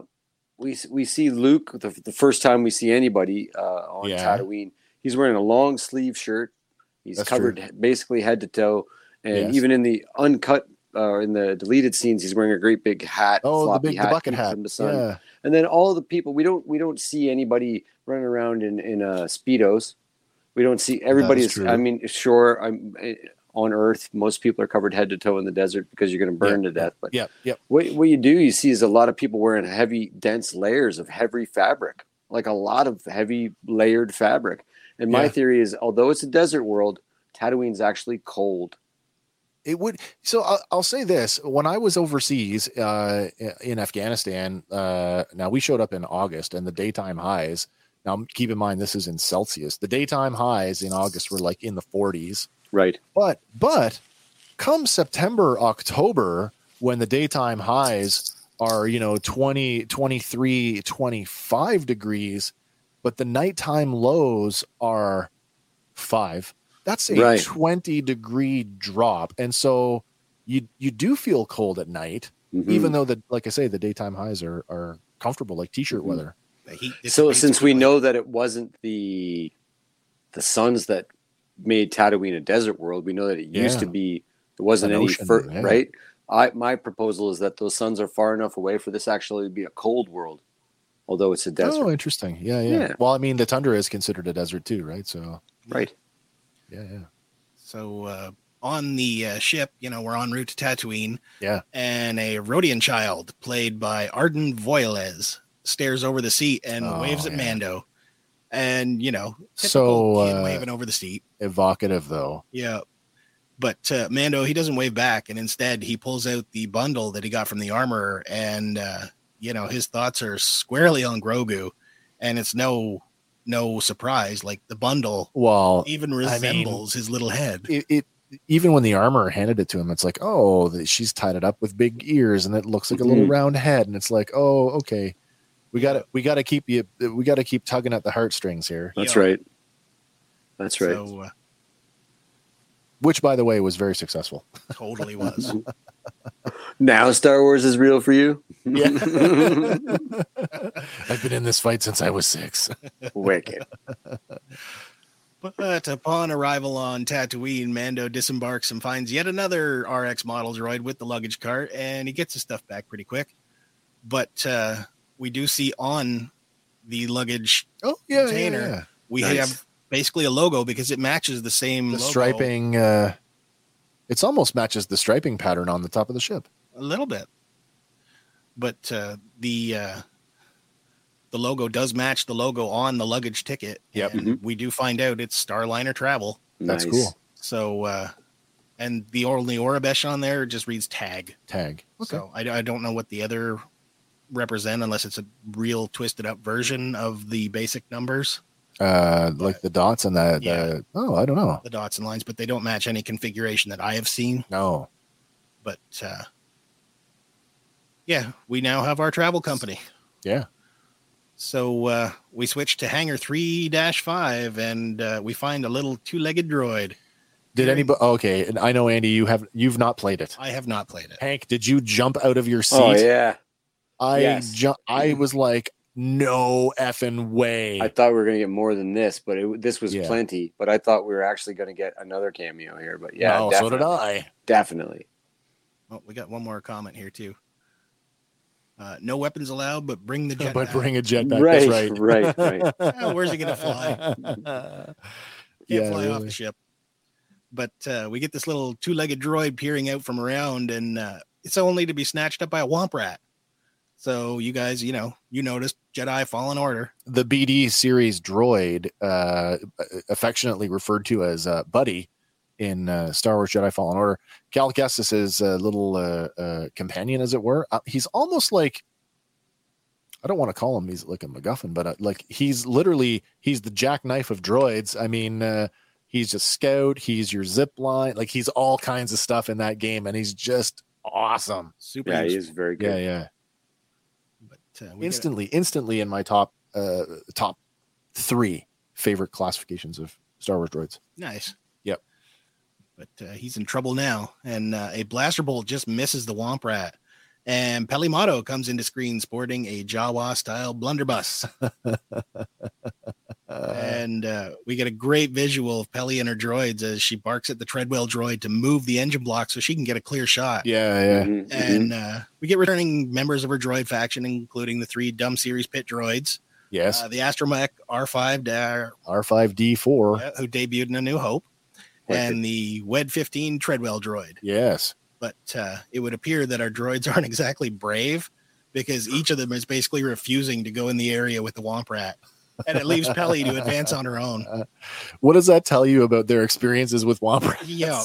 we we see Luke the, the first time we see anybody uh, on Yeah. Tatooine. He's wearing a long sleeve shirt. He's That's covered true. basically head to toe, and Yes. even in the uncut uh, in the deleted scenes, he's wearing a great big hat. oh the big the bucket hat From the sun. yeah And then all the people we don't we don't see anybody running around in in uh, speedos. We don't see everybody. true. I mean, sure, I'm eh, on Earth. Most people are covered head to toe in the desert because you're going to burn to death. But yep yep what what you do, you see, is a lot of people wearing heavy, dense layers of heavy fabric, like a lot of heavy layered fabric. And my Yeah. theory is, although it's a desert world, Tatooine's actually cold. It would so I'll, I'll say this when i was overseas uh in afghanistan uh now we showed up in august and the daytime highs now keep in mind this is in celsius the daytime highs in august were like in the 40s Right. but but come september october when the daytime highs are you know 20 23 25 degrees but the nighttime lows are five that's a Right. 20 degree drop and so you you do feel cold at night Mhm. even though the like i say the daytime highs are are comfortable like t-shirt Mhm. weather The heat so since we know that it wasn't the the suns that made Tatooine a desert world, we know that it used to be. It wasn't An any ocean, fur, yeah. right. I my proposal is that those suns are far enough away for this actually to be a cold world, although it's a desert. oh interesting yeah, yeah Yeah. well i mean the tundra is considered a desert too right so Right. Yeah yeah So uh, on the uh, ship, you know, we're en route to Tatooine, yeah and a Rhodian child played by Arden Voiles stares over the seat and Oh, waves at yeah. Mando. And you know, So, uh, waving over the seat. evocative though Yeah. But uh, Mando, he doesn't wave back, and instead he pulls out the bundle that he got from the armorer, and uh, you know his thoughts are squarely on Grogu, and it's no no surprise. Like the bundle well even I mean, resembles his little head. it, it even when the armor handed it to him it's like oh the, she's tied it up with big ears and it looks like a little Mhm. round head and it's like oh okay we got to we got to keep you we got to keep tugging at the heartstrings here That's Yeah. right. That's right. So uh, which by the way was very successful totally was. now Star Wars is real for you. yeah i've been in this fight since i was six Wicked. But upon arrival on Tatooine, Mando disembarks and finds yet another RX model droid with the luggage cart, and he gets his stuff back pretty quick. But uh, we do see on the luggage oh yeah, yeah, Container. yeah. we Nice. have basically a logo because it matches the same the logo. striping uh It's almost matches the striping pattern on the top of the ship. a little bit. But uh, the uh, the logo does match the logo on the luggage ticket. Yep. and we do find out it's Starliner Travel. That's Nice. cool. So, uh, and the only Aurebesh on there just reads tag. Tag. Okay. So I, I don't know what the other represent unless it's a real twisted up version of the basic numbers, Uh, like the dots and the, Yeah. the oh, I don't know. the dots and lines, but they don't match any configuration that I have seen. No. But uh, yeah, we now have our travel company. Yeah. So uh, we switch to Hangar 3 5 and uh, we find a little two legged droid. Did anybody? Okay, and I know Andy, you have you've not played it. I have not played it. Hank, did you jump out of your seat? Oh yeah. I Yes. ju- I was like, no effing way. I thought we were gonna get more than this, but it, this was Yeah. plenty. But I thought we were actually gonna get another cameo here. But yeah, no, so did definitely. I. Definitely. Oh, we got one more comment here, too. Uh, no weapons allowed, but bring the jet. but back. bring a jetpack. Right, That's right. right, right. Oh, where's he gonna fly? Can't Yeah, fly off the ship. But uh, we get this little two legged droid peering out from around, and uh, it's only to be snatched up by a womp rat. So you guys, you know, you noticed Jedi Fallen Order. the BD series droid, uh, affectionately referred to as uh, Buddy in uh, Star Wars Jedi Fallen Order. Cal Kestis is a little uh, uh, companion, as it were. Uh, he's almost like I don't want to call him he's like a MacGuffin, but uh, like he's literally he's the jackknife of droids. I mean, uh, he's a scout. He's your zip line. Like he's all kinds of stuff in that game, and he's just awesome. Super. Yeah, he is very good. Yeah, yeah. Uh, instantly instantly in my top uh top three favorite classifications of star wars droids nice. Yep. But uh, he's in trouble now, and uh, a blaster bolt just misses the womp rat. And Peli Motto comes into screen sporting a Jawa style blunderbuss. and uh, we get a great visual of Pelly and her droids as she barks at the Treadwell droid to move the engine block so she can get a clear shot. yeah yeah Mhm, mhm. And uh, we get returning members of her droid faction, including the three Dumb Series pit droids, yes uh, the Astromech R5, da- r5d4 uh, who debuted in A New Hope, and the WED 15 Treadwell droid. yes But uh, it would appear that our droids aren't exactly brave because each of them is basically refusing to go in the area with the Womp Rat. And it leaves Pelly to advance on her own. what does that tell you about their experiences with womp rats? Yeah.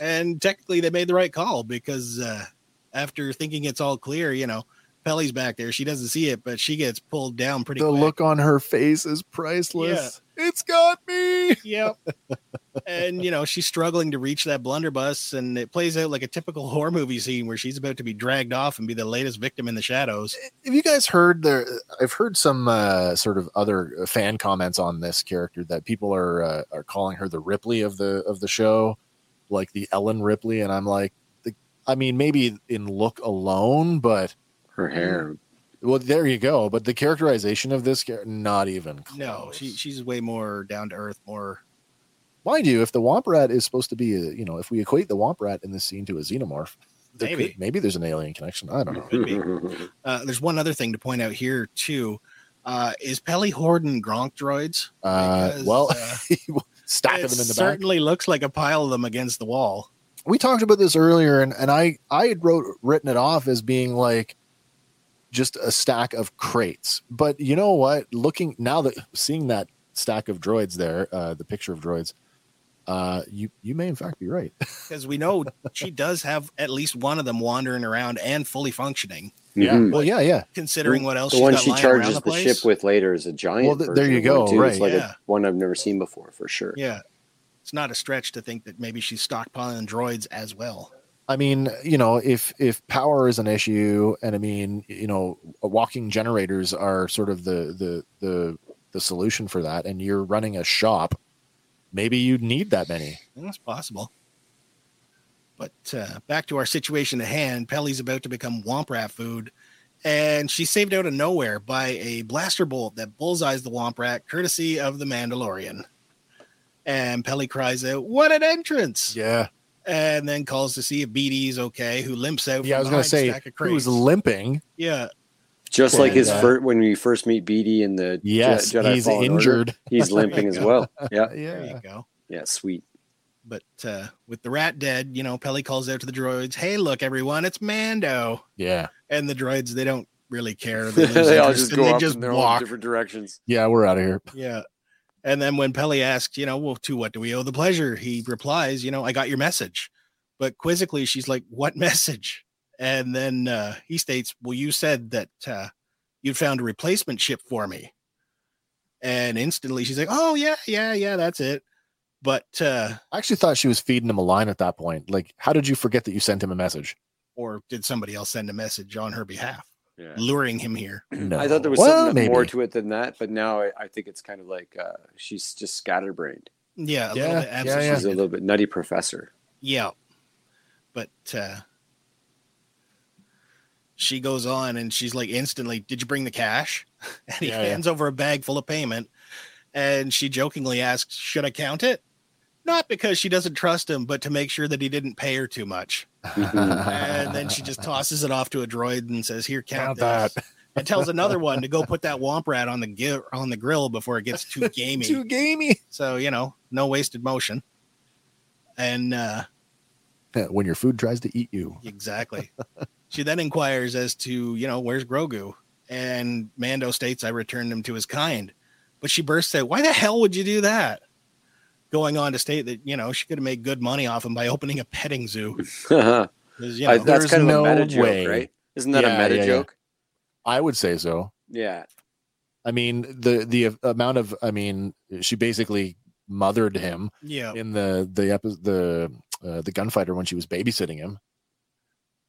and technically, they made the right call because uh, after thinking it's all clear, you know, Pelly's back there. She doesn't see it, but she gets pulled down pretty the quick. look on her face is priceless it's got me Yep. and you know she's struggling to reach that blunderbuss, and it plays out like a typical horror movie scene where she's about to be dragged off and be the latest victim in the shadows. have you guys heard there i've heard some uh sort of other fan comments on this character that people are uh, are calling her the ripley of the of the show like the ellen ripley and i'm like the, i mean maybe in look alone but Her hair. Well, there you go. But the characterization of this character, not even close. No, she she's way more down to earth, more Mind you, if the Womp Rat is supposed to be, a, you know, if we equate the Womp Rat in this scene to a xenomorph, there Maybe. could- maybe there's an alien connection. I don't know. could be. Uh, there's one other thing to point out here too. Uh, is Pelly hoarding Gronk droids? Uh, Because, well, uh, stacking them in the back. certainly looks like a pile of them against the wall. we talked about this earlier and, and I, I had wrote written it off as being like just a stack of crates. But you know what? Looking now that seeing that stack of droids there, uh, the picture of droids, uh, you you may in fact be right. Because we know she does have at least one of them wandering around and fully functioning. Yeah. Mhm. Well, yeah, yeah. Considering what else the she's one got she lying charges the the, place. ship with later is a giant. Well, th- there you go, too. right. It's like Yeah. a, one I've never seen before for sure. Yeah, it's not a stretch to think that maybe she's stockpiling droids as well. I mean, you know, if if power is an issue, and I mean, you know, walking generators are sort of the the the the solution for that, and you're running a shop, maybe you need that many. That's possible. But uh, back to our situation at hand, Pelly's about to become Womp Rat food, and she's saved out of nowhere by a blaster bolt that bullseyes the Womp Rat, courtesy of the Mandalorian. And Pelly cries out, "What an entrance!" Yeah, and then calls to see if BD's okay, who limps out. yeah. I was going to say a stack of he was limping. yeah, Just like his uh, first when we first meet BD in the Je- Yes, Jedi he's Fallen Order, injured. he's limping as well. Yeah, there Yeah, you go. yeah, sweet. But uh, with the rat dead, you know, Pelly calls out to the droids, "Hey, look, everyone, it's Mando!" Yeah. And the droids, they don't really care. They, they all just go they up just in their walk. different directions. Yeah, we're out of here. Yeah. And then when Pelly asked, you know, well, to what do we owe the pleasure? He replies, you know, I got your message. But quizzically, she's like, what message? And then uh, he states, well, you said that uh, you'd found a replacement ship for me. And instantly she's like, oh, yeah, yeah, yeah, that's it. But, uh, I actually thought she was feeding him a line at that point. Like, how did you forget that you sent him a message? or did somebody else send a message on her behalf, Yeah. luring him here? No. I thought there was Well, something more to it than that, but now I, I think it's kind of like uh, she's just scatterbrained. Yeah, a Yeah, little bit yeah, yeah. She's a little bit nutty professor. Yeah. But uh she goes on and she's like instantly, Did you bring the cash? And he Yeah, yeah. hands over a bag full of payment. And she jokingly asks, Should I count it? Not because she doesn't trust him, but to make sure that he didn't pay her too much. And then she just tosses it off to a droid and says, Here, count, Count this. And tells another one to go put that womp rat on the gi- on the grill before it gets too gamey. Too gamey. so, you know, no wasted motion. And uh when your food tries to eat you. Exactly. she then inquires as to, you know, where's Grogu? And Mando states, I returned him to his kind. But she bursts out, Why the hell would you do that? Going on to state that, you know, she could have made good money off him by opening a petting zoo. 'Cause, you know, I, that's there's kind of no a meta joke, way. right? Isn't that Yeah, a meta yeah, yeah. joke? I would say so. Yeah. I mean, the the amount of I mean, she basically mothered him yeah. in the the epi- the uh, the gunfighter when she was babysitting him.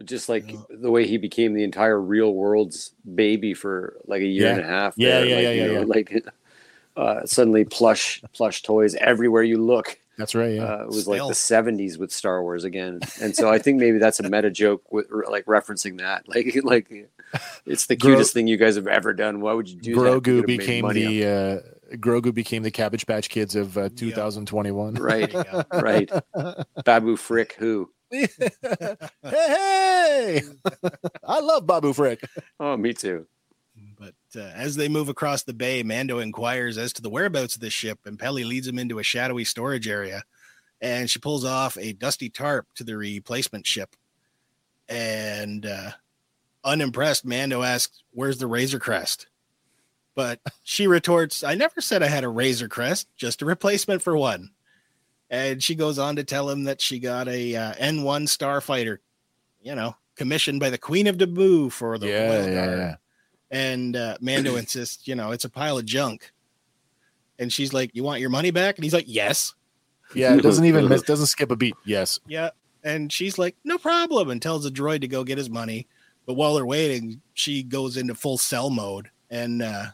Just like the way he became the entire real world's baby for like a year Yeah. and a half. Yeah, there, yeah, like, yeah, you yeah, know, yeah. Like uh, suddenly plush plush toys everywhere you look. That's right. Yeah. Uh, it was like the 70s with Star Wars again. And so I think maybe that's a meta joke with like referencing that. Like like it's the Gro- cutest thing you guys have ever done. Why would you do that? Grogu could have made became the uh, Grogu became the Cabbage Patch Kids of uh, 2021. Right. There you go. off- right. Babu Frick who? hey, hey! I love Babu Frick. Oh, me too. But uh, as they move across the bay, Mando inquires as to the whereabouts of the ship, and Pelly leads him into a shadowy storage area. And she pulls off a dusty tarp to the replacement ship. And uh, unimpressed, Mando asks, Where's the Razor Crest? But she retorts, I never said I had a Razor Crest, just a replacement for one. And she goes on to tell him that she got a uh, N1 starfighter, you know, commissioned by the Queen of Naboo for the Yeah, Royal yeah, Guard. yeah. And uh, Mando insists, you know, it's a pile of junk. And she's like, "You want your money back?" And he's like, "Yes." Yeah, it doesn't even miss, doesn't skip a beat. Yes. Yeah. And she's like, "No problem," and tells the droid to go get his money. But while they're waiting, she goes into full cell mode, and uh,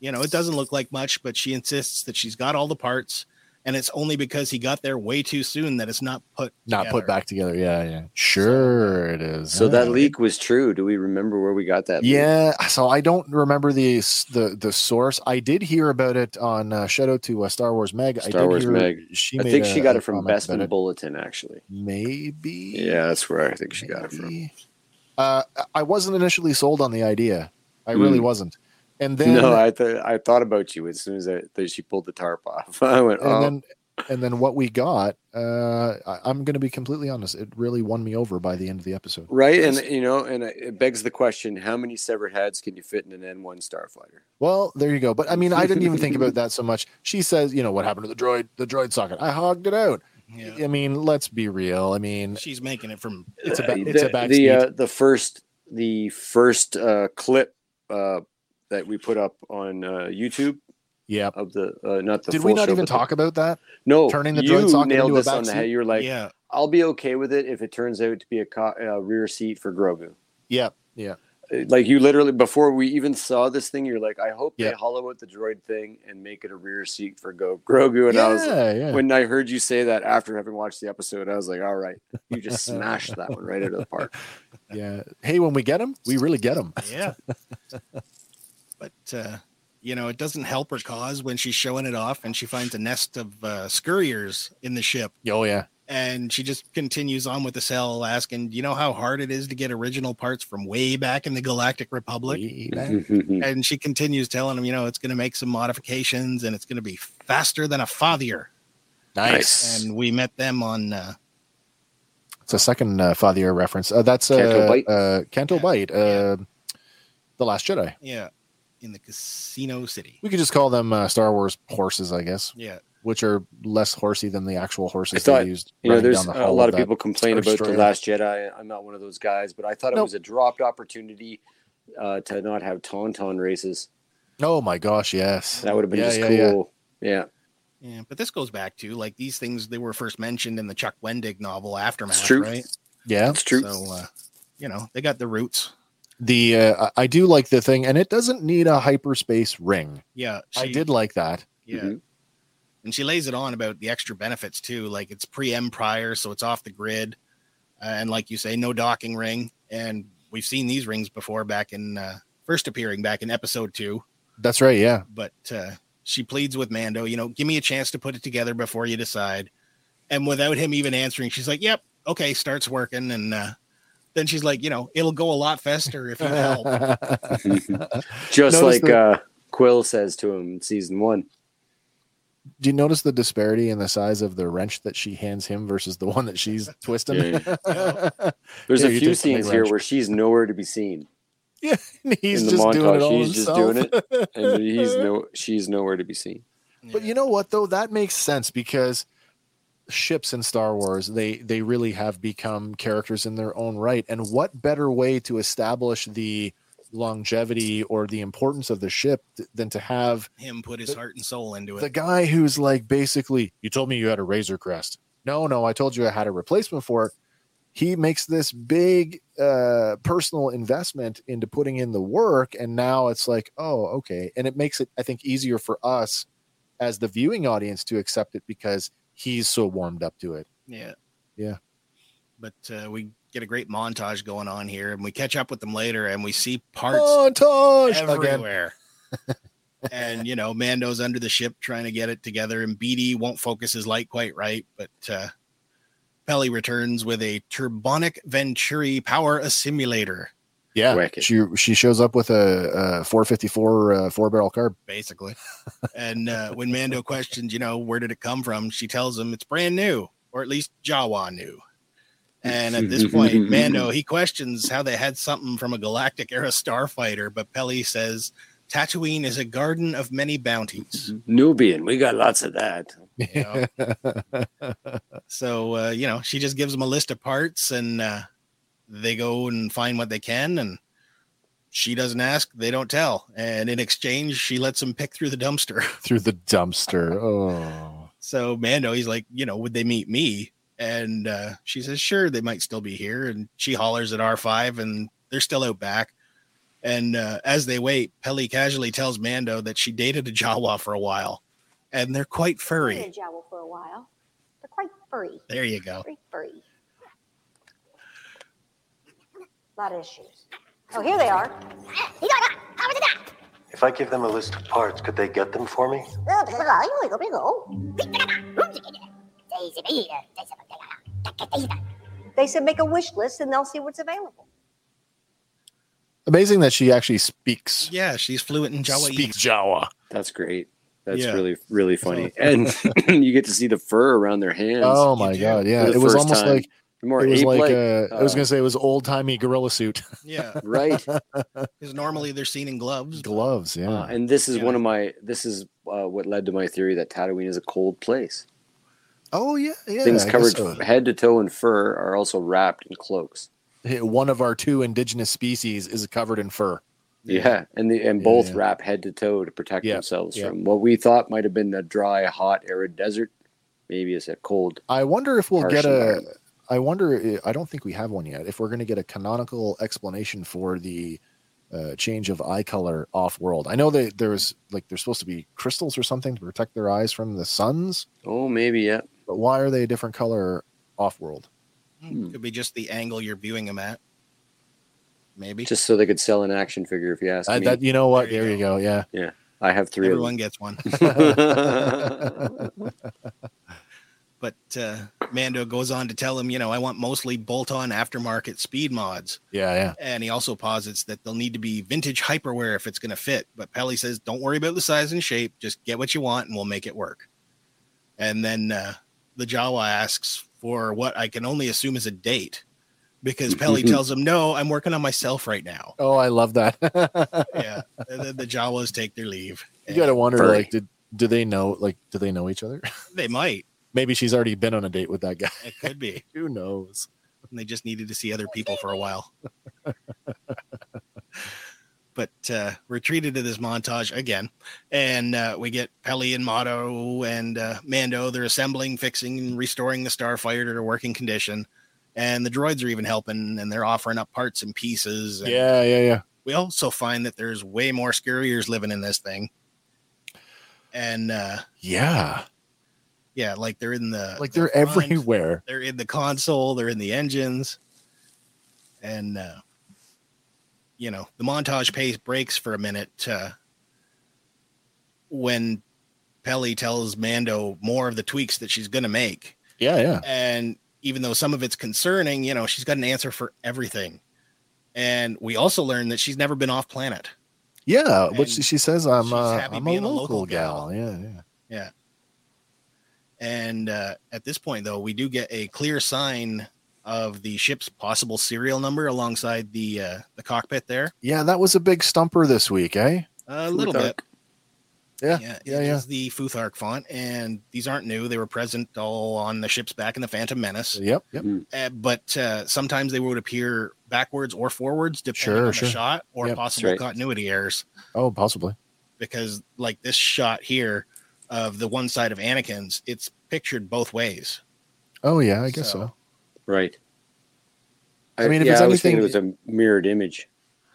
you know, it doesn't look like much, but she insists that she's got all the parts, and it's only because he got there way too soon that it's not put Not together. put back together. Yeah, yeah. Sure, it is. So that leak was true. Do we remember where we got that? leak? Yeah, so I don't remember the the the source. I did hear about it on uh, shout out to uh, Star Wars Meg. I Star did Wars hear Meg. She I think a- she got it from comment Bestman. Bulletin, actually. Maybe. Yeah, that's where I think she got it from. Uh, I wasn't initially sold on the idea. I really Mm. wasn't. And then no, I th- I thought about you as soon as I, that she pulled the tarp off. I went, and oh, then and then what we got, uh, I, I'm going to be completely honest. It really won me over by the end of the episode. right. And you know, and it begs the question: How many severed heads can you fit in an N one starfighter? Well, there you go. But I mean, I didn't even think about that so much. She says, you know, what happened to the droid, the droid socket? I hogged it out. Yeah. I mean, let's be real. I mean, She's making it from it's a ba- it's the, a back the uh, the first the first uh, clip uh, that we put up on uh, YouTube yeah. of the uh, not the Did full we not show, even but the- talk about that? no turning the you droid socket nailed into a this on back the head. You're like, yeah. I'll be okay with it if it turns out to be a, co- a rear seat for Grogu. Yeah, yeah. like you literally before we even saw this thing, you're like, I hope Yeah. they hollow out the droid thing and make it a rear seat for Go Grogu. And I was Yeah, yeah. when I heard you say that after having watched the episode, I was like, all right, you just smashed that one right out of the park. Yeah. Hey, when we get them, we really get them. Yeah. but uh, you know, it doesn't help her cause when she's showing it off and she finds a nest of uh, scurriers in the ship. Oh yeah. And she just continues on with the cell, asking, "Do you know how hard it is to get original parts from way back in the Galactic Republic?" And she continues telling him, "You know, it's going to make some modifications, and it's going to be faster than a fathier." Nice. And we met them on uh, It's a second uh, Fathier reference. Uh, that's uh, Canto Bight. Uh, Canto Bight, uh, The Last Jedi. yeah in the Casino City. We could just call them uh, Star Wars horses, I guess, Yeah. which are less horsey than the actual horses I thought, they used. you know, there's down the a lot of that people complain Star about the Last Jedi. I'm not one of those guys, but I thought it was a dropped opportunity uh, to not have tauntaun races. Oh my gosh, yes. That would have been Yeah, just yeah, yeah. cool. Yeah, Yeah, but this goes back to like these things they were first mentioned in the Chuck Wendig novel Aftermath, It's true. right? Yeah. it's true. So uh, you know, they got the roots. The uh, I I do like the thing, and it doesn't need a hyperspace ring. Yeah. I did like that. Yeah. Mhm. And she lays it on about the extra benefits too. Like it's pre Empire, so it's off the grid. Uh, and like you say, no docking ring. And we've seen these rings before back in uh, first appearing back in episode two. That's right. Yeah. But uh, she pleads with Mando, you know, give me a chance to put it together before you decide. And without him even answering, she's like, yep, okay, starts working. And uh, then she's like, you know, it'll go a lot faster if you help. Just Notice like the- uh, Kuiil says to him in season one. Do you notice the disparity in the size of the wrench that she hands him versus the one that she's twisting? Yeah. There's Yeah, a few take the big scenes here wrench. where she's nowhere to be seen. yeah, he's in the just doing it montage, all he's just himself. doing it, and he's no, she's nowhere to be seen. But you know what though? That makes sense because ships in Star Wars, they they really have become characters in their own right. And what better way to establish the longevity or the importance of the ship th- than to have him put his heart and soul into it. the guy who's like basically, you told me you had a Razor Crest. No, no, I told you I had a replacement for it. He makes this big uh personal investment into putting in the work and now it's like, oh, okay. And it makes it I think easier for us as the viewing audience to accept it because he's so warmed up to it. Yeah. Yeah. But uh, we get a great montage going on here, and we catch up with them later, and we see parts Montage everywhere. and you know, Mando's under the ship trying to get it together, and BD won't focus his light quite right, but uh, Peli returns with a Turbonic Venturi power assimilator, Yeah. Wicked. She she shows up with a, a 454 uh, four barrel carb. basically. and uh, when Mando questions, you know, where did it come from? She tells him it's brand new, or at least Jawa knew. And at this point, Mando he questions how they had something from a galactic era starfighter, but Peli says Tatooine is a garden of many bounties. Nubian, we got lots of that. You know? so uh, you know, she just gives them a list of parts, and uh, they go and find what they can, and she doesn't ask, they don't tell, and in exchange, she lets them pick through the dumpster. Through the dumpster. Oh. So Mando, he's like, you know, would they meet me? And uh, she says, sure, they might still be here. And she hollers at R5, and they're still out back. And uh, as they wait, Peli casually tells Mando that she dated a Jawa for a while, and they're quite furry. a Jawa for a while. They're quite furry. There you go. Very furry. A lot of issues. Oh, here they are. If I give them a list of parts, could they get them for me? They said make a wish list and they'll see what's available. Amazing that she actually speaks Yeah, she's fluent in Jawa. speaks Jawa. That's great. That's Yeah. really really funny, and you get to see the fur around their hands. Oh my god, yeah. It was almost time. like More it was like ape-like, uh, I was uh, gonna say it was old timey gorilla suit. Yeah, right. because normally they're seen in gloves. Gloves, yeah. Uh, and this is Yeah. one of my. This is uh, what led to my theory that Tatooine is a cold place. oh yeah, yeah. Things I covered so. head to toe in fur are also wrapped in cloaks. One of our two indigenous species is covered in fur. Yeah, and the and both Yeah. wrap head to toe to protect Yeah, themselves yeah. from what we thought might have been a dry, hot, arid desert. Maybe it's a cold. I wonder if we'll get a. environment. I wonder. I don't think we have one yet. If we're going to get a canonical explanation for the uh, change of eye color off world. I know that there's like there's supposed to be crystals or something to protect their eyes from the suns, Oh, maybe yeah. but why are they a different color off world? Hmm, Could be just the angle you're viewing them at. Maybe. Just so they could sell an action figure. If you ask Uh, me, that you know what? There you There you go. Yeah. I have three Everyone gets one. But uh, Mando goes on to tell him, you know, I want mostly bolt-on aftermarket speed mods. Yeah. Yeah. And he also posits that they'll need to be vintage hyperwear if it's going to fit. But Peli says, don't worry about the size and shape. Just get what you want and we'll make it work. And then uh, the Jawa asks for what I can only assume is a date because Peli tells him, No, I'm working on myself right now. Oh, I love that. Yeah. and then the Jawas take their leave. you gotta wonder, Furry. like, did do they know? Like, do they know each other? They might. Maybe she's already been on a date with that guy. It could be. Who knows? And they just needed to see other people for a while. but uh, we're treated to this montage again, and uh, we get Peli and Motto and uh, Mando. They're assembling, fixing, and restoring the Starfighter to working condition. And the droids are even helping, and they're offering up parts and pieces. And Yeah, yeah, yeah. we also find that there's way more scurriers living in this thing. And uh, Yeah. Yeah, like they're in the Like they're front, everywhere. They're in the console. They're in the engines, and uh, you know the montage pace breaks for a minute uh, when Peli tells Mando more of the tweaks that she's going to make, Yeah, yeah. and even though some of it's concerning, you know she's got an answer for everything. And we also learn that she's never been off planet. Yeah. And she, she says, I'm uh, I'm a local, local gal. gal. Yeah, yeah. Yeah. And uh, at this point, though, we do get a clear sign of the ship's possible serial number alongside the uh, the cockpit there. Yeah, that was a big stumper this week, eh? A little Futhork. bit. Yeah, Yeah, yeah, it yeah. is the Futhork font, and these aren't new. They were present all on the ships back in the Phantom Menace. Yep, yep. Uh, but uh, sometimes they would appear backwards or forwards, depending Sure, on sure. the shot or Yep. possible right. continuity errors. Oh, possibly. Because, like this shot here of the one side of Anakin's, it's pictured both ways. Oh, yeah, I guess so. So- Right. I mean, if yeah, it's I was anything- it was a mirrored image.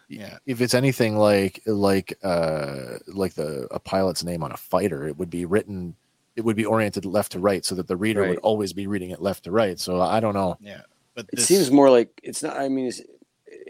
Yeah. If it's anything like like uh like the a pilot's name on a fighter, it would be written. It would be oriented left to right, so that the reader would always be reading it left to right. So I don't know. Yeah. But It this, seems more like it's not. I mean, it's,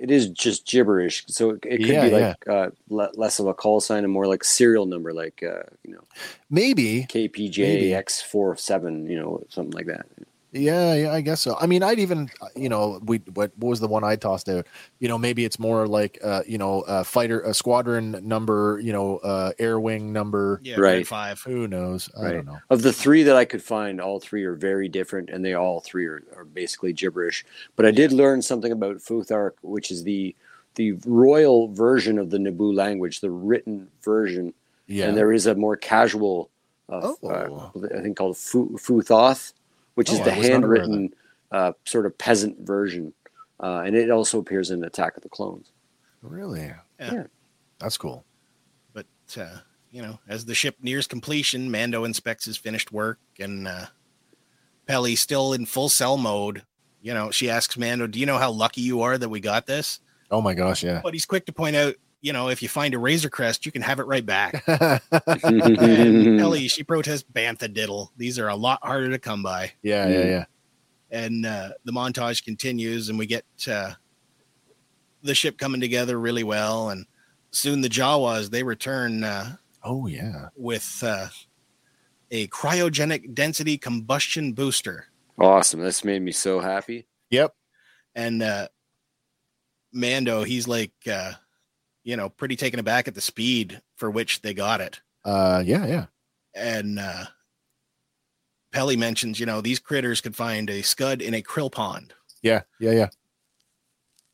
it is just gibberish. So it, it could Yeah, be like uh, le- less of a call sign and more like serial number, like uh, you know Maybe. KPJ Maybe. X four seven, you know, something like that. Yeah, yeah, I guess so. I mean, I'd even, uh, you know, we what, what was the one I tossed out? You know, maybe it's more like, uh, you know, a fighter, a squadron number, you know, uh, air wing number. yeah, Right. Five. Who knows? I don't know. Of the three that I could find, all three are very different, and they all three are, are basically gibberish. But I did learn something about Futhork, which is the the royal version of the Naboo language, the written version, Yeah. and there is a more casual, uh, Oh. uh, I think called Fu- Futhoth, which is Oh, the I was not aware of that. handwritten uh, sort of peasant version, uh, and it also appears in Attack of the Clones. really? Yeah. Yeah. That's cool. But uh, you know, as the ship nears completion, Mando inspects his finished work, and uh, Peli still in full sell mode. You know, she asks Mando, "Do you know how lucky you are that we got this?" Oh my gosh, yeah. But he's quick to point out, you know, if you find a Razor Crest, you can have it right back. and Peli, she protests Bantha Diddle. These are a lot harder to come by. yeah, yeah, yeah. and uh, the montage continues and we get uh, the ship coming together really well and soon the jawas they return uh, Oh yeah. with uh, a cryogenic density combustion booster Awesome! This made me so happy. Yep. and uh, mando he's like uh, you know pretty taken aback at the speed for which they got it Uh, yeah, yeah. and uh, peli mentions you know these critters could find a scud in a krill pond Yeah, yeah, yeah.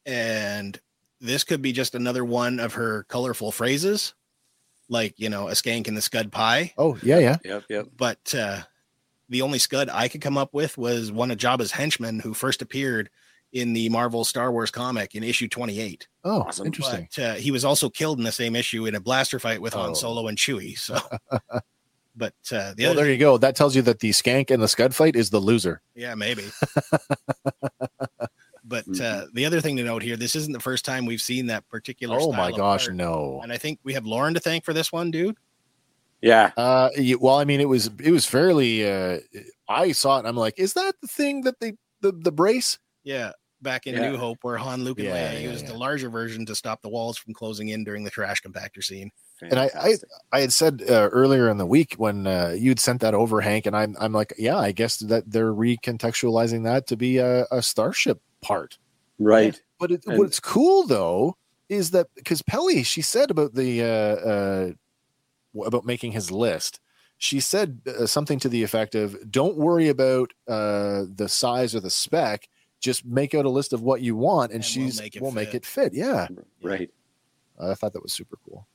and this could be just another one of her colorful phrases like you know a skank in the scud pie Oh, yeah, yeah. Yep, yep. but uh the only scud i could come up with was one of jabba's henchmen who first appeared in the marvel star wars comic in issue 28 Oh, Awesome. interesting. but uh, he was also killed in the same issue in a blaster fight with han Oh. solo and chewie so but uh the well, other there you go. That tells you that the skank and the scud fight is the loser. Yeah, maybe. but uh, the other thing to note here, this isn't the first time we've seen that particular. Oh my of gosh, art. no. And I think we have Lauren to thank for this one, dude. Yeah, Uh, well, I mean, it was it was fairly. Uh, I saw it. and I'm like, is that the thing that they the the brace? Yeah, back in Yeah. New Hope, where Han, Luke, and Yeah, Leia yeah, used yeah. the larger version to stop the walls from closing in during the trash compactor scene. And I, I. I had said uh, earlier in the week when uh, you'd sent that over, Hank, and I'm I'm like, yeah, I guess that they're recontextualizing that to be a, a starship part. right. But it, And- what's cool though is that because Peli, she said about the uh, uh, about making his list, she said uh, something to the effect of, "Don't worry about uh, the size or the spec. Just make out a list of what you want, and, And we'll make it will make fit." it fit." Yeah, Right. I thought that was super cool.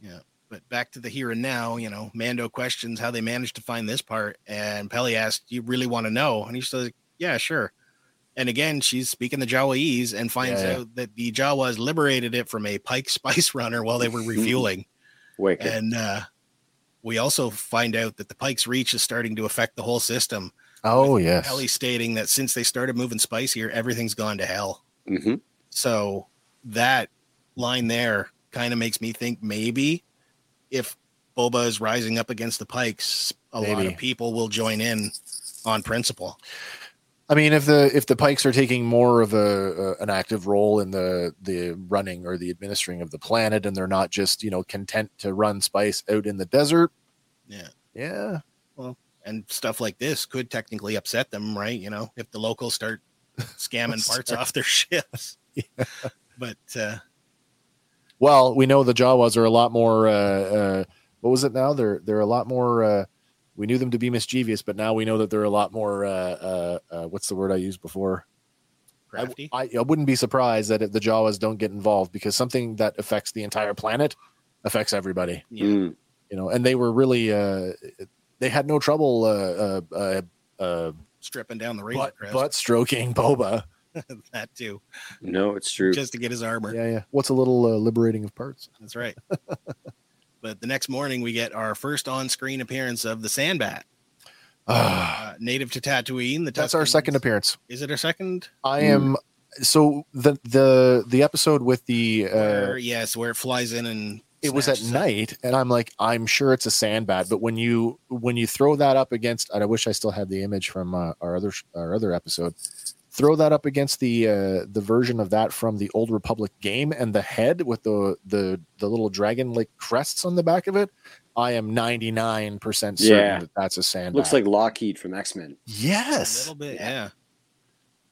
Yeah. But back to the here and now, you know, Mando questions how they managed to find this part. And Peli asked, You really want to know? And he says, Yeah, sure. And again, she's speaking the Jawaese and finds Yeah, yeah. out that the Jawas liberated it from a Pike Spice Runner while they were refueling. Wicked. and uh, we also find out that the Pike's reach is starting to affect the whole system. Oh yes, Peli stating that since they started moving spice here, everything's gone to hell. hmm So that line there kind of makes me think maybe if Boba is rising up against the Pikes, a lot of people will join in on principle. I mean, if the if the Pikes are taking more of a, a an active role in the the running or the administering of the planet, and they're not just you know content to run spice out in the desert, Yeah. yeah, and stuff like this could technically upset them, right? You know, if the locals start scamming parts Start- off their ships. But uh, Well, we know the Jawas are a lot more. Uh, uh, what was it now? They're they're a lot more. Uh, we knew them to be mischievous, but now we know that they're a lot more. Uh, uh, uh, what's the word I used before? I, crafty. I, I wouldn't be surprised that if the Jawas don't get involved because something that affects the entire planet affects everybody. Yeah. Mm. You know, and they were really. They had no trouble. Uh, uh, uh, uh, Stripping down the razor butt, butt stroking Boba. that too, No, it's true. just to get his armor. Yeah, yeah. What's a little uh, liberating of parts? That's right. but the next morning, we get our first on-screen appearance of the Sandbat, uh, native to Tatooine. The That's our second appearance. Is it our second? I am. So the the the episode with the uh, Where, yes, where it flies in and it was at up. night, and I'm like, I'm sure it's a sandbat, but when you when you throw that up against, and I wish I still had the image from uh, our other our other episode. Throw that up against the uh, the version of that from the Old Republic game, and the head with the the the little dragon like crests on the back of it. I am 99 percent certain Yeah. that that's a sandbat. Looks like Lockheed from X Men. Yes. A little bit, yeah.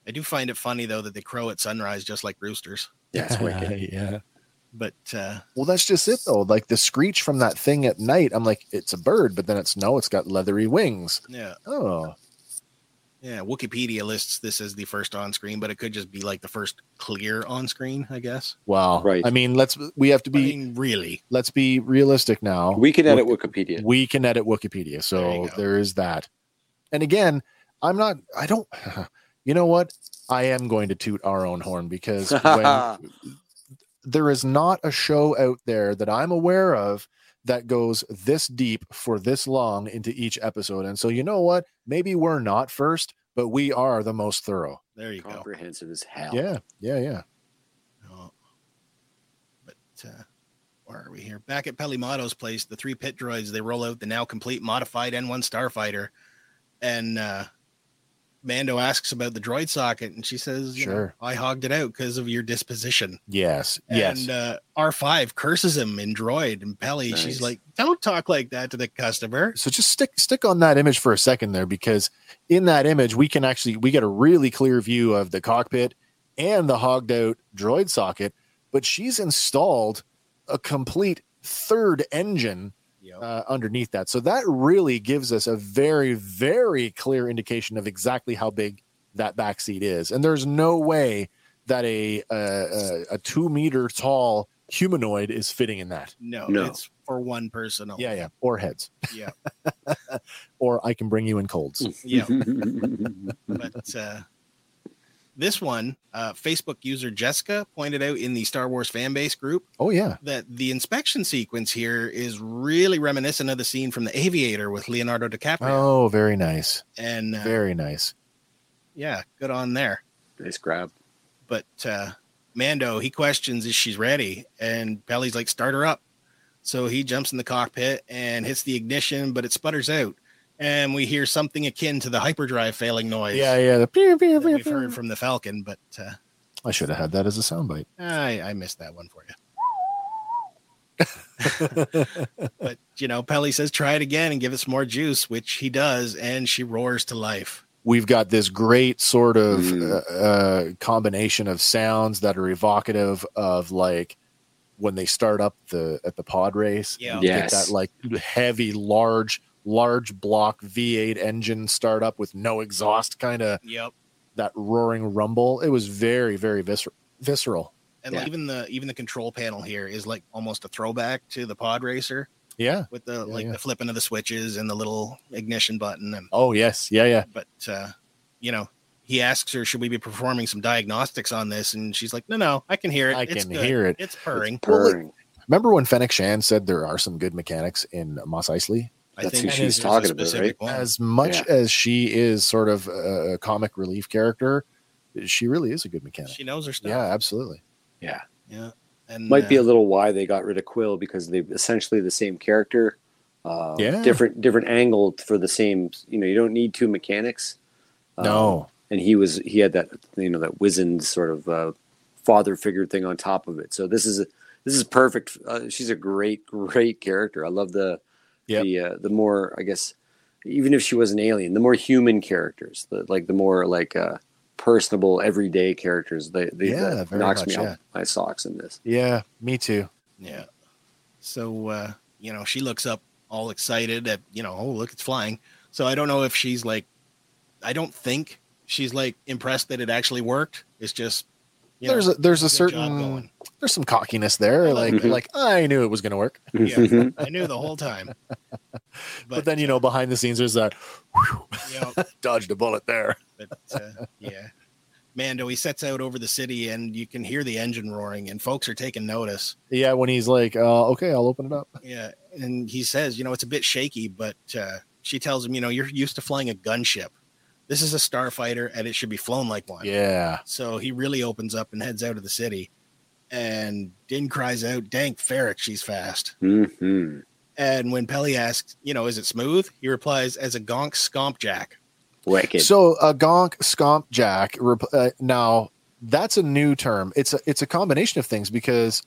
I do find it funny though that they crow at sunrise just like roosters. Yeah, it's wicked. yeah. But uh, Well, that's just it though. Like the screech from that thing at night, I'm like, it's a bird, but then it's no, it's got leathery wings. yeah, Oh, yeah. Wikipedia lists this as the first on-screen, but it could just be like the first clear on-screen, I guess. wow. Right. I mean, let's we have to I be mean, really, let's be realistic now. We can edit Wik- Wikipedia. we can edit Wikipedia, so you go. there is that. And again, I'm not. I don't. You know what? I am going to toot our own horn because when there is not a show out there that I'm aware of that goes this deep for this long into each episode. And so, you know what? Maybe we're not first, but we are the most thorough. there you go. Comprehensive as hell. Yeah, yeah, yeah. Oh. But uh, where are we here? Back at Peli Motto's place, the three pit droids they roll out the now complete modified N1 Starfighter, and uh, Mando asks about the droid socket, and she says, you know, Sure. I hogged it out because of your disposition." Yes, yes. And uh, R5 curses him in droid, and Peli, Nice. she's like, "Don't talk like that to the customer." so just stick stick on that image for a second there because in that image we can actually we get a really clear view of the cockpit and the hogged out droid socket but she's installed a complete third engine Yep. uh, underneath that so that really gives us a very very clear indication of exactly how big that back seat is and there's no way that a a, a, a two meter tall humanoid is fitting in that no, No. it's for one person. only. yeah yeah or heads yeah, or i can bring you in colds yeah. but uh, this one, uh, Facebook user Jessica pointed out in the Star Wars fan base group oh yeah that the inspection sequence here is really reminiscent of the scene from The Aviator with Leonardo DiCaprio. Oh, very nice. and uh, Very nice. yeah, good on there. nice grab. But uh, Mando, he questions if she's ready, and Peli's like, "Start her up." So he jumps in the cockpit and hits the ignition, but it sputters out, and we hear something akin to the hyperdrive failing noise. Yeah, yeah. The pew, pew, pew, we've heard from the Falcon, but uh, I should have had that as a soundbite. I, I missed that one for you. but you know, Peli says, "Try it again and give it some more juice," which he does, and she roars to life. We've got this great sort of Mm. uh, uh, combination of sounds that are evocative of like when they start up the at the pod race. Yeah. Yes. that like heavy, large, large block V8 engine startup with no exhaust, kind of Yep. that roaring rumble. It was very, very viscer- visceral. And Yeah. even the even the control panel here is like almost a throwback to the pod racer Yeah. with the Yeah, like yeah. the flipping of the switches and the little ignition button and Oh yes. Yeah. Yeah. but uh you know he asks her should we be performing some diagnostics on this and she's like no no i can hear it I It's can good. hear it. it's purring Purring. Remember when Fennec Shand said there are some good mechanics in Mos Eisley? I That's think who she's talking about, specific one. As much Yeah. as she is sort of a, a comic relief character, she really is a good mechanic. she knows her stuff Yeah, absolutely. Yeah. yeah and Might be uh, a little why they got rid of Kuiil because they essentially the same character. Uh, Yeah. Different different angle for the same. You know, you don't need two mechanics. Um, No. and he was he had that you know that wizened sort of uh, father figure thing on top of it. So this is a, this is perfect. Uh, she's a great great character. I love the Yep. the uh, the more I guess even if she was an alien, the more human characters, the like the more like uh, personable everyday characters. They, they Yeah, that very knocks much, me yeah. off my socks in this. Yeah, me too. yeah so uh you know she looks up all excited at you know oh look it's flying so i don't know if she's like i don't think she's like impressed that it actually worked it's just you know, there's a there's a good certain there's some cockiness there. Like like it. like I knew it was gonna work. yeah i knew the whole time But, then you know behind the scenes there's that you know, dodged a bullet there. but uh, yeah mando he sets out over the city and you can hear the engine roaring and folks are taking notice Yeah, when he's like, uh, okay, I'll open it up. yeah and he says you know it's a bit shaky but uh, she tells him you know you're used to flying a gunship this is a starfighter and it should be flown like one Yeah. so he really opens up and heads out of the city and din cries out dank farrik she's fast hmm and when peli asks you know is it smooth he replies as a gonk scomp jack Wicked. So a gonk scomp jack. rep- Uh, now that's a new term. It's a it's a combination of things because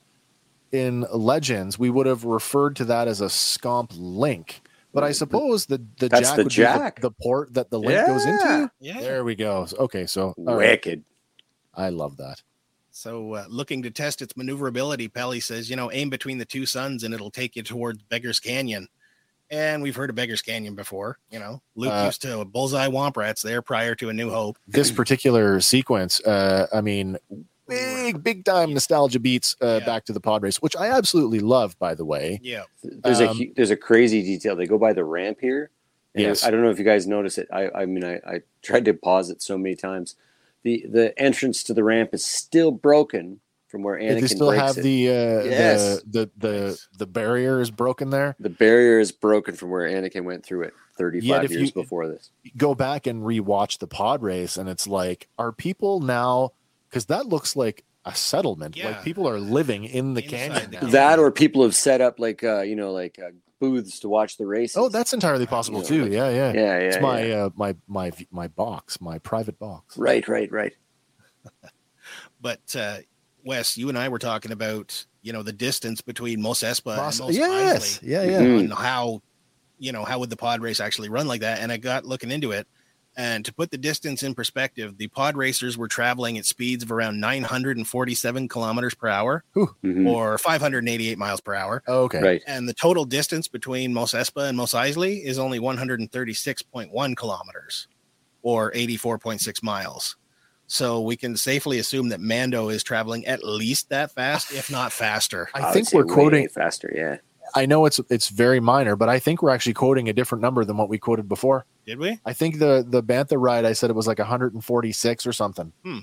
in Legends we would have referred to that as a scomp link. But I suppose the the That's jack the would jack. be the, the port that the link goes into. yeah There we go. Okay, so all right. Wicked. I love that. So, uh, looking to test its maneuverability, Peli says, you know, aim between the two suns and it'll take you towards Beggar's Canyon. And we've heard of Beggar's Canyon before. You know, Luke Uh, used to bullseye womp rats there prior to A New Hope. This particular sequence, uh, I mean, big big time nostalgia beats uh, Yeah. back to the pod race, which I absolutely love. By the way, Yeah. There's a Um, hu- there's a crazy detail. They go by the ramp here. And Yes. I don't know if you guys notice it. I I mean I, I tried to pause it so many times. The the entrance to the ramp is still broken from where Anakin they still have it. the uh, Yes. the the the the barrier is broken there. the barrier is broken from where Anakin went through it 35 Yet if years you- before this. Go back and rewatch the pod race, and it's like, are people now? Because that looks like a settlement. Yeah. Like people are living in the Inside canyon now. That or people have set up like uh, you know like uh, booths to watch the races. Oh, that's entirely possible Yeah, too. like- Yeah, yeah. yeah, yeah. It's my yeah. uh, my my my box, my private box. right, right, right. But, uh, Wes, you and I were talking about, you know, the distance between Mos Espa Boss- and Mos yes, Eisley. yeah, yeah. And how you know how would the pod race actually run like that and i got looking into it and to put the distance in perspective the pod racers were traveling at speeds of around 947 kilometers per hour Mhm. or 588 miles per hour Okay. Right. and the total distance between Mos Espa and Mos Eisley is only 136.1 kilometers or 84.6 miles so we can safely assume that mando is traveling at least that fast if not faster I would think we're quoting. faster. Yeah. I know it's it's very minor, but I think we're actually quoting a different number than what we quoted before. did we I think the the Bantha ride I said it was like 146 or something. Hmm.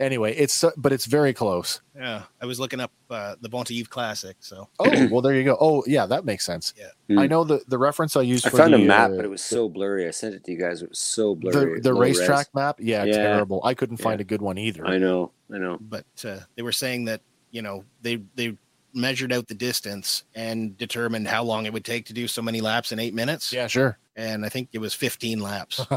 Anyway, it's but it's very close. yeah i was looking up uh, the Boonta Eve classic so Oh well, there you go. Oh yeah, that makes sense. Yeah. Hmm. I know the the reference I used. I for found the, a map, uh, but it was so blurry. I sent it to you guys. It was so blurry. the low racetrack res. map. Yeah, Yeah. terrible. I couldn't find Yeah. a good one either. I know. I know. but uh, they were saying that you know they they measured out the distance and determined how long it would take to do so many laps in eight minutes Yeah, sure. and i think it was 15 laps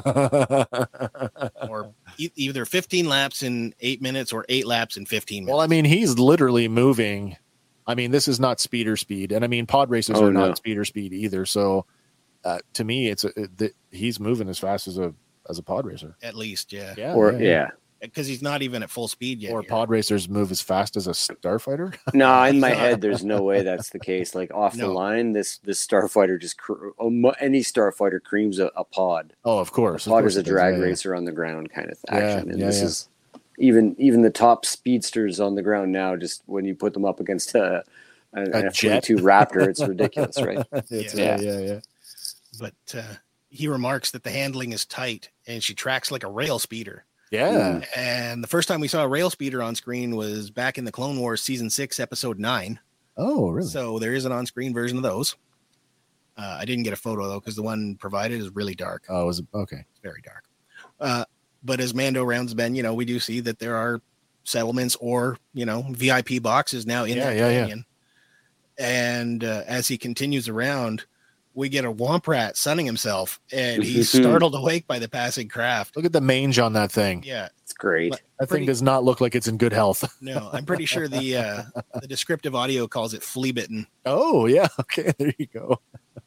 or e- either 15 laps in eight minutes or eight laps in 15 minutes well, I mean, he's literally moving. I mean, this is not speeder speed, and I mean, pod races Oh, are no. not speeder speed either. So, uh, to me, it's a, it, th- he's moving as fast as a as a pod racer. at least yeah Yeah, Or yeah, yeah. Yeah. because he's not even at full speed yet. Or here. pod racers move as fast as a starfighter. No, in my head, there's no way that's the case. Like off the line, this this starfighter just cr- any starfighter creams a, a pod. Oh, of course. A of pod course is a drag yeah, yeah. racer on the ground kind of Yeah, action, and yeah, this yeah. is even even the top speedsters on the ground now. Just when you put them up against a an A jet. F-22 Raptor, it's ridiculous, right? It's- Yeah. yeah, yeah, yeah. but uh, he remarks that the handling is tight and she tracks like a rail speeder. Yeah. And the first time we saw a rail speeder on screen was back in the Clone Wars season six, episode nine. Oh, really? So there is an on screen version of those. Uh, I didn't get a photo though because the one provided is really dark. Oh, it was okay. It's very dark. Uh, but as Mando rounds bend, you know, we do see that there are settlements or you know VIP boxes now in Yeah, that yeah, yeah. canyon. And uh, as he continues around, we get a womp rat sunning himself, and he's startled awake by the passing craft. Look at the mange on that thing. Yeah, It's great. But That pretty- thing does not look like it's in good health. no, I'm pretty sure the uh, the descriptive audio calls it flea bitten. Oh, yeah. Okay, there you go.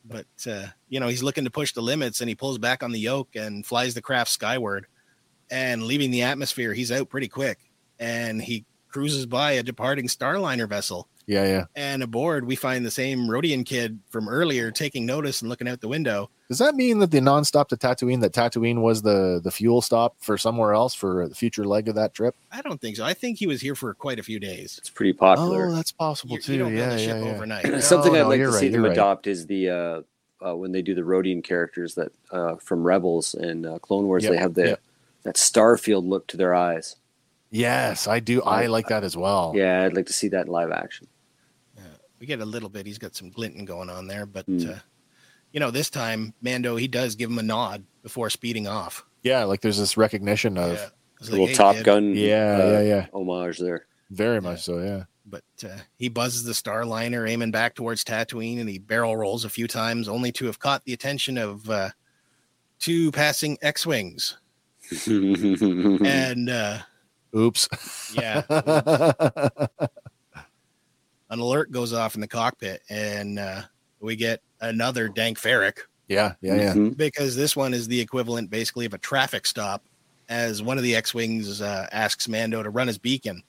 But uh, you know, he's looking to push the limits, and he pulls back on the yoke and flies the craft skyward. And leaving the atmosphere, he's out pretty quick, and he cruises by a departing Starliner vessel. Yeah, yeah. And aboard, we find the same Rodian kid from earlier taking notice and looking out the window. Does that mean that the nonstop to Tatooine, that Tatooine was the the fuel stop for somewhere else for the future leg of that trip? I don't think so. I think he was here for quite a few days. It's pretty popular. Oh, that's possible You, too. you don't build yeah, a ship yeah, yeah. overnight. Something No, I'd no, like to right, see them right. adopt is the uh, uh, when they do the Rodian characters that uh, from Rebels and uh, Clone Wars, Yep, they have the yep. that Starfield look to their eyes. Yes, I do. I like that as well. Yeah, I'd like to see that in live action. we get a little bit. He's got some glinting going on there, but Hmm. uh, you know, this time Mando he does give him a nod before speeding off. Yeah, like there's this recognition of Yeah. It's A like, little "Hey, Top kid," Gun, Yeah, uh, yeah, yeah. homage there. very much so. Yeah. But uh, he buzzes the Starliner, aiming back towards Tatooine, and he barrel rolls a few times, only to have caught the attention of uh, two passing X-wings. And uh, Oops. yeah, an alert goes off in the cockpit, and uh, we get another Dank Farrik. yeah, yeah, yeah. Mhm. because this one is the equivalent basically of a traffic stop as one of the x-wings uh, asks mando to run his beacon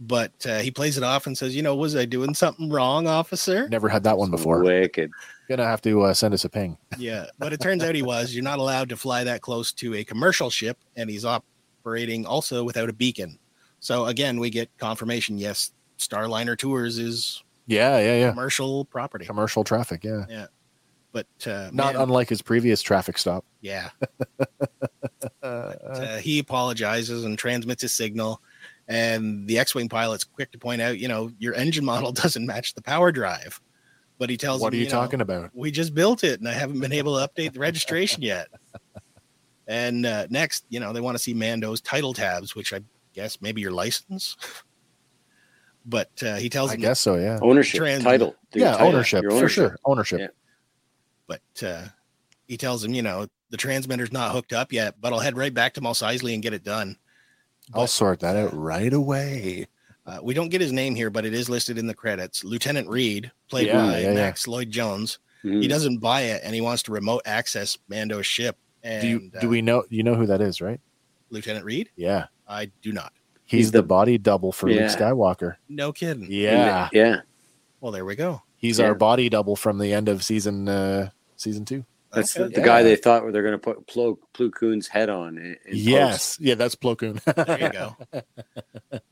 but uh, he plays it off and says you know was i doing something wrong officer Never had that one before. Wicked. Gonna have to uh, send us a ping. yeah but it turns out he was you're not allowed to fly that close to a commercial ship and he's operating also without a beacon so again we get confirmation yes starliner tours is Yeah, yeah, yeah. commercial property Commercial traffic. Yeah. yeah. but uh, Not man- unlike his previous traffic stop. Yeah. uh, he apologizes and transmits his signal. And the X Wing pilot's quick to point out, you know, your engine model doesn't match the power drive. But he tells What him, are you, know, talking about? We just built it and I haven't been able to update the registration yet. And uh, next, you know, they want to see Mando's title tabs, which I guess maybe your license. But uh, he tells I him, guess so. Yeah. Ownership, Trans- title. Yeah, title, ownership your for sure. Ownership. Yeah. but uh, he tells him, you know, the transmitter's not hooked up yet, but I'll head right back to Mos Eisley and get it done. I'll sort that out right away. Uh, we don't get his name here, but it is listed in the credits. Lieutenant Reed, played Yeah, by yeah, yeah. Max Lloyd Jones. Mhm. He doesn't buy it, and he wants to remote access Mando's ship. And Do you uh, we know you know who that is, right? Lieutenant Reed? Yeah. I do not. He's, He's the, the- body double for Yeah. Luke Skywalker. No kidding. Yeah. yeah. Well, there we go. He's Yeah. our body double from the end of season uh season two. That's Okay. the, the Yeah. guy they thought they're going to put Plo, Plo Koon's head on. In, in yes. Yeah, that's Plo Koon. There you go.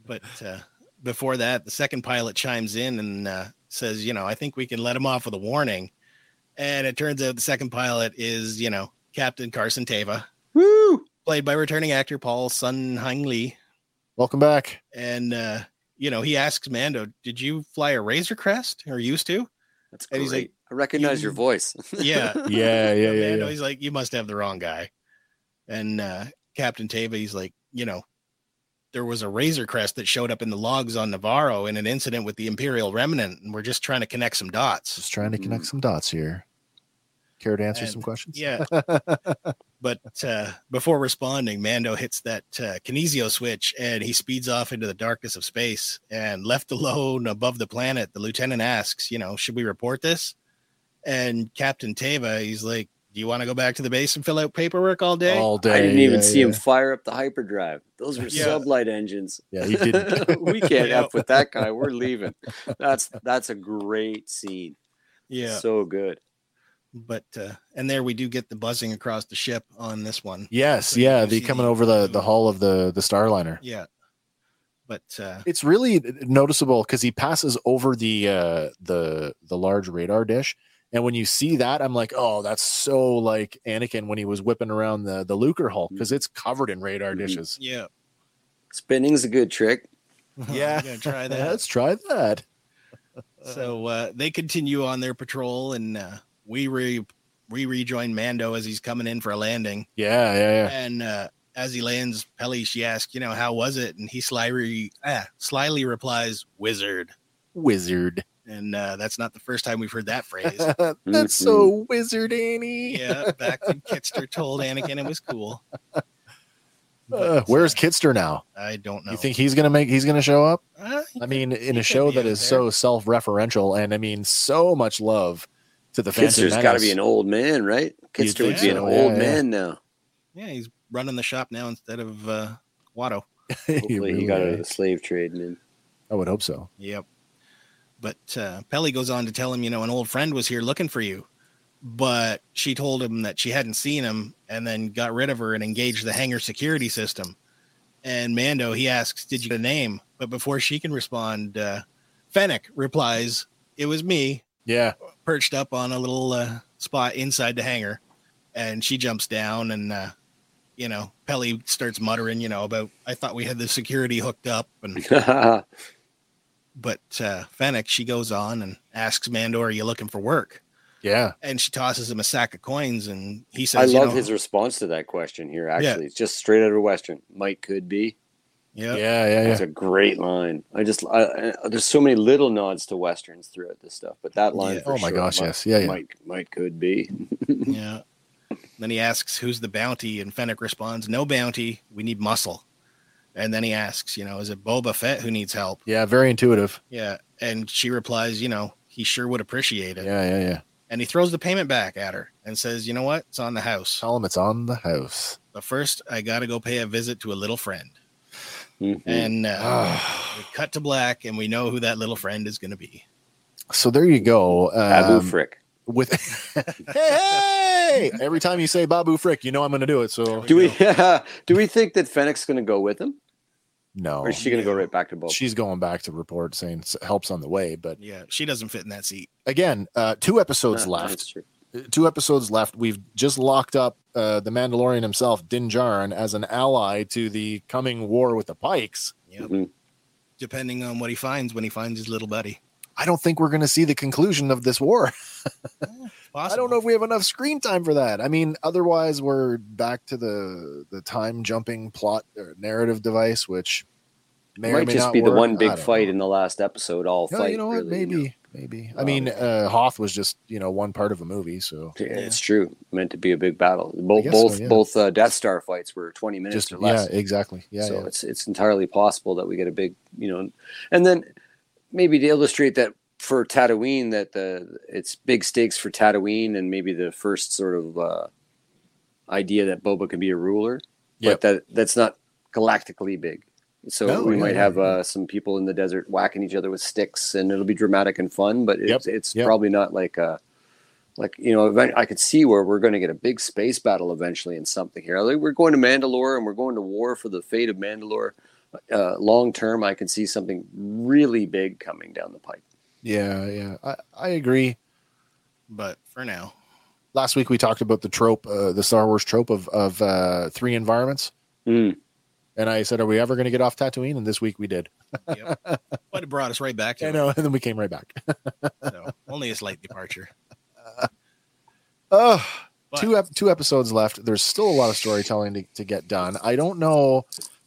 but uh, before that, the second pilot chimes in and uh, says, you know, I think we can let him off with a warning. And it turns out the second pilot is, you know, Captain Carson Teva, Woo! played by returning actor Paul Sun Hyung Lee. Welcome back. And, uh, you know, he asks Mando, did you fly a Razor Crest or used to? That's And great. he's like, I recognize "You- your voice. Yeah. Yeah, yeah, yeah. Mando, yeah. he's like, you must have the wrong guy. And uh, Captain Teva, he's like, you know, there was a Razor Crest that showed up in the logs on Nevarro in an incident with the Imperial Remnant, and we're just trying to connect some dots. Just trying to connect some dots here. Care to answer And- some questions? Yeah. but uh, before responding, Mando hits that uh, kinesio switch and he speeds off into the darkness of space. And left alone above the planet, the lieutenant asks, you know, should we report this? And Captain Teva, he's like, Do you want to go back to the base and fill out paperwork all day? All day. I didn't even yeah, see him fire up the hyperdrive. Those were Yeah. sublight engines. Yeah, he didn't. we can't Yeah. f with that guy. We're leaving. That's that's a great scene. yeah. So good. But uh, and there we do get the buzzing across the ship on this one. Yes, So yeah, the coming the- over the the hull of the the Starliner. Yeah. But uh, It's really noticeable because he passes over the uh the the large radar dish, and when you see that, I'm like, oh, that's so like Anakin when he was whipping around the the Lucrehulk because it's covered in radar Mhm. dishes. yeah, Spinning's a good trick. Yeah. I'm try that. Let's try that. so uh, they continue on their patrol, and uh, we re we rejoin Mando as he's coming in for a landing. Yeah, yeah, yeah. And uh, as he lands, Peli she asks, you know, how was it? And he slyly ah, slyly replies, "Wizard." Wizard. And uh, that's not the first time we've heard that phrase. that's so wizard, Annie. yeah, back when Kitster told Anakin it was cool. Uh, where's Kitster now? I don't know. You think he's gonna make? He's gonna show up? Uh, I mean, in a show be that out is there. so self-referential, and I mean, so much love to the Phantom Kitster's got to be an old man, right? You'd Kitster would think be an old yeah, yeah. man now. Yeah, he's running the shop now instead of uh, Watto. Hopefully, he got out of the slave trade, man. I would hope so. Yep. But uh, Peli goes on to tell him, you know, an old friend was here looking for you. But she told him that she hadn't seen him and then got rid of her and engaged the hangar security system. And Mando, he asks, Did you get a name? But before she can respond, uh, Fennec replies, It was me, Yeah, perched up on a little uh, spot inside the hangar. And she jumps down and, uh, you know, Peli starts muttering, you know, about, I thought we had the security hooked up. And but uh, Fennec, she goes on and asks Mando, "Are you looking for work?" yeah. And she tosses him a sack of coins, and he I says, "You love know, his response to that question here. Yeah. Actually, it's just straight out of Western. Might could be. Yeah, Yeah, yeah, It's yeah. a great line. I just I, I, there's so many little nods to westerns throughout this stuff, but that line. Yeah. For Oh my sure, gosh, might- yes. Yeah, yeah. Might might could be. yeah." Then he asks, "Who's the bounty?" And Fennec responds, "No bounty. We need muscle." And then he asks, "You know, is it Boba Fett who needs help?" Yeah, very intuitive. Yeah, and she replies, "You know, he sure would appreciate it." Yeah, yeah, yeah. And he throws the payment back at her and says, "You know what? It's on the house. Tell him it's on the house. But first, I got to go pay a visit to a little friend." Mhm. And uh, we cut to black, and we know who that little friend is going to be. So there you go. Abu Um, Frick. with hey, hey! Every time you say Babu Frick, you know I'm going to do it. So Do we do we think that Fennec's going to go with him, no, or is she going to go right back to Boba? she's going back to report saying helps on the way. But Yeah, she doesn't fit in that seat. again, uh, two episodes Ah, left. that's true. two episodes left. We've just locked up uh, the Mandalorian himself, Din Djarin, as an ally to the coming war with the Pikes. Yep. Mhm. Depending on what he finds when he finds his little buddy. I don't think we're going to see the conclusion of this war. I don't know if we have enough screen time for that. I mean, otherwise we're back to the the time jumping plot or narrative device, which may It or might may just not be the one big fight know. in the last episode. All No, fight. you know what? really, you maybe, know. Maybe. I Um, mean, uh, Hoth was just you know one part of a movie, so Yeah, it's true. Meant to be a big battle. Both guess so, both yeah. both uh, Death Star fights were twenty minutes just or less. yeah, exactly. Yeah, so yeah. it's it's entirely possible that we get a big, you know, and then maybe to illustrate that for Tatooine, that the it's big stakes for Tatooine, and maybe the first sort of uh, idea that Boba can be a ruler, Yep. but that that's not galactically big. So No, we yeah, might yeah, have uh, some people in the desert whacking each other with sticks, and it'll be dramatic and fun. But it's, Yep, it's yep. probably not like a like you know. I could see where we're going to get a big space battle eventually in something here. Like we're going to Mandalore, and we're going to war for the fate of Mandalore. Uh, long term, I can see something really big coming down the pipe. yeah, yeah. I, I agree. But for now, Last week we talked about the trope, uh, the Star Wars trope of of uh, three environments, Mm. And I said, "Are we ever going to get off Tatooine?" And this week we did. yep. but it brought us right back I it. know, and then we came right back. So only a slight departure. Oh, But- two ep- two episodes left. There's still a lot of storytelling to, to get done. I don't know.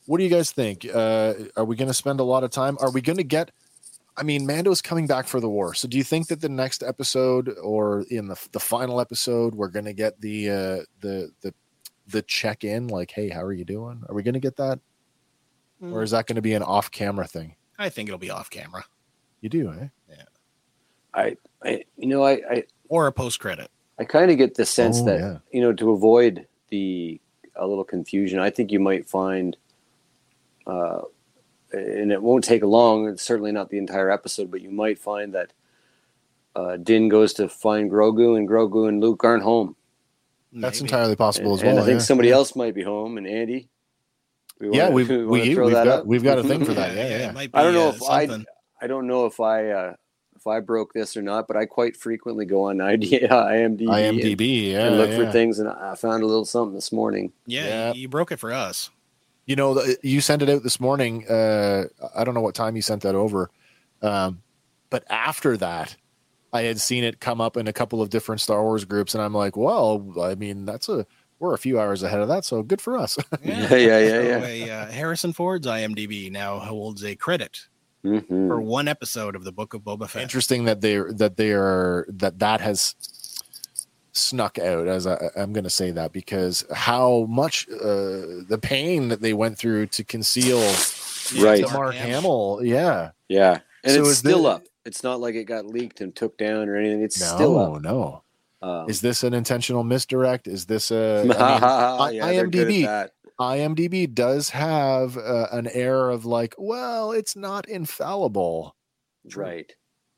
What do you guys think? Uh, are we going to spend a lot of time? Are we going to get? I mean, Mando's coming back for the war. So, do you think that the next episode or in the the final episode, we're going to get the uh, the the the check in? Like, hey, how are you doing? Are we going to get that, or is that going to be an off camera thing? I think it'll be off camera You do, eh? I, I, you know, I, I, or a post credit. I kind of get the sense Oh, that yeah. you know to avoid the a little confusion. I think you might find, uh, and it won't take long. It's certainly not the entire episode, but you might find that uh, Din goes to find Grogu, and Grogu and Luke aren't home. That's Maybe. entirely possible and, as well. and I think yeah. somebody else might be home, and Andy. We Yeah, wanna- we've we we, throw we've that got out? we've got a thing for that. Yeah, yeah. it might I don't know uh, if I something. I don't know if I uh, if I broke this or not, but I quite frequently go on ID, IMDb, and- IMDb, yeah, and look yeah. for things, and I found a little something this morning. Yeah, Yeah. you broke it for us. You know, the- you sent it out this morning. Uh, I don't know what time you sent that over, um, but after that, I had seen it come up in a couple of different Star Wars groups, and I'm like, well, I mean, that's a we're a few hours ahead of that, so good for us. Yeah, yeah, yeah, So yeah. a, uh, Harrison Ford's IMDb now holds a credit Mhm. for one episode of the Book of Boba Fett. Interesting that they that they are that that has snuck out as I, I'm going to say that because how much uh, the pain that they went through to conceal Right. the Mark Hamill, yeah. Yeah, and So it's still the- up. It's not like it got leaked and took down or anything. It's still No, up. no. Um, Is this an intentional misdirect? Is this a I mean, yeah, I- they're good at IMDb? IMDb does have uh, an air of like, well, it's not infallible. right?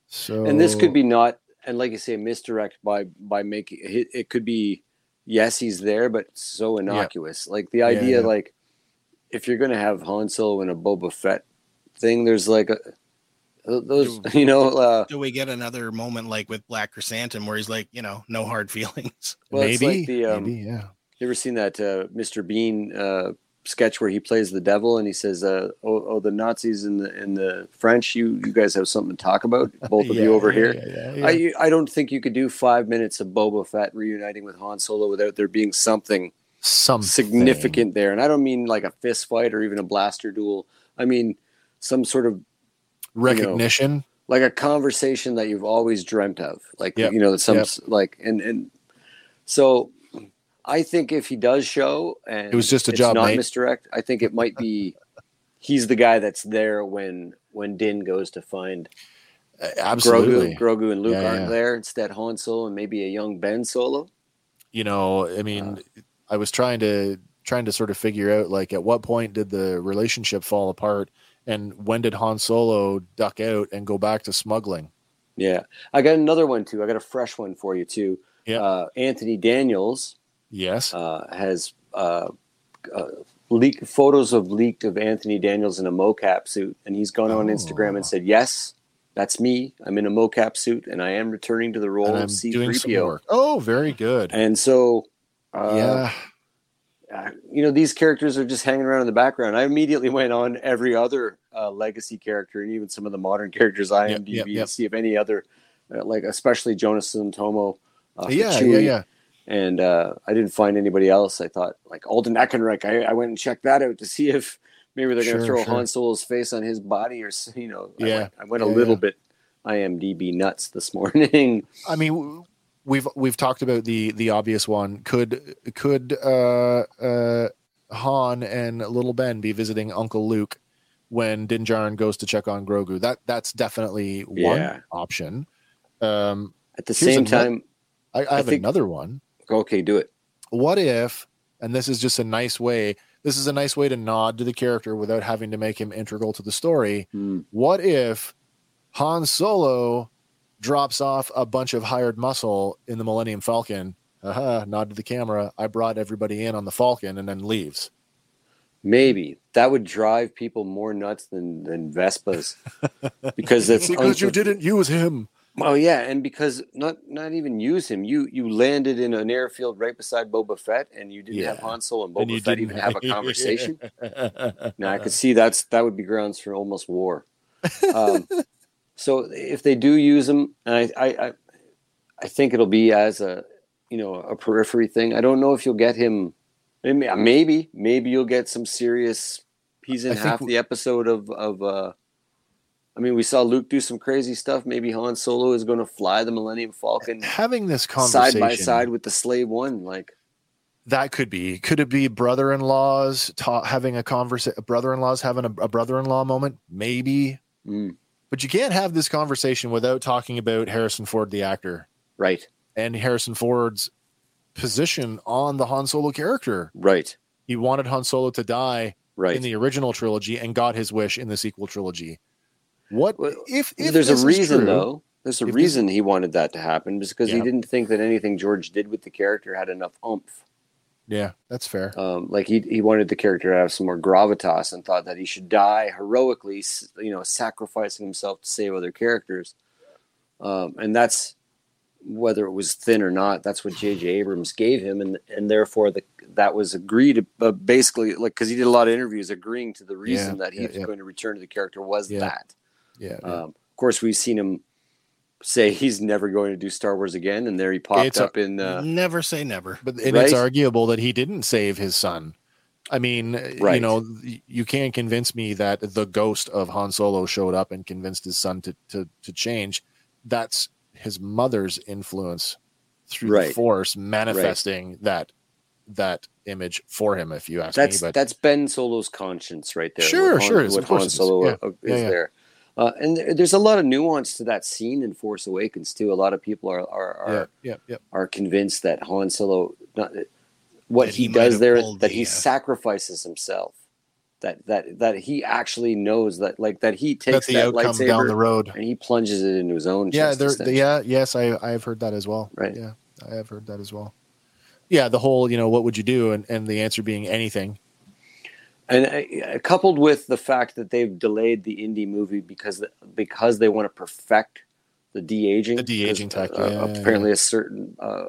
So And this could be not, and like you say, misdirect by by making it. It could be yes, he's there, but so innocuous. Like the idea, yeah. like if you're going to have Han Solo in a Boba Fett thing, there's like a those, you know. Uh, Do we get another moment like with Black Chrysanthemum where he's like, you know, no hard feelings? Well, maybe, like the, um, maybe, yeah. You ever seen that uh, Mr. Bean uh, sketch where he plays the devil and he says, uh, "Oh, oh, the Nazis and the and the French, you you guys have something to talk about, both of Yeah, you over yeah, here." yeah, yeah, yeah. I I don't think you could do five minutes of Boba Fett reuniting with Han Solo without there being something Something significant there, and I don't mean like a fist fight or even a blaster duel. I mean some sort of recognition. like a conversation that you've always dreamt of like Yep. you know some Yep. like and and so i think if he does show and It was just a job, not mate. misdirect i think it might be he's the guy that's there when when din goes to find Uh, absolutely. grogu grogu and luke Yeah, aren't yeah. there instead han solo and maybe a young ben solo you know i mean i was trying to trying to sort of figure out like at what point did the relationship fall apart and when did han solo duck out and go back to smuggling? Yeah. I got another one too. I got a fresh one for you too. Yeah. uh, anthony daniels yes. uh, has uh, uh, leaked photos of leaked of Anthony Daniels in a mocap suit, and he's gone on Instagram Oh. and said, "Yes, that's me. I'm in a mocap suit, and I am returning to the role of i'm doing some C-3PO." oh very good. And so, uh, yeah you know, these characters are just hanging around in the background. I immediately went on every other uh, legacy character and even some of the modern characters IMDb yep, yep. to see if any other, uh, like especially Jonas and Tomo. Uh, yeah yeah yeah and uh, I didn't find anybody else. I thought like Alden Ehrenreich. I, I went and checked that out to see if maybe they're going to Sure, throw sure. Han Solo's face on his body, or you know. I Yeah, went, I went a little yeah. bit IMDb nuts this morning. i mean we've we've talked about the the obvious one could could uh uh han and little ben be visiting uncle luke when Din Djarin goes to check on Grogu. That that's definitely one Yeah. option. Um, At the same ano- time, I, I have think- another one. okay, do it. What if, and this is just a nice way, this is a nice way to nod to the character without having to make him integral to the story. Hmm. What if Han Solo drops off a bunch of hired muscle in the Millennium Falcon? Aha, nod to the camera. I brought everybody in on the Falcon and then leaves. Maybe that would drive people more nuts than than Vespas because it's because you didn't use him. Oh yeah, and because not not even use him, you you landed in an airfield right beside Boba Fett, and you didn't have Han Solo and And Boba you Fett even have a conversation. now I could see that's that would be grounds for almost war. Um, so if they do use him, and I, I I I think it'll be as a you know a periphery thing. I don't know if you'll get him. Maybe maybe, maybe you'll get some serious. He's in I half the episode of of. uh I mean, we saw Luke do some crazy stuff. Maybe Han Solo is going to fly the Millennium Falcon Having this conversation side by side with the Slave One. Like, that could be. Could it be brother-in-laws ta- having a conversation? Brother-in-laws having a, a brother-in-law moment? Maybe. mm, But you can't have this conversation without talking about Harrison Ford, the actor. right? and Harrison Ford's position on the Han Solo character. Right. He wanted Han Solo to die Right. in the original trilogy and got his wish in the sequel trilogy. What if, if There's a reason true- though. There's a reason he wanted that to happen because he didn't think that anything George did with the character had enough oomph. Yeah, that's fair. Um, like he he wanted the character to have some more gravitas and thought that he should die heroically, you know, sacrificing himself to save other characters. Um, and that's whether it was thin or not. That's what J.J. Abrams gave him, and and therefore the that was agreed. Uh, basically, like because he did a lot of interviews agreeing to the reason Yeah, that he yeah, was yeah. going to return to the character was that. Yeah, yeah. Um, of course, we've seen him say he's never going to do Star Wars again, and there he popped It's a- up in. Uh, Never say never. But and it's arguable that he didn't save his son. I mean, you know, you can't convince me that the ghost of Han Solo showed up and convinced his son to to to change. That's his mother's influence through the Force manifesting that that image for him. If you ask that's me, but that's Ben Solo's conscience right there. Sure, Han- sure. What Han. Solo Yeah. uh, is Yeah, yeah. there, uh, and there- there's a lot of nuance to that scene in Force Awakens too. A lot of people are are are, yeah, yeah, yeah. are convinced that Han Solo, not, what That he, he does there, that the, he sacrifices himself. That that that he actually knows that like that he takes that outcome lightsaber down the road. and he plunges it into his own. Yeah, there. Yeah, yes, I I have heard that as well. Right. Yeah, I have heard that as well. Yeah, the whole you know what would you do, and and the answer being anything. And uh, coupled with the fact that they've delayed the Indy movie because because they want to perfect the de aging. The de-aging tech, yeah, yeah, apparently, a certain uh,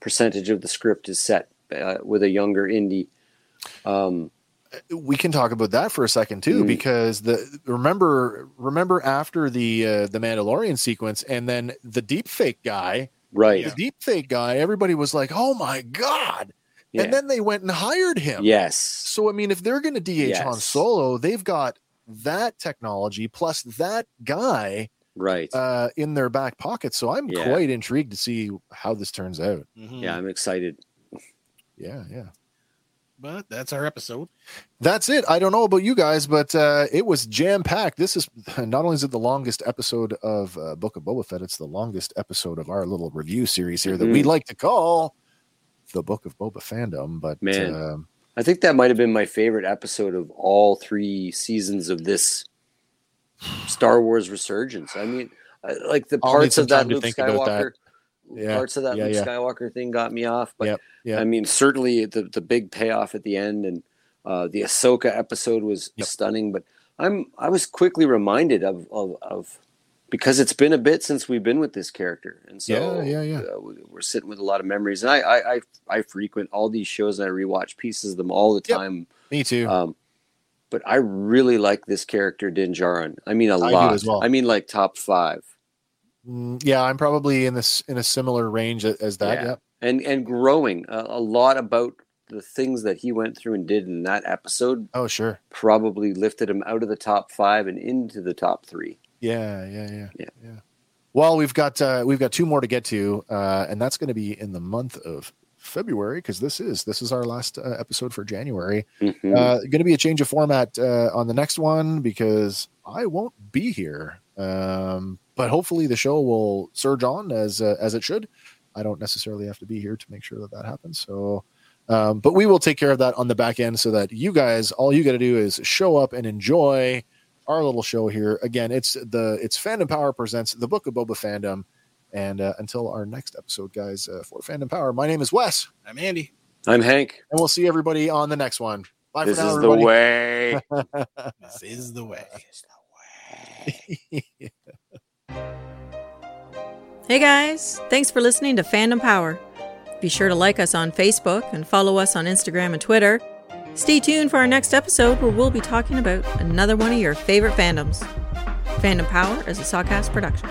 percentage of the script is set uh, with a younger Indy. Um, we can talk about that for a second too Mm. because the remember remember after the uh, the Mandalorian sequence and then the deep fake guy right? the deep fake guy everybody was like oh my god Yeah. and then they went and hired him Yes. so I mean if they're going to DH Han Solo they've got that technology plus that guy Right. uh, in their back pocket so I'm Yeah. quite intrigued to see how this turns out yeah, I'm excited. yeah yeah But that's our episode. That's it. I don't know about you guys, but uh, it was jam packed. This is not only is it the longest episode of uh, Book of Boba Fett, it's the longest episode of our little review series here that we Mhm. like to call the Book of Boba fandom. But Man. um, I think that might have been my favorite episode of all three seasons of this Star Wars resurgence. I mean, I- like the parts of that Luke about that. Skywalker, Yeah, parts of that yeah, Luke yeah. Skywalker thing got me off. But Yep, yep. I mean, certainly the the big payoff at the end and uh, the Ahsoka episode was stunning. But I'm I was quickly reminded of, of of because it's been a bit since we've been with this character, and so Yeah, yeah, yeah. uh, we- we're sitting with a lot of memories. And I I I, I frequent all these shows and I rewatch pieces of them all the time. me too. Um, but I really like this character Din Djarin. I mean, a I lot. well. I mean, like top five. mm, yeah, I'm probably in this in a similar range as that. Yeah. Yep. and and growing a, a lot about the things that he went through and did in that episode Oh, sure. probably lifted him out of the top five and into the top three. Yeah, yeah, yeah, Yeah. yeah. Well, we've got uh, we've got two more to get to, uh, and that's going to be in the month of February because this is this is our last uh, episode for January. Mhm. Uh, going to be a change of format uh, on the next one because I won't be here. Um, but hopefully the show will surge on as uh, as it should. I don't necessarily have to be here to make sure that that happens. So, um, but we will take care of that on the back end so that you guys, all you got to do is show up and enjoy our little show here. Again, it's the it's Fandom Power presents the Book of Boba Fandom. And uh, until our next episode, guys, uh, for Fandom Power, my name is Wes, I'm Andy. I'm Hank. and we'll see everybody on the next one. Bye This for now, is the everybody. way. This is the way. Hey guys, thanks for listening to Fandom Power. Be sure to like us on Facebook and follow us on Instagram and Twitter. Stay tuned for our next episode where we'll be talking about another one of your favorite fandoms. Fandom Power is a Sawcast production.